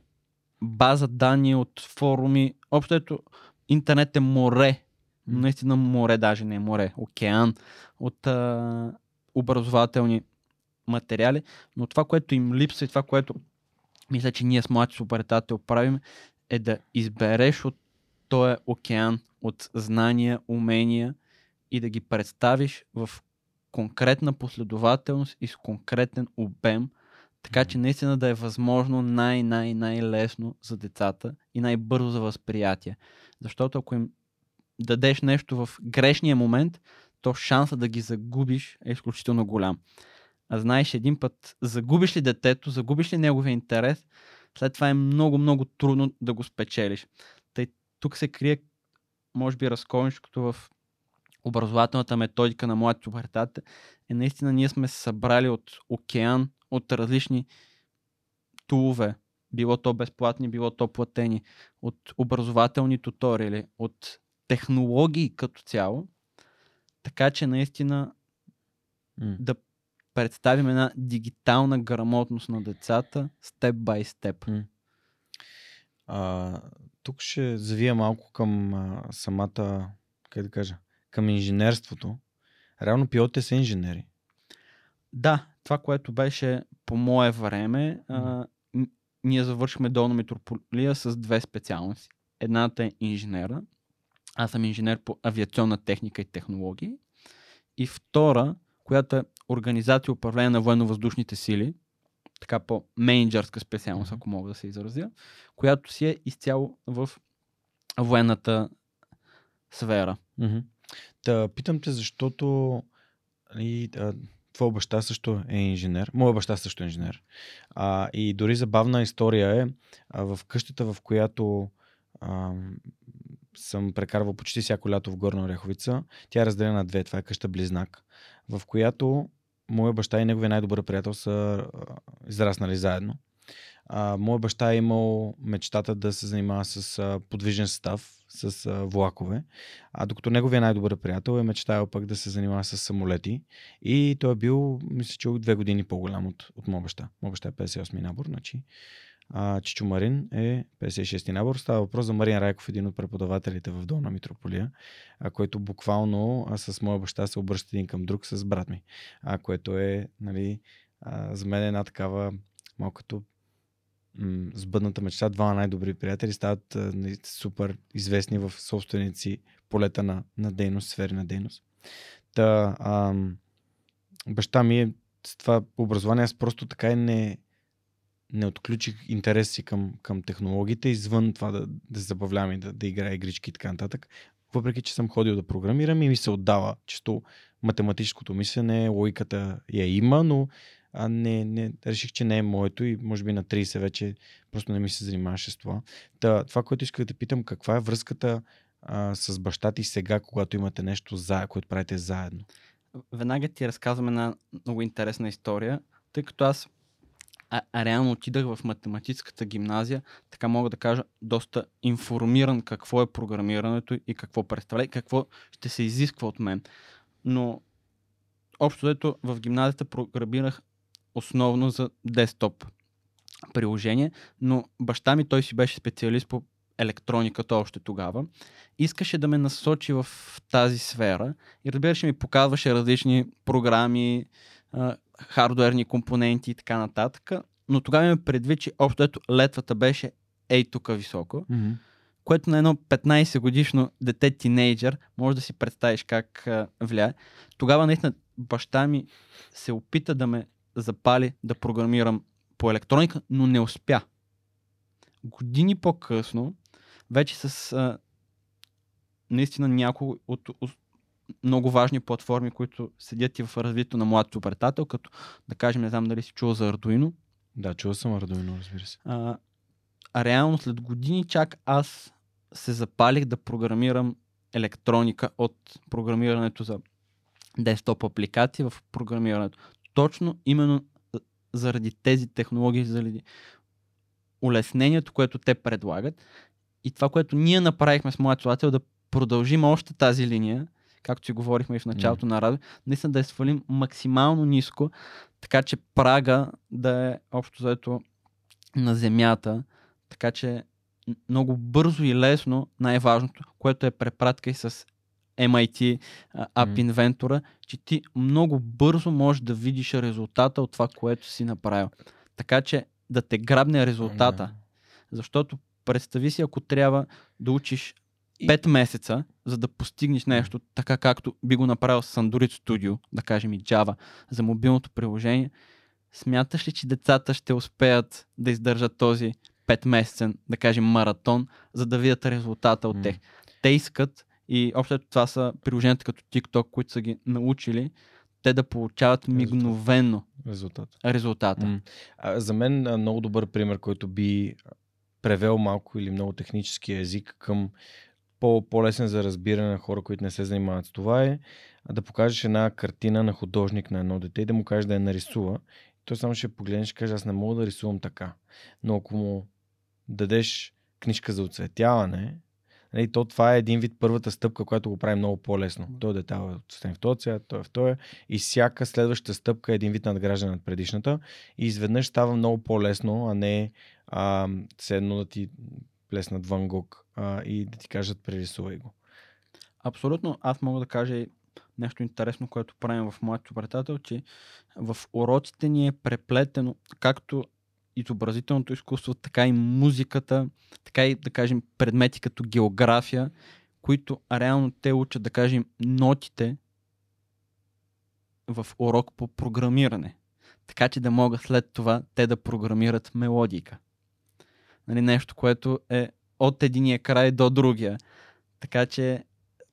база данни от форуми. Общо ето, интернет е море. Наистина море, даже не е море, океан от а, образователни материали. Но това, което им липсва и това, което мисля, че ние с младши суперетател правим, е да избереш от този океан от знания, умения и да ги представиш в конкретна последователност и с конкретен обем, така че наистина да е възможно най-най-най-лесно за децата и най-бързо за възприятие. Защото ако им дадеш нещо в грешния момент, то шанса да ги загубиш е изключително голям. А знаеш, един път загубиш ли детето, загубиш ли неговия интерес, след това е много, много трудно да го спечелиш. Тъй, тук се крие, може би, разковничкото в образователната методика на моят пубертат е наистина ние сме се събрали от океан, от различни тулове, било то безплатни, било то платени, от образователни туториали, от технологии като цяло, така че наистина М. да представим една дигитална грамотност на децата степ бай степ. Тук ще завия малко към а, самата, как да кажа, към инженерството. Реално пилотите са инженери. Да, това, което беше по мое време, а, ние завършихме долна митрополия с две специалности. Едната е инженера. Аз съм инженер по авиационна техника и технологии. И втора, която е организация и управление на военно-въздушните сили, така по-менеджерска специалност, ако мога да се изразя, която си е изцяло в военната сфера. Мгм. Та, питам те, защото и, а, твой баща също е инженер. Моя баща също е инженер. А, и дори забавна история е а, в къщата, в която а, съм прекарвал почти всяко лято в Горна Оряховица. Тя е разделена на две. Това е къща Близнак, в която моя баща и неговия най-добър приятел са а, израснали заедно. Моя баща е имал мечтата да се занимава с а, подвижен състав, с а, влакове, а докато неговия най-добър приятел е мечтаял пък да се занимава с самолети и той е бил, мисля, че две години по-голям от, от моя баща. Моя баща е 58 набор, значи а, Чичо Марин е 56 набор. Става въпрос за Марин Райков, един от преподавателите в Долна Митрополия, а, който буквално а, с моя баща се обръща един към друг с брат ми, а, което е нали, а, за мен е една такава малко като м- сбъдната мечта. Двама най-добри приятели стават а, нали, супер известни в собствените си полета на, на дейност, сфери на дейност. Та, ам, баща ми е с това образование, аз просто така и не, не отключих интерес си към, към технологиите, извън това да, да забавлявам и да, да играя игрички и така нататък. Въпреки, че съм ходил да програмирам и ми се отдава чисто математическото мислене, логиката я има, но а не, не, реших, че не е моето и може би на 30 вече просто не ми се занимаваше с това. Та, това, което исках да питам, каква е връзката а, с баща ти сега, когато имате нещо, за, което правите заедно? Веднага ти разказвам една много интересна история, тъй като аз а, а реално отидах в математическата гимназия, така мога да кажа, доста информиран какво е програмирането и какво представлява, и какво ще се изисква от мен. Но общо дето в гимназията програмирах основно за десктоп приложение, но баща ми той си беше специалист по електрониката още тогава. Искаше да ме насочи в тази сфера и разбира се ми показваше различни програми, хардуерни компоненти и така нататък. Но тогава ме предвид, че общо ето летвата беше ей тук високо, Mm-hmm. което на едно 15 годишно дете тинейджър може да си представиш как а, влияе. Тогава наистина баща ми се опита да ме запали да програмирам по електроника, но не успя. Години по-късно, вече с а, наистина някои от ос- много важни платформи, които седят и в развитието на младите обретател, като да кажем, не знам дали си чул за Arduino. Да, чул съм Arduino, разбира се. А, а реално след години чак аз се запалих да програмирам електроника от програмирането за десктоп апликации в програмирането. Точно именно заради тези технологии, заради улеснението, което те предлагат и това, което ние направихме с моят слушател, да продължим още тази линия, както си говорихме и в началото mm. на радио, наистина да я свалим максимално ниско, така че прага да е общо заето на земята, така че много бързо и лесно, най-важното, което е препратка и с MIT App Inventor, че ти много бързо можеш да видиш резултата от това, което си направил. Така че да те грабне резултата. Защото представи си, ако трябва да учиш 5 месеца, за да постигнеш нещо, така както би го направил с Android Studio, да кажем и Java, за мобилното приложение, смяташ ли, че децата ще успеят да издържат този 5 месецен, да кажем, маратон, за да видят резултата от тях? Те искат и общо това са приложенията като TikTok, които са ги научили, те да получават мигновено резултат. резултата. М. А, за мен а, много добър пример, който би превел малко или много технически език към по- по-лесен за разбиране на хора, които не се занимават с това е да покажеш една картина на художник на едно дете и да му кажеш да я нарисува. Той само ще погледнеш и каже, аз не мога да рисувам така. Но ако му дадеш книжка за оцветяване, Нали, то това е един вид първата стъпка, която го прави много по-лесно. Той детал е отстен в този цвят, той е в този. И всяка следваща стъпка е един вид надграждане над предишната. И изведнъж става много по-лесно, а не а, все едно да ти плеснат Ван Гог а, и да ти кажат прерисувай го. Абсолютно. Аз мога да кажа нещо интересно, което правим в моят обретател, че в уроците ни е преплетено както изобразителното изкуство, така и музиката, така и, да кажем, предмети като география, които реално те учат, да кажем, нотите в урок по програмиране. Така че да могат след това те да програмират мелодика. Нали, нещо, което е от единия край до другия. Така че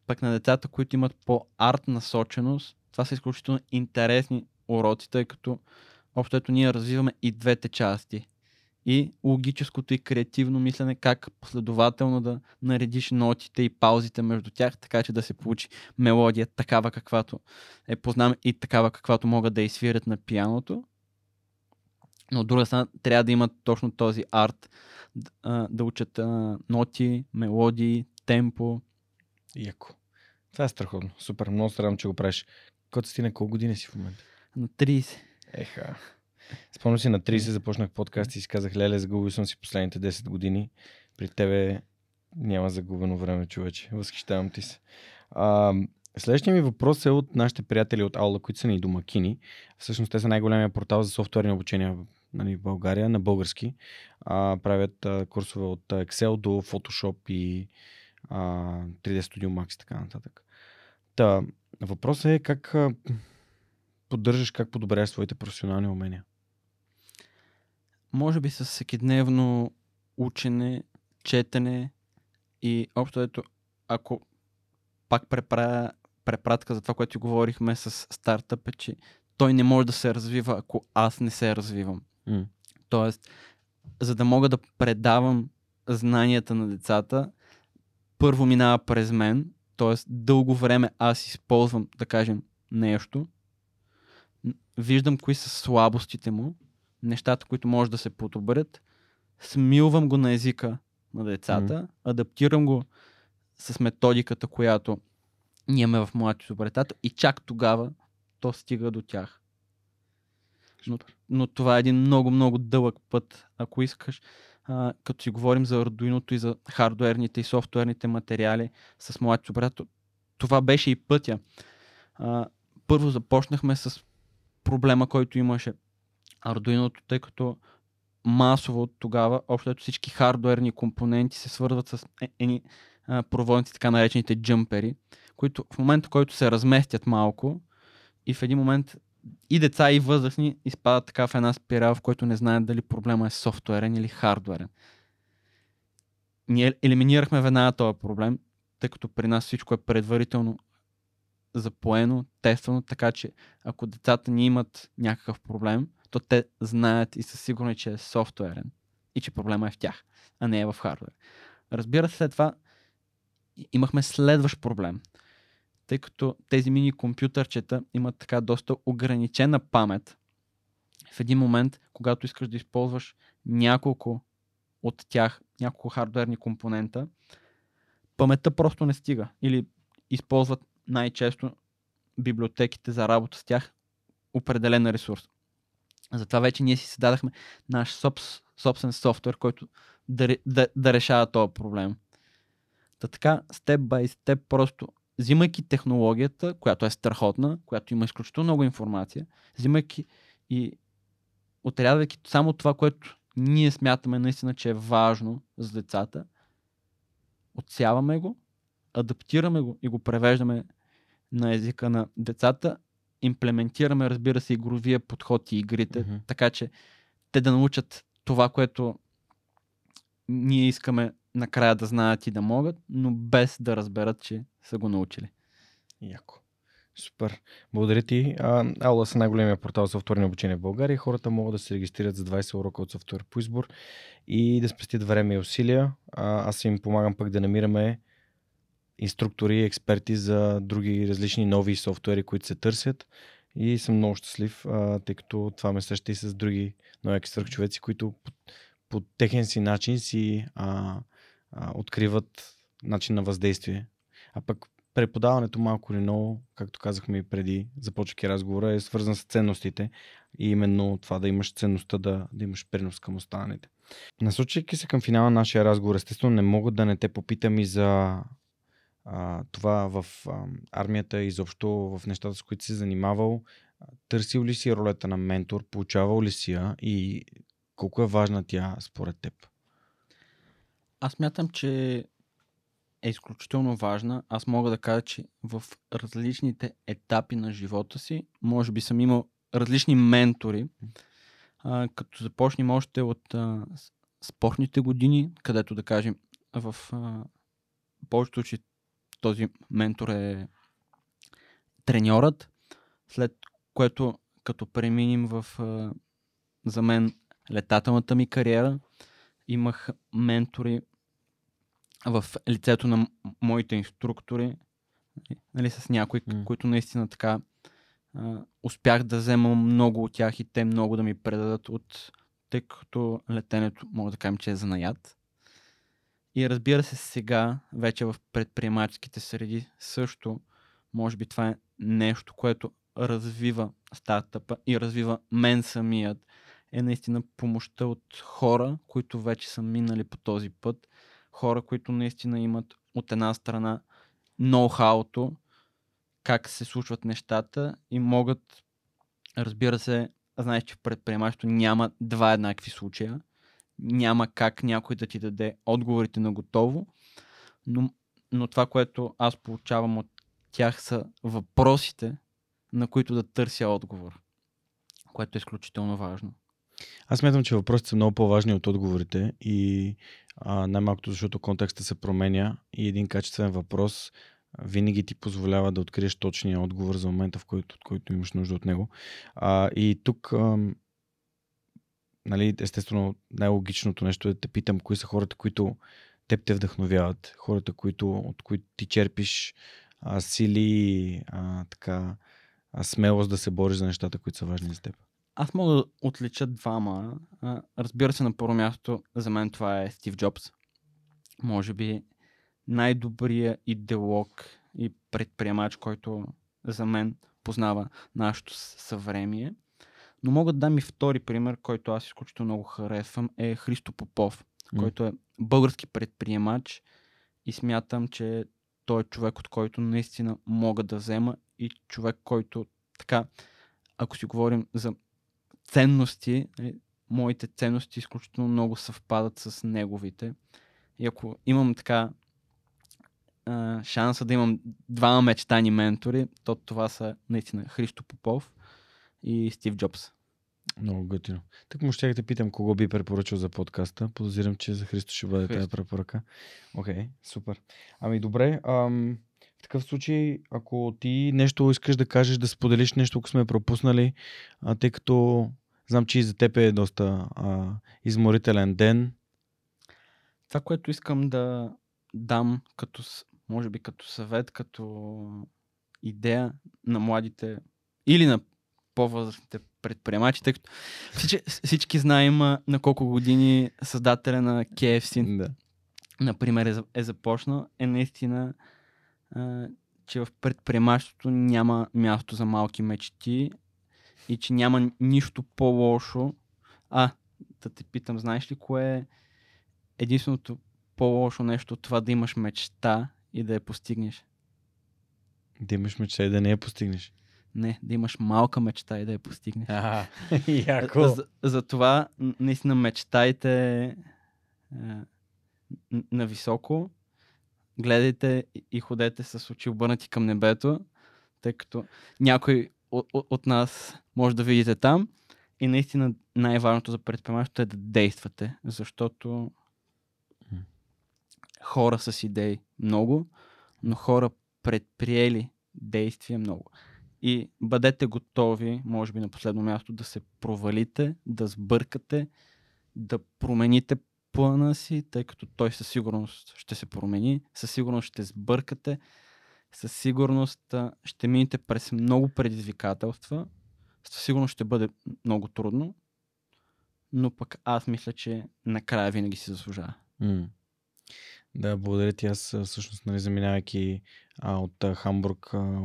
пък на децата, които имат по-арт насоченост, това са изключително интересни уроци, тъй като общото ние развиваме и двете части. И логическото и креативно мислене, как последователно да наредиш нотите и паузите между тях, така че да се получи мелодия такава каквато е познаваме и такава каквато могат да изсвирят на пияното. Но от друга страна трябва да имат точно този арт, да, учат ноти, мелодии, темпо. Яко. Това е страхотно. Супер. Много се радвам, че го правиш. Кото си на колко години си в момента? На 30. Еха. Спомням си на 30 започнах подкаст и си казах, леле, загубил съм си последните 10 години. При тебе няма загубено време, човече. Възхищавам ти се. А, следващия ми въпрос е от нашите приятели от Аула, които са ни домакини. Всъщност те са най-големия портал за софтуерни обучения нали, в България на български. А, правят а, курсове от Excel до Photoshop и а, 3D Studio Max и така нататък. Та, въпросът е как поддържаш, как подобряваш своите професионални умения? Може би с всекидневно учене, четене и общо ето, ако пак преправя препратка за това, което говорихме с стартъп, е, че той не може да се развива, ако аз не се развивам. Mm. Тоест, за да мога да предавам знанията на децата, първо минава през мен, т.е. дълго време аз използвам, да кажем, нещо, виждам кои са слабостите му, нещата, които може да се подобрят, смилвам го на езика на децата, mm. адаптирам го с методиката, която ние имаме в моят изобретател и чак тогава то стига до тях. Но, но това е един много, много дълъг път, ако искаш. А, като си говорим за Arduino и за хардуерните и софтуерните материали с моят изобретател, това беше и пътя. А, първо започнахме с проблема, който имаше Arduino, тъй като масово тогава, общо всички хардуерни компоненти се свързват с едни проводници, така наречените джъмпери, които в момента, който се разместят малко и в един момент и деца, и възрастни изпадат така в една спирал, в който не знаят дали проблема е софтуерен или хардуерен. Ние елиминирахме веднага този проблем тъй като при нас всичко е предварително запоено, тествано, така че ако децата ни имат някакъв проблем, то те знаят и са сигурни, че е софтуерен и че проблема е в тях, а не е в хардвер. Разбира се, след това имахме следващ проблем. Тъй като тези мини компютърчета имат така доста ограничена памет, в един момент, когато искаш да използваш няколко от тях, няколко хардверни компонента, паметта просто не стига. Или използват най-често библиотеките за работа с тях определен ресурс. Затова вече ние си създадахме наш собс, собствен софтуер, който да, да, да решава този проблем. Та така, степ бай степ, просто взимайки технологията, която е страхотна, която има изключително много информация, взимайки и отрязвайки само това, което ние смятаме наистина, че е важно за децата, отсяваме го, адаптираме го и го превеждаме на езика на децата, имплементираме, разбира се, игровия подход и игрите, mm-hmm. така че те да научат това, което ние искаме накрая да знаят и да могат, но без да разберат, че са го научили. Яко. Супер. Благодаря ти. Аула са най-големия портал за софтуерни обучение в България. Хората могат да се регистрират за 20 урока от софтуер по избор и да спестят време и усилия. А, аз им помагам пък да намираме инструктори и експерти за други различни нови софтуери, които се търсят. И съм много щастлив, тъй като това ме среща и с други нови човеци, които по, по техен си начин си а, а, откриват начин на въздействие. А пък преподаването малко или много, както казахме и преди, започвайки разговора, е свързан с ценностите и именно това да имаш ценността да, да имаш принос към останалите. Насочвайки се към финала на нашия разговор, естествено не мога да не те попитам и за това в а, армията, изобщо в нещата, с които си занимавал. Търсил ли си ролята на ментор, получавал ли си я и колко е важна тя според теб? Аз мятам, че е изключително важна. Аз мога да кажа, че в различните етапи на живота си, може би съм имал различни ментори, а, като започнем още от а, спортните години, където да кажем в а, повечето че този ментор е треньорът, след което като преминем в за мен летателната ми кариера, имах ментори в лицето на моите инструктори, нали, с някои, mm. които наистина така а, успях да взема много от тях и те много да ми предадат от тъй като летенето мога да кажем, че е занаят. И разбира се, сега, вече в предприемаческите среди, също, може би това е нещо, което развива стартъпа и развива мен самият, е наистина помощта от хора, които вече са минали по този път хора, които наистина имат от една страна ноу-хауто, как се случват нещата и могат, разбира се, знаеш, че в предприемачеството няма два еднакви случая. Няма как някой да ти даде отговорите на готово, но, но това, което аз получавам от тях са въпросите, на които да търся отговор, което е изключително важно. Аз смятам, че въпросите са много по-важни от отговорите и а, най-малкото защото контекста се променя и един качествен въпрос винаги ти позволява да откриеш точния отговор за момента, в който, от който имаш нужда от него. А, и тук, а, нали, естествено, най-логичното нещо е да те питам кои са хората, които теб те вдъхновяват, хората, които, от които ти черпиш а, сили, а, така, а, смелост да се бориш за нещата, които са важни за теб. Аз мога да отлича двама. Разбира се, на първо място за мен това е Стив Джобс. Може би най-добрият идеолог и предприемач, който за мен познава нашето съвремие. Но мога да дам и втори пример, който аз изключително много харесвам, е Христо Попов, mm. който е български предприемач и смятам, че той е човек, от който наистина мога да взема и човек, който така, ако си говорим за ценности, нали, моите ценности изключително много съвпадат с неговите. И ако имам така шанса да имам двама мечтани ментори, то това са наистина Христо Попов и Стив Джобс. Много готино. Так му ще те питам кого би препоръчал за подкаста. Подозирам, че за Христо ще бъде тази препоръка. Окей, okay, супер. Ами добре, ам, в такъв случай, ако ти нещо искаш да кажеш, да споделиш нещо, ако сме пропуснали, а, тъй като знам, че и за теб е доста а, изморителен ден. Това, което искам да дам, като, може би като съвет, като идея на младите или на по-възрастните предприемачи, тъй като всички, всички знаем на колко години създателя на KFC, да. например, е, е започнал, е наистина, а, че в предприемачеството няма място за малки мечти и че няма нищо по-лошо. А, да те питам, знаеш ли кое е единственото по-лошо нещо от това да имаш мечта и да я постигнеш? Да имаш мечта и да не я постигнеш. Не, да имаш малка мечта и да я постигнеш. А, яко. За, за това, наистина, мечтайте е, на високо, гледайте и ходете с очи обърнати към небето, тъй като някой от, от, от нас може да видите там. И наистина най-важното за предприемачеството е да действате, защото хора с идеи много, но хора предприели действия много. И бъдете готови, може би на последно място, да се провалите, да сбъркате, да промените плана си, тъй като той със сигурност ще се промени, със сигурност ще сбъркате, със сигурност ще минете през много предизвикателства, със сигурност ще бъде много трудно, но пък аз мисля, че накрая винаги си заслужава. Mm. Да, благодаря ти. Аз всъщност, нали, заминавайки а, от а, Хамбург а,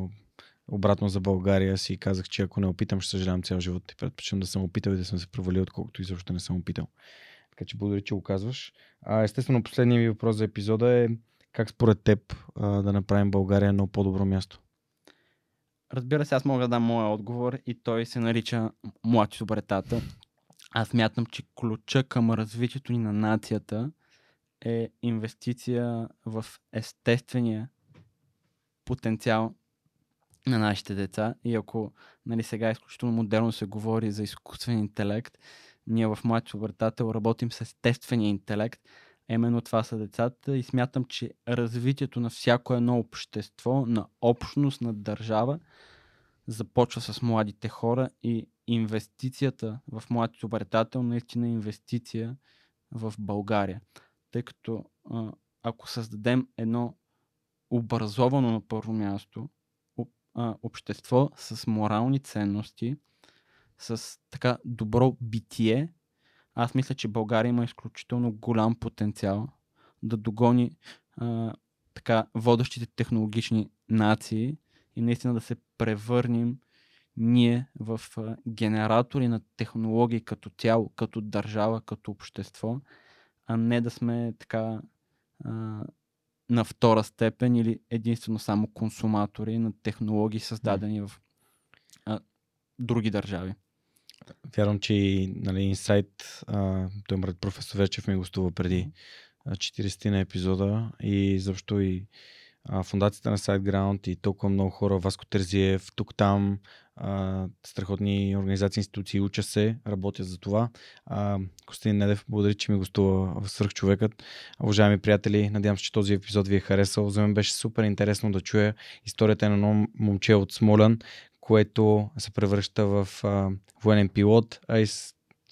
обратно за България, си казах, че ако не опитам, ще съжалявам цял живот и предпочитам да съм опитал и да съм се провалил, отколкото изобщо не съм опитал. Така че благодаря, че го казваш. А, естествено, последният ми въпрос за епизода е как според теб а, да направим България едно по-добро място? Разбира се, аз мога да дам моя отговор и той се нарича Младши субретата. Аз мятам, че ключа към развитието ни на нацията е инвестиция в естествения потенциал на нашите деца. И ако нали, сега изключително модерно се говори за изкуствен интелект, ние в Младши обратател работим с естествения интелект. Именно това са децата и смятам, че развитието на всяко едно общество, на общност, на държава, започва с младите хора и инвестицията в младите обретател наистина е инвестиция в България. Тъй като ако създадем едно образовано на първо място общество с морални ценности, с така добро битие, аз мисля, че България има изключително голям потенциал да догони а, така водещите технологични нации и наистина да се превърнем ние в а, генератори на технологии като цяло, като държава, като общество, а не да сме така а, на втора степен или единствено само консуматори на технологии, създадени в а, други държави. Вярвам, че и нали, Инсайт, той брат професор Вечев ми гостува преди 40 на епизода и защо и фундацията на SiteGround и толкова много хора, Васко Терзиев, тук там, страхотни организации, институции, уча се, работят за това. А, Костин Недев, благодаря, че ми гостува в Свърхчовекът. Уважаеми приятели, надявам се, че този епизод ви е харесал. За мен беше супер интересно да чуя историята на едно момче от Смолен, което се превръща в а, военен пилот, а и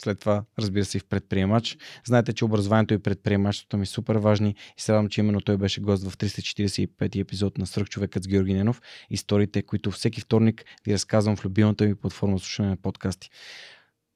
след това, разбира се, и в предприемач. Знаете, че образованието и предприемачеството ми е супер важни и се радвам, че именно той беше гост в 345 епизод на Свърхчовекът с Георги Ненов. Историите, които всеки вторник ви разказвам в любимата ми платформа за слушане на подкасти.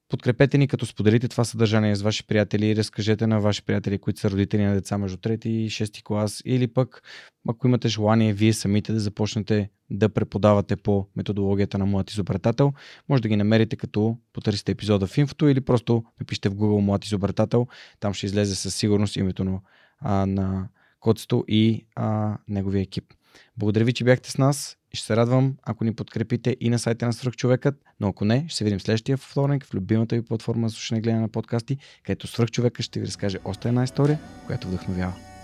Подкрепете ни, като споделите това съдържание с ваши приятели и разкажете на ваши приятели, които са родители на деца между 3 и 6 клас или пък, ако имате желание, вие самите да започнете да преподавате по методологията на Млад изобретател, може да ги намерите като потърсите епизода в инфото или просто напишете в Google Млад изобретател. Там ще излезе със сигурност името на, а, на Коцето и а, неговия екип. Благодаря ви, че бяхте с нас ще се радвам, ако ни подкрепите и на сайта на Свръхчовекът, но ако не, ще се видим следващия вторник в любимата ви платформа за слушане и гледане на подкасти, където Свръхчовекът ще ви разкаже още една история, която вдъхновява.